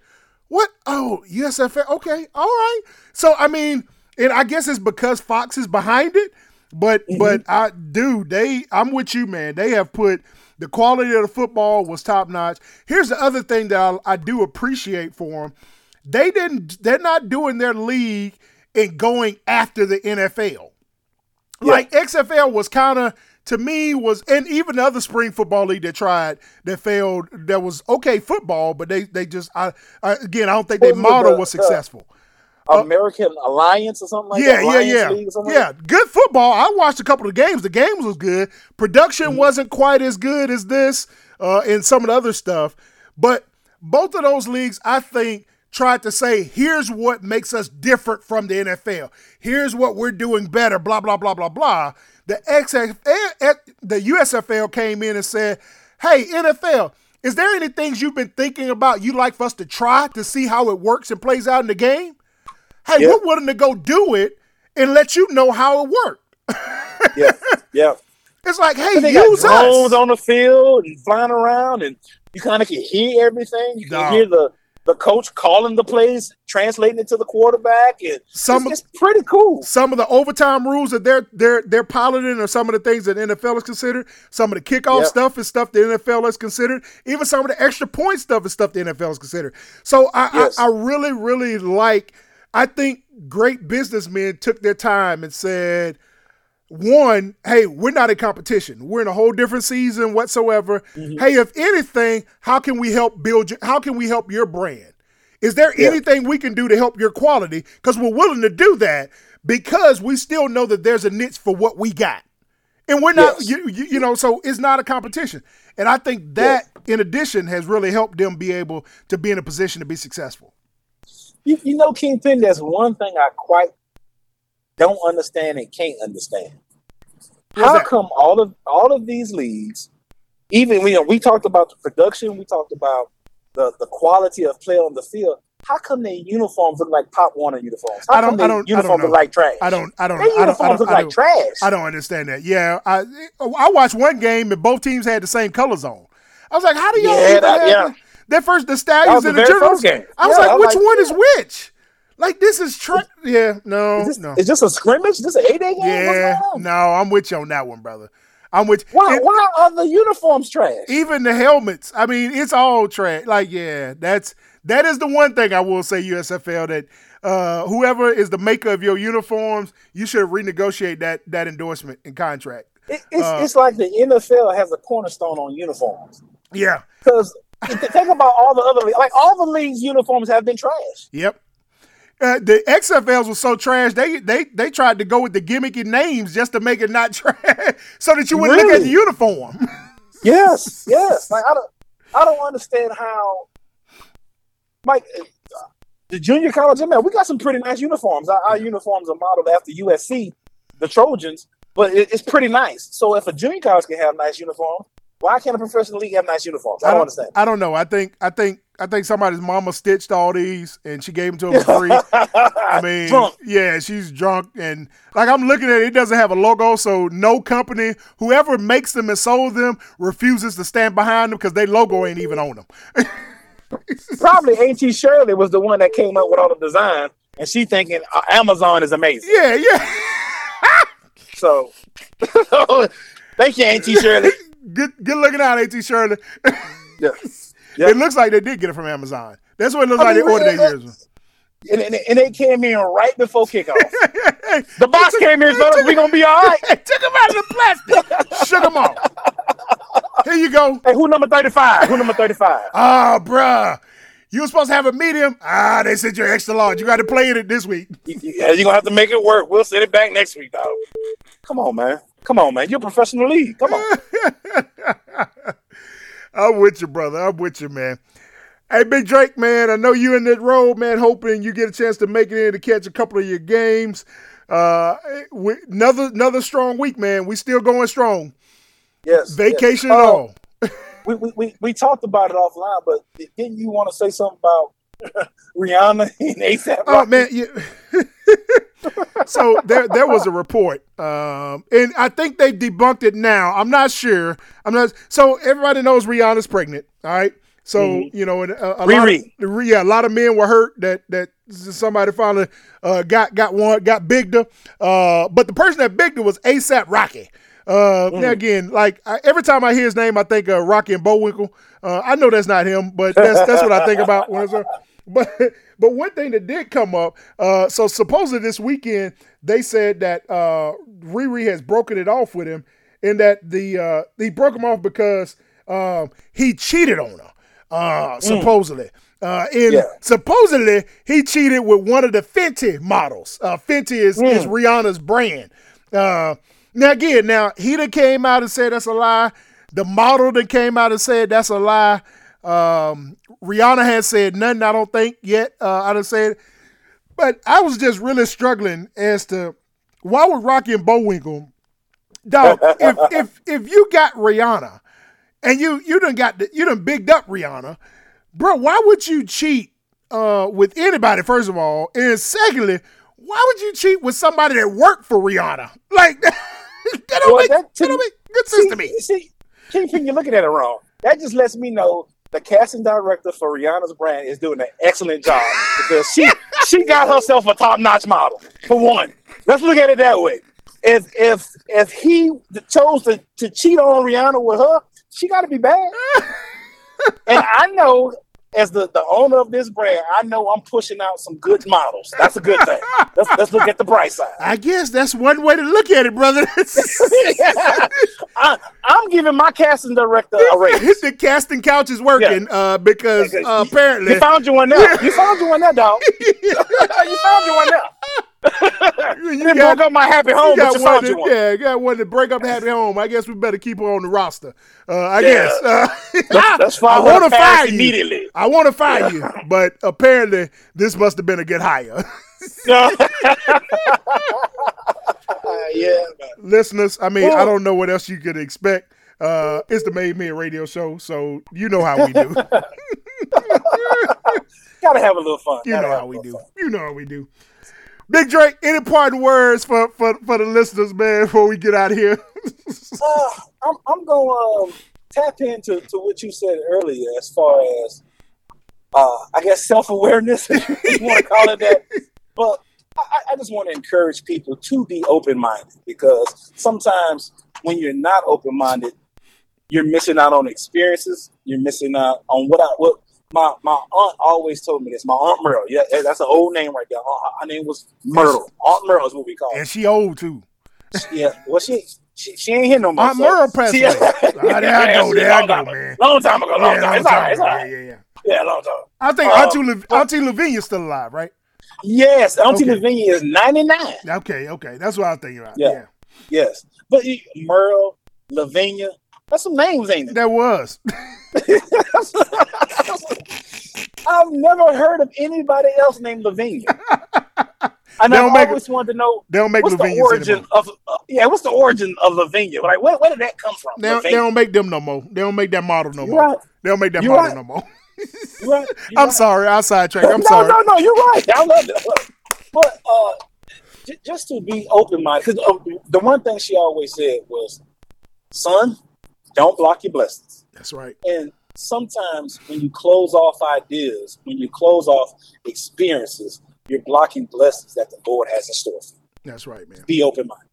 what? Oh, USFL. Okay, all right. So I mean, and I guess it's because Fox is behind it. But mm-hmm. but I do. they I'm with you, man. They have put the quality of the football was top notch. Here's the other thing that I, I do appreciate for them. They didn't. They're not doing their league and going after the NFL. Like XFL was kind of to me was, and even the other spring football league that tried that failed. That was okay football, but they they just I, I again I don't think their was model the- was the- successful. American Alliance or something like yeah, that. yeah, Alliance yeah, or yeah. like? Good football. I watched a couple of games. The games was good. Production Mm-hmm. wasn't quite as good as this, uh, and some of the other stuff. But both of those leagues, I think, tried to say, here's what makes us different from the NFL. Here's what we're doing better. Blah blah blah blah blah. The XFL, eh, eh, the USFL came in and said, hey NFL. Is there any things you've been thinking about you'd like for us to try to see how it works and plays out in the game? Hey, Yeah. we're willing to go do it and let you know how it worked. Yeah, yeah. [laughs] It's like, hey, They got use drones us. on the field and flying around, and you kind of can hear everything. You can hear the the coach calling the plays, translating it to the quarterback, and Some- it's, it's pretty cool. some of the overtime rules that they're they're they're piloting are some of the things that NFL is considered. Some of the kickoff Yep. stuff is stuff the NFL is considered. Even some of the extra point stuff is stuff the NFL is considered. So I, Yes. I, I really, really like I think great businessmen took their time and said, one, hey, we're not in competition. We're in a whole different season whatsoever. Mm-hmm. Hey, if anything, how can we help build your, how can we help your brand? Is there Yeah. anything we can do to help your quality? Because we're willing to do that because we still know that there's a niche for what we got. And we're not, Yes. you, you, you know, so it's not a competition. And I think that, in addition, has really helped them be able to be in a position to be successful. You, you know, Kingpin, there's one thing I quite don't understand and can't understand. How that? come all of all of these leagues, even you know, we talked about the production, we talked about the, the quality of play on the field. How come their uniforms look like Pop Warner uniforms? How I don't- I don't- I don't uniforms know. look like trash? I don't, I don't, Their I don't, I uniforms don't, look I like don't, trash. I don't understand that. Yeah, I I watched one game and both teams had the same colors on. I was like, how do y'all Yeah, that- yeah. that first the Stallions and the Generals? game. I was Yeah, like, was which like, one is which? Like this is tra- yeah, no, Is this, no, is this a scrimmage? Is this an eight day game? yeah, What's going on? no. I'm with you on that one, brother. I'm with Why, it- why are the uniforms trash? even the helmets. I mean, it's all trash. Like, yeah, that's that is the one thing I will say, USFL, that uh, whoever is the maker of your uniforms, you should renegotiate that that endorsement and contract. It, it's, Uh, it's like the NFL has a cornerstone on uniforms. Yeah. Because think about all the other. Like all the leagues' uniforms have been trash. Yep. Uh, the XFLs were so trash. They they they tried to go with the gimmicky names just to make it not [laughs] trash, so that you wouldn't look at the uniform. [laughs] Yes, yes. Like I don't, I don't understand how. Mike, uh, the junior college, man, we got some pretty nice uniforms. Our, our uniforms are modeled after USC, the Trojans, but it, it's pretty nice. So if a junior college can have nice uniforms, why can't a professional league have nice uniforms? I don't understand. I don't know. I think I think I think somebody's mama stitched all these and she gave them to him for free. I [laughs] mean, Drunk. yeah, she's drunk and like I'm looking at it, it doesn't have a logo, so no company, whoever makes them and sold them, refuses to stand behind them because their logo ain't even on them. [laughs] Probably Auntie Shirley was the one that came up with all the design, and she thinking uh, Amazon is amazing. yeah, yeah. [laughs] So, thank you, Auntie Shirley. good good looking out, Auntie Shirley. Yeah. Yeah. It looks like they did get it from Amazon. That's what it looks I like mean, they ordered their years. And, and, and they came in right before kickoff. [laughs] The box came in, so we're gonna be all right. [laughs] took them out of the plastic, [laughs] shook them off. Here you go. Hey, who number thirty-five? Who number thirty-five? Ah, bruh. You were supposed to have a medium. Ah, they said you're extra large. You got to play in it this week. Yeah, you're gonna have to make it work. We'll send it back next week, dog. Come on, man. Come on, man. You're a professional league. Come on. I'm with you, brother. I'm with you, man. Hey, Big Drake, man. I know you in that road, man. Hoping you get a chance to make it in to catch a couple of your games. Uh, we, another another strong week, man. We still going strong. Yes. Vacation yes. and Uh, all. we, we, we, we talked about it offline, but didn't you want to say something about [laughs] Rihanna and ASAP? Oh man, you, [laughs] so there there was a report, um, and I think they debunked it now. I'm not sure. I'm not. So everybody knows Rihanna's pregnant. All right. So Mhm. you know, and a, a lot of, yeah, a lot of men were hurt that that somebody finally uh, got got one got bigged. Uh, but the person that bigged was ASAP Rocky. Uh, Now again, like I, every time I hear his name, I think of Rocky and Bullwinkle. Uh, I know that's not him, but that's that's what I think about when it's. But [laughs] but one thing that did come up, uh, so supposedly this weekend they said that uh, Riri has broken it off with him, and that the uh, he broke him off because um, he cheated on her, uh, supposedly. Uh, and Yeah. supposedly he cheated with one of the Fenty models. Uh, Fenty is, is Rihanna's brand. Uh, now again, now he done came out and said that's a lie. The model that came out and said that's a lie. Um, Rihanna has said nothing. I don't think yet. Uh, I done said, it. but I was just really struggling as to why would Rocky and Bullwinkle, dog? if [laughs] if if you got Rihanna and you you done got the, you done bigged up Rihanna, bro, why would you cheat uh, with anybody? First of all, and secondly, why would you cheat with somebody that worked for Rihanna? Like [laughs] [laughs] that don't Well, make that that, don't make good sense to me. See, see, Kingpin, you're looking at it wrong. That just lets me know the casting director for Rihanna's brand is doing an excellent job because she [laughs] she got herself a top notch model for one. Let's look at it that way. If if if he chose to, to cheat on Rihanna with her, she got to be bad. [laughs] and I know, as the, the owner of this brand, I know I'm pushing out some good models. That's a good thing. Let's let's look at the bright side. I guess that's one way to look at it, brother. [laughs] [laughs] I, I'm giving my casting director a raise. [laughs] the casting couch is working uh, because uh, apparently You found you one there. You found you one there, dog. you found you one there. You didn't broke up my happy home, you got you one to, one. yeah, got one to break up the happy home. I guess we better keep her on the roster. Uh, I Yeah. guess. Uh, Let's, [laughs] let's I want to fire you. immediately. I want to fire you, [laughs] but apparently this must have been a good hire. [laughs] yeah, man. Listeners, I mean, I don't know what else you could expect. Uh, it's the Made Men Radio Show, so you know how we do. Gotta have a little fun. You Gotta know how we do. fun. You know how we do. Big Drake, any parting words for, for, for the listeners, man, before we get out of here? [laughs] Uh, I'm, I'm going to um, tap into to what you said earlier as far as, uh, I guess, self awareness, [laughs] if you want to call it that. But I, I just want to encourage people to be open minded because sometimes when you're not open minded, you're missing out on experiences. You're missing out on what I what my my aunt always told me this. My aunt Merle, yeah, that's an old name right there. Her, name was Myrtle. Aunt Merle is what we call her. and she old too. Yeah, well, she she, she ain't here no more. Aunt so- Merle passed [laughs] she- away. Ah, there I go, there I go, time man. Long time ago, long Yeah, time. long It's all right, time it's all ago. yeah, yeah, yeah. Yeah, long time. I think Uh, Auntie, Lav- Auntie Lavinia's still alive, right? Yes, Auntie Okay. Lavinia is 99. Okay, okay. That's what I was thinking about. Yeah. Yeah. Yes. But Merle, Lavinia, that's some names, ain't it? That was. [laughs] I've never heard of anybody else named Lavinia. And They don't make always wanted to know They don't make what's the origin anymore. of uh, yeah, what's the origin of Lavinia? Like where, where did that come from? They don't, they don't make them no more. They don't make that model no You're more. right. They don't make that You're model right. no more. You right. [laughs] You I'm sorry. I sidetracked. I'm [laughs] no, sorry. no, no, you're right. I love it. But uh, j- just to be open minded, because uh, the one thing she always said was, "Son, don't block your blessings." That's right. And sometimes when you close off ideas, when you close off experiences, you're blocking blessings that the Lord has in store for you. That's right, man. Be open minded.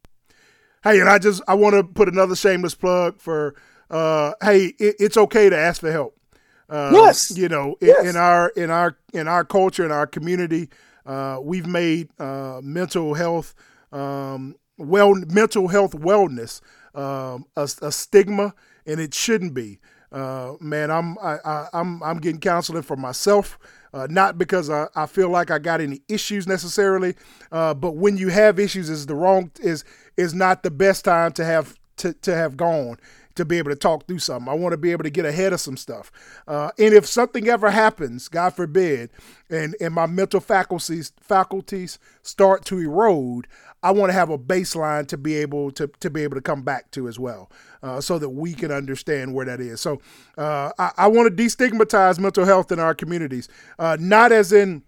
Hey, and I just I want to put another shameless plug for. Uh, hey, it, it's okay to ask for help. Uh, Yes. you know, in, Yes. in our in our in our culture in our community, uh, we've made uh, mental health, um, well, mental health wellness um, a, a stigma, and it shouldn't be. Uh, man, I'm I, I, I'm I'm getting counseling for myself, uh, not because I, I feel like I got any issues necessarily, uh, but when you have issues, is the wrong is is not the best time to have to, to have gone. to be able to talk through something. I want to be able to get ahead of some stuff. Uh, and if something ever happens, God forbid, and, and my mental faculties faculties start to erode, I want to have a baseline to be able to, to be able to come back to as well, uh, so that we can understand where that is. So uh, I, I, want to destigmatize mental health in our communities, uh, not as in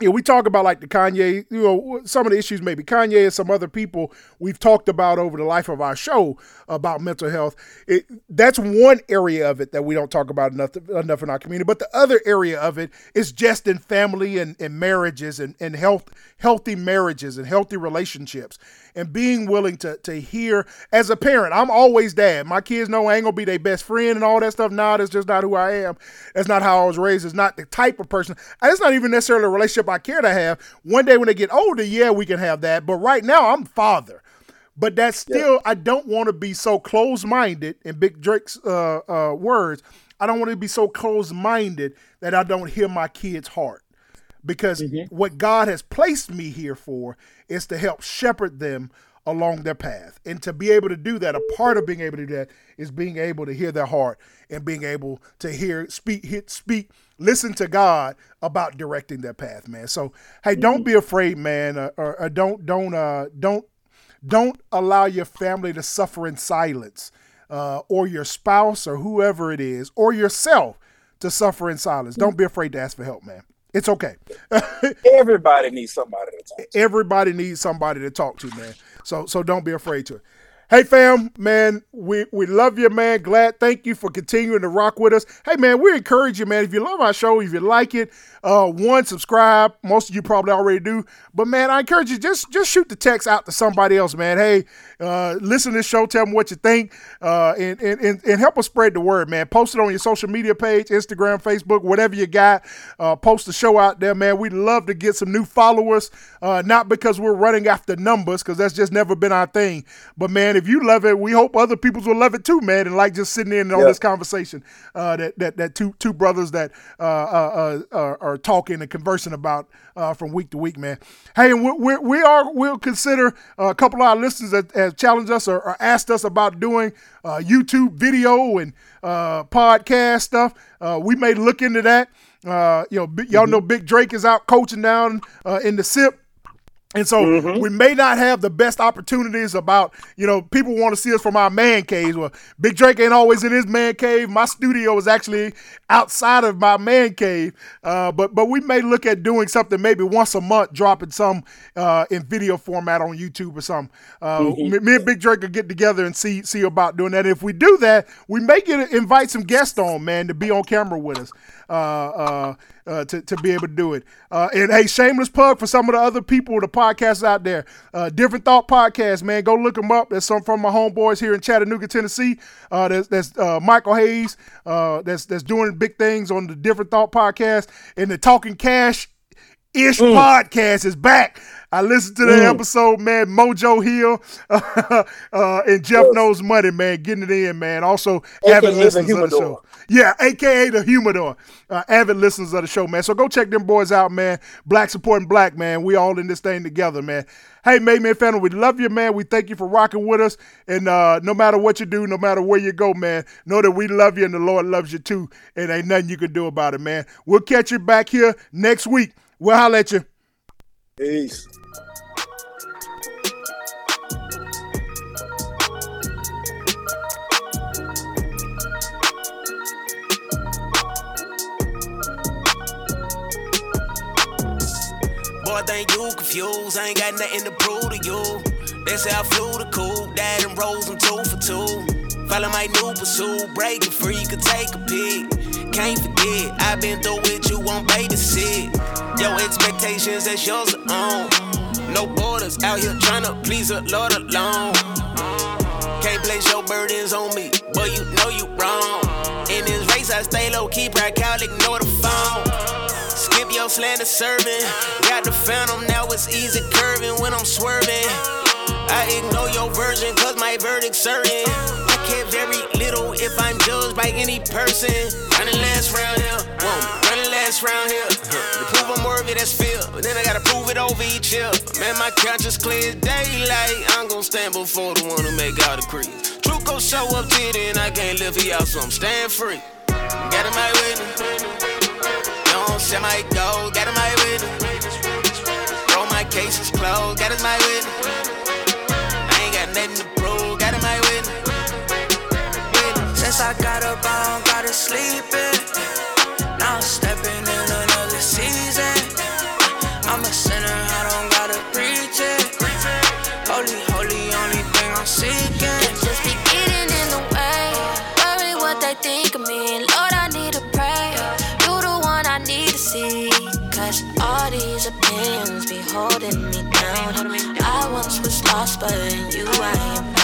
you know, we talk about like the Kanye, you know, some of the issues maybe Kanye and some other people we've talked about over the life of our show about mental health. It, that's one area of it that we don't talk about enough, enough in our community. But the other area of it is just in family and, and marriages and, and health, healthy marriages and healthy relationships and being willing to to hear as a parent. I'm always dad. My kids know I ain't gonna be their best friend and all that stuff. Nah, that's just not who I am. That's not how I was raised. It's not the type of person. It's not even necessarily a relationship I care to have. One day when they get older, yeah, we can have that. But right now, I'm father. But that's still, yeah. I don't want to be so close minded. In Big Drake's uh, uh, words, I don't want to be so close minded that I don't hear my kid's heart because mm-hmm. what God has placed me here for is to help shepherd them along their path. And to be able to do that, a part of being able to do that is being able to hear their heart and being able to hear, speak, hit, speak, listen to God about directing their path, man. So, hey, don't be afraid, man, uh, or, or, don't, don't, uh, don't, don't allow your family to suffer in silence, uh, or your spouse or whoever it is, or yourself to suffer in silence. Don't be afraid to ask for help, man. It's okay. [laughs] Everybody needs somebody to talk to. Everybody needs somebody to talk to, man. So so don't be afraid to. Hey fam, man, we, we love you, man. Glad, thank you for continuing to rock with us. Hey man, we encourage you, man. If you love our show, if you like it, uh, one, subscribe. Most of you probably already do. But man, I encourage you, just just shoot the text out to somebody else, man. Hey, uh, listen to the show, tell them what you think, uh, and, and, and, and, help us spread the word, man. Post it on your social media page, Instagram, Facebook, whatever you got. Uh, post the show out there, man. We'd love to get some new followers, uh, not because we're running after numbers, because that's just never been our thing. But man, if you love it, we hope other people will love it too, man. And like just sitting in on this conversation uh, that, that that two two brothers that uh, uh, are talking and conversing about from week to week, man. Hey, and we we are we'll consider a couple of our listeners that have challenged us or, or asked us about doing uh, YouTube video and uh, podcast stuff. Uh, we may look into that. Uh, you know, y'all mm-hmm. know Big Drake is out coaching down uh, in the SIP. And so mm-hmm. we may not have the best opportunities about, you know, people want to see us from our man caves. Well, Big Drake ain't always in his man cave. My studio is actually outside of my man cave. Uh, but but we may look at doing something maybe once a month, dropping some uh, in video format on YouTube or something. Uh, mm-hmm. Me and Big Drake will get together and see see about doing that. If we do that, we may get invite some guests on, man, to be on camera with us. Uh, uh, uh, to, to be able to do it. Uh, and hey, shameless plug for some of the other people, the podcasts out there. Uh, Different Thought Podcast, man. Go look them up. There's some from my homeboys here in Chattanooga, Tennessee. Uh, there's, there's uh, Michael Hayes uh, that's that's doing big things on the Different Thought Podcast. And the Talking Cash ish mm. podcast is back. I listened to the mm. episode, man. Mojo Hill [laughs] uh, and Jeff yes. Knows Money, man, getting it in, man. Also, avid listeners of the show. Yeah, aka the humidor. Uh, avid listeners of the show, man. So go check them boys out, man. Black supporting black, man. We all in this thing together, man. Hey, Made Man family, we love you, man. We thank you for rocking with us. And uh, no matter what you do, no matter where you go, man, know that we love you and the Lord loves you too. And ain't nothing you can do about it, man. We'll catch you back here next week. We'll holler at you. Peace. Boy, think you confused. I ain't got nothing to prove to you. They say I flew the cool, dad and rose them two for two. Follow my new pursuit, breaking free, you could take a peek. Can't forget, I've been through it, you won't babysit. Your expectations, that's yours own. No borders, out here trying to please the Lord alone. Can't place your burdens on me, but you know you wrong. In this race, I stay low, keep right out, ignore the phone. Skip your slander serving. Got the phantom, now it's easy curving when I'm swerving. I ignore your version, cause my verdict's certain. Care very little if I'm judged by any person. Running last round here, whoa, running last round here. To prove I'm worthy, that's. But then I gotta prove it over each year. Man, my conscience clear daylight. I'm gonna stand before the one who make all the creeds. True truth gon' show up to it, and I can't live for so I'm staying free. Got in my witness. Don't sell my gold, got in my witness. Roll my cases closed, got in my witness. I ain't got nothing to witness. Since I got up, I don't gotta sleep in. Now I'm stepping in another season. I'm a sinner, I don't gotta preach it. Holy, holy, only thing I'm seeking. It just be getting in the way. Worry what they think of me. Lord, I need to pray. You the one I need to see. Cause all these opinions be holding me down. I once was lost, but in you I am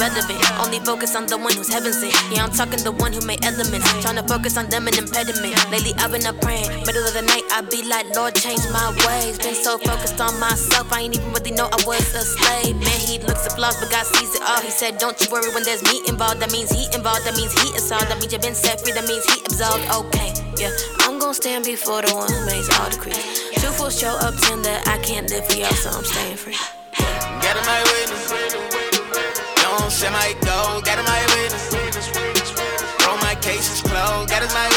Only focus on the one who's heaven sent. Yeah, I'm talking the one who made elements. Trying to focus on them and impediment. Lately, I've been up praying. Middle of the night, I be like, Lord, change my ways. Been so focused on myself, I ain't even really know I was a slave. Man, he looks at flaws, but God sees it all. He said, Don't you worry when there's me involved. That means he involved. That means he is all. That means you've been set free. That means he absolved. Okay, yeah. I'm gonna stand before the one who makes all decrees. Will show up tender. I can't live for y'all, so I'm staying free. Got in my witness. Gold, got in my witness. Roll my cases closed, got in my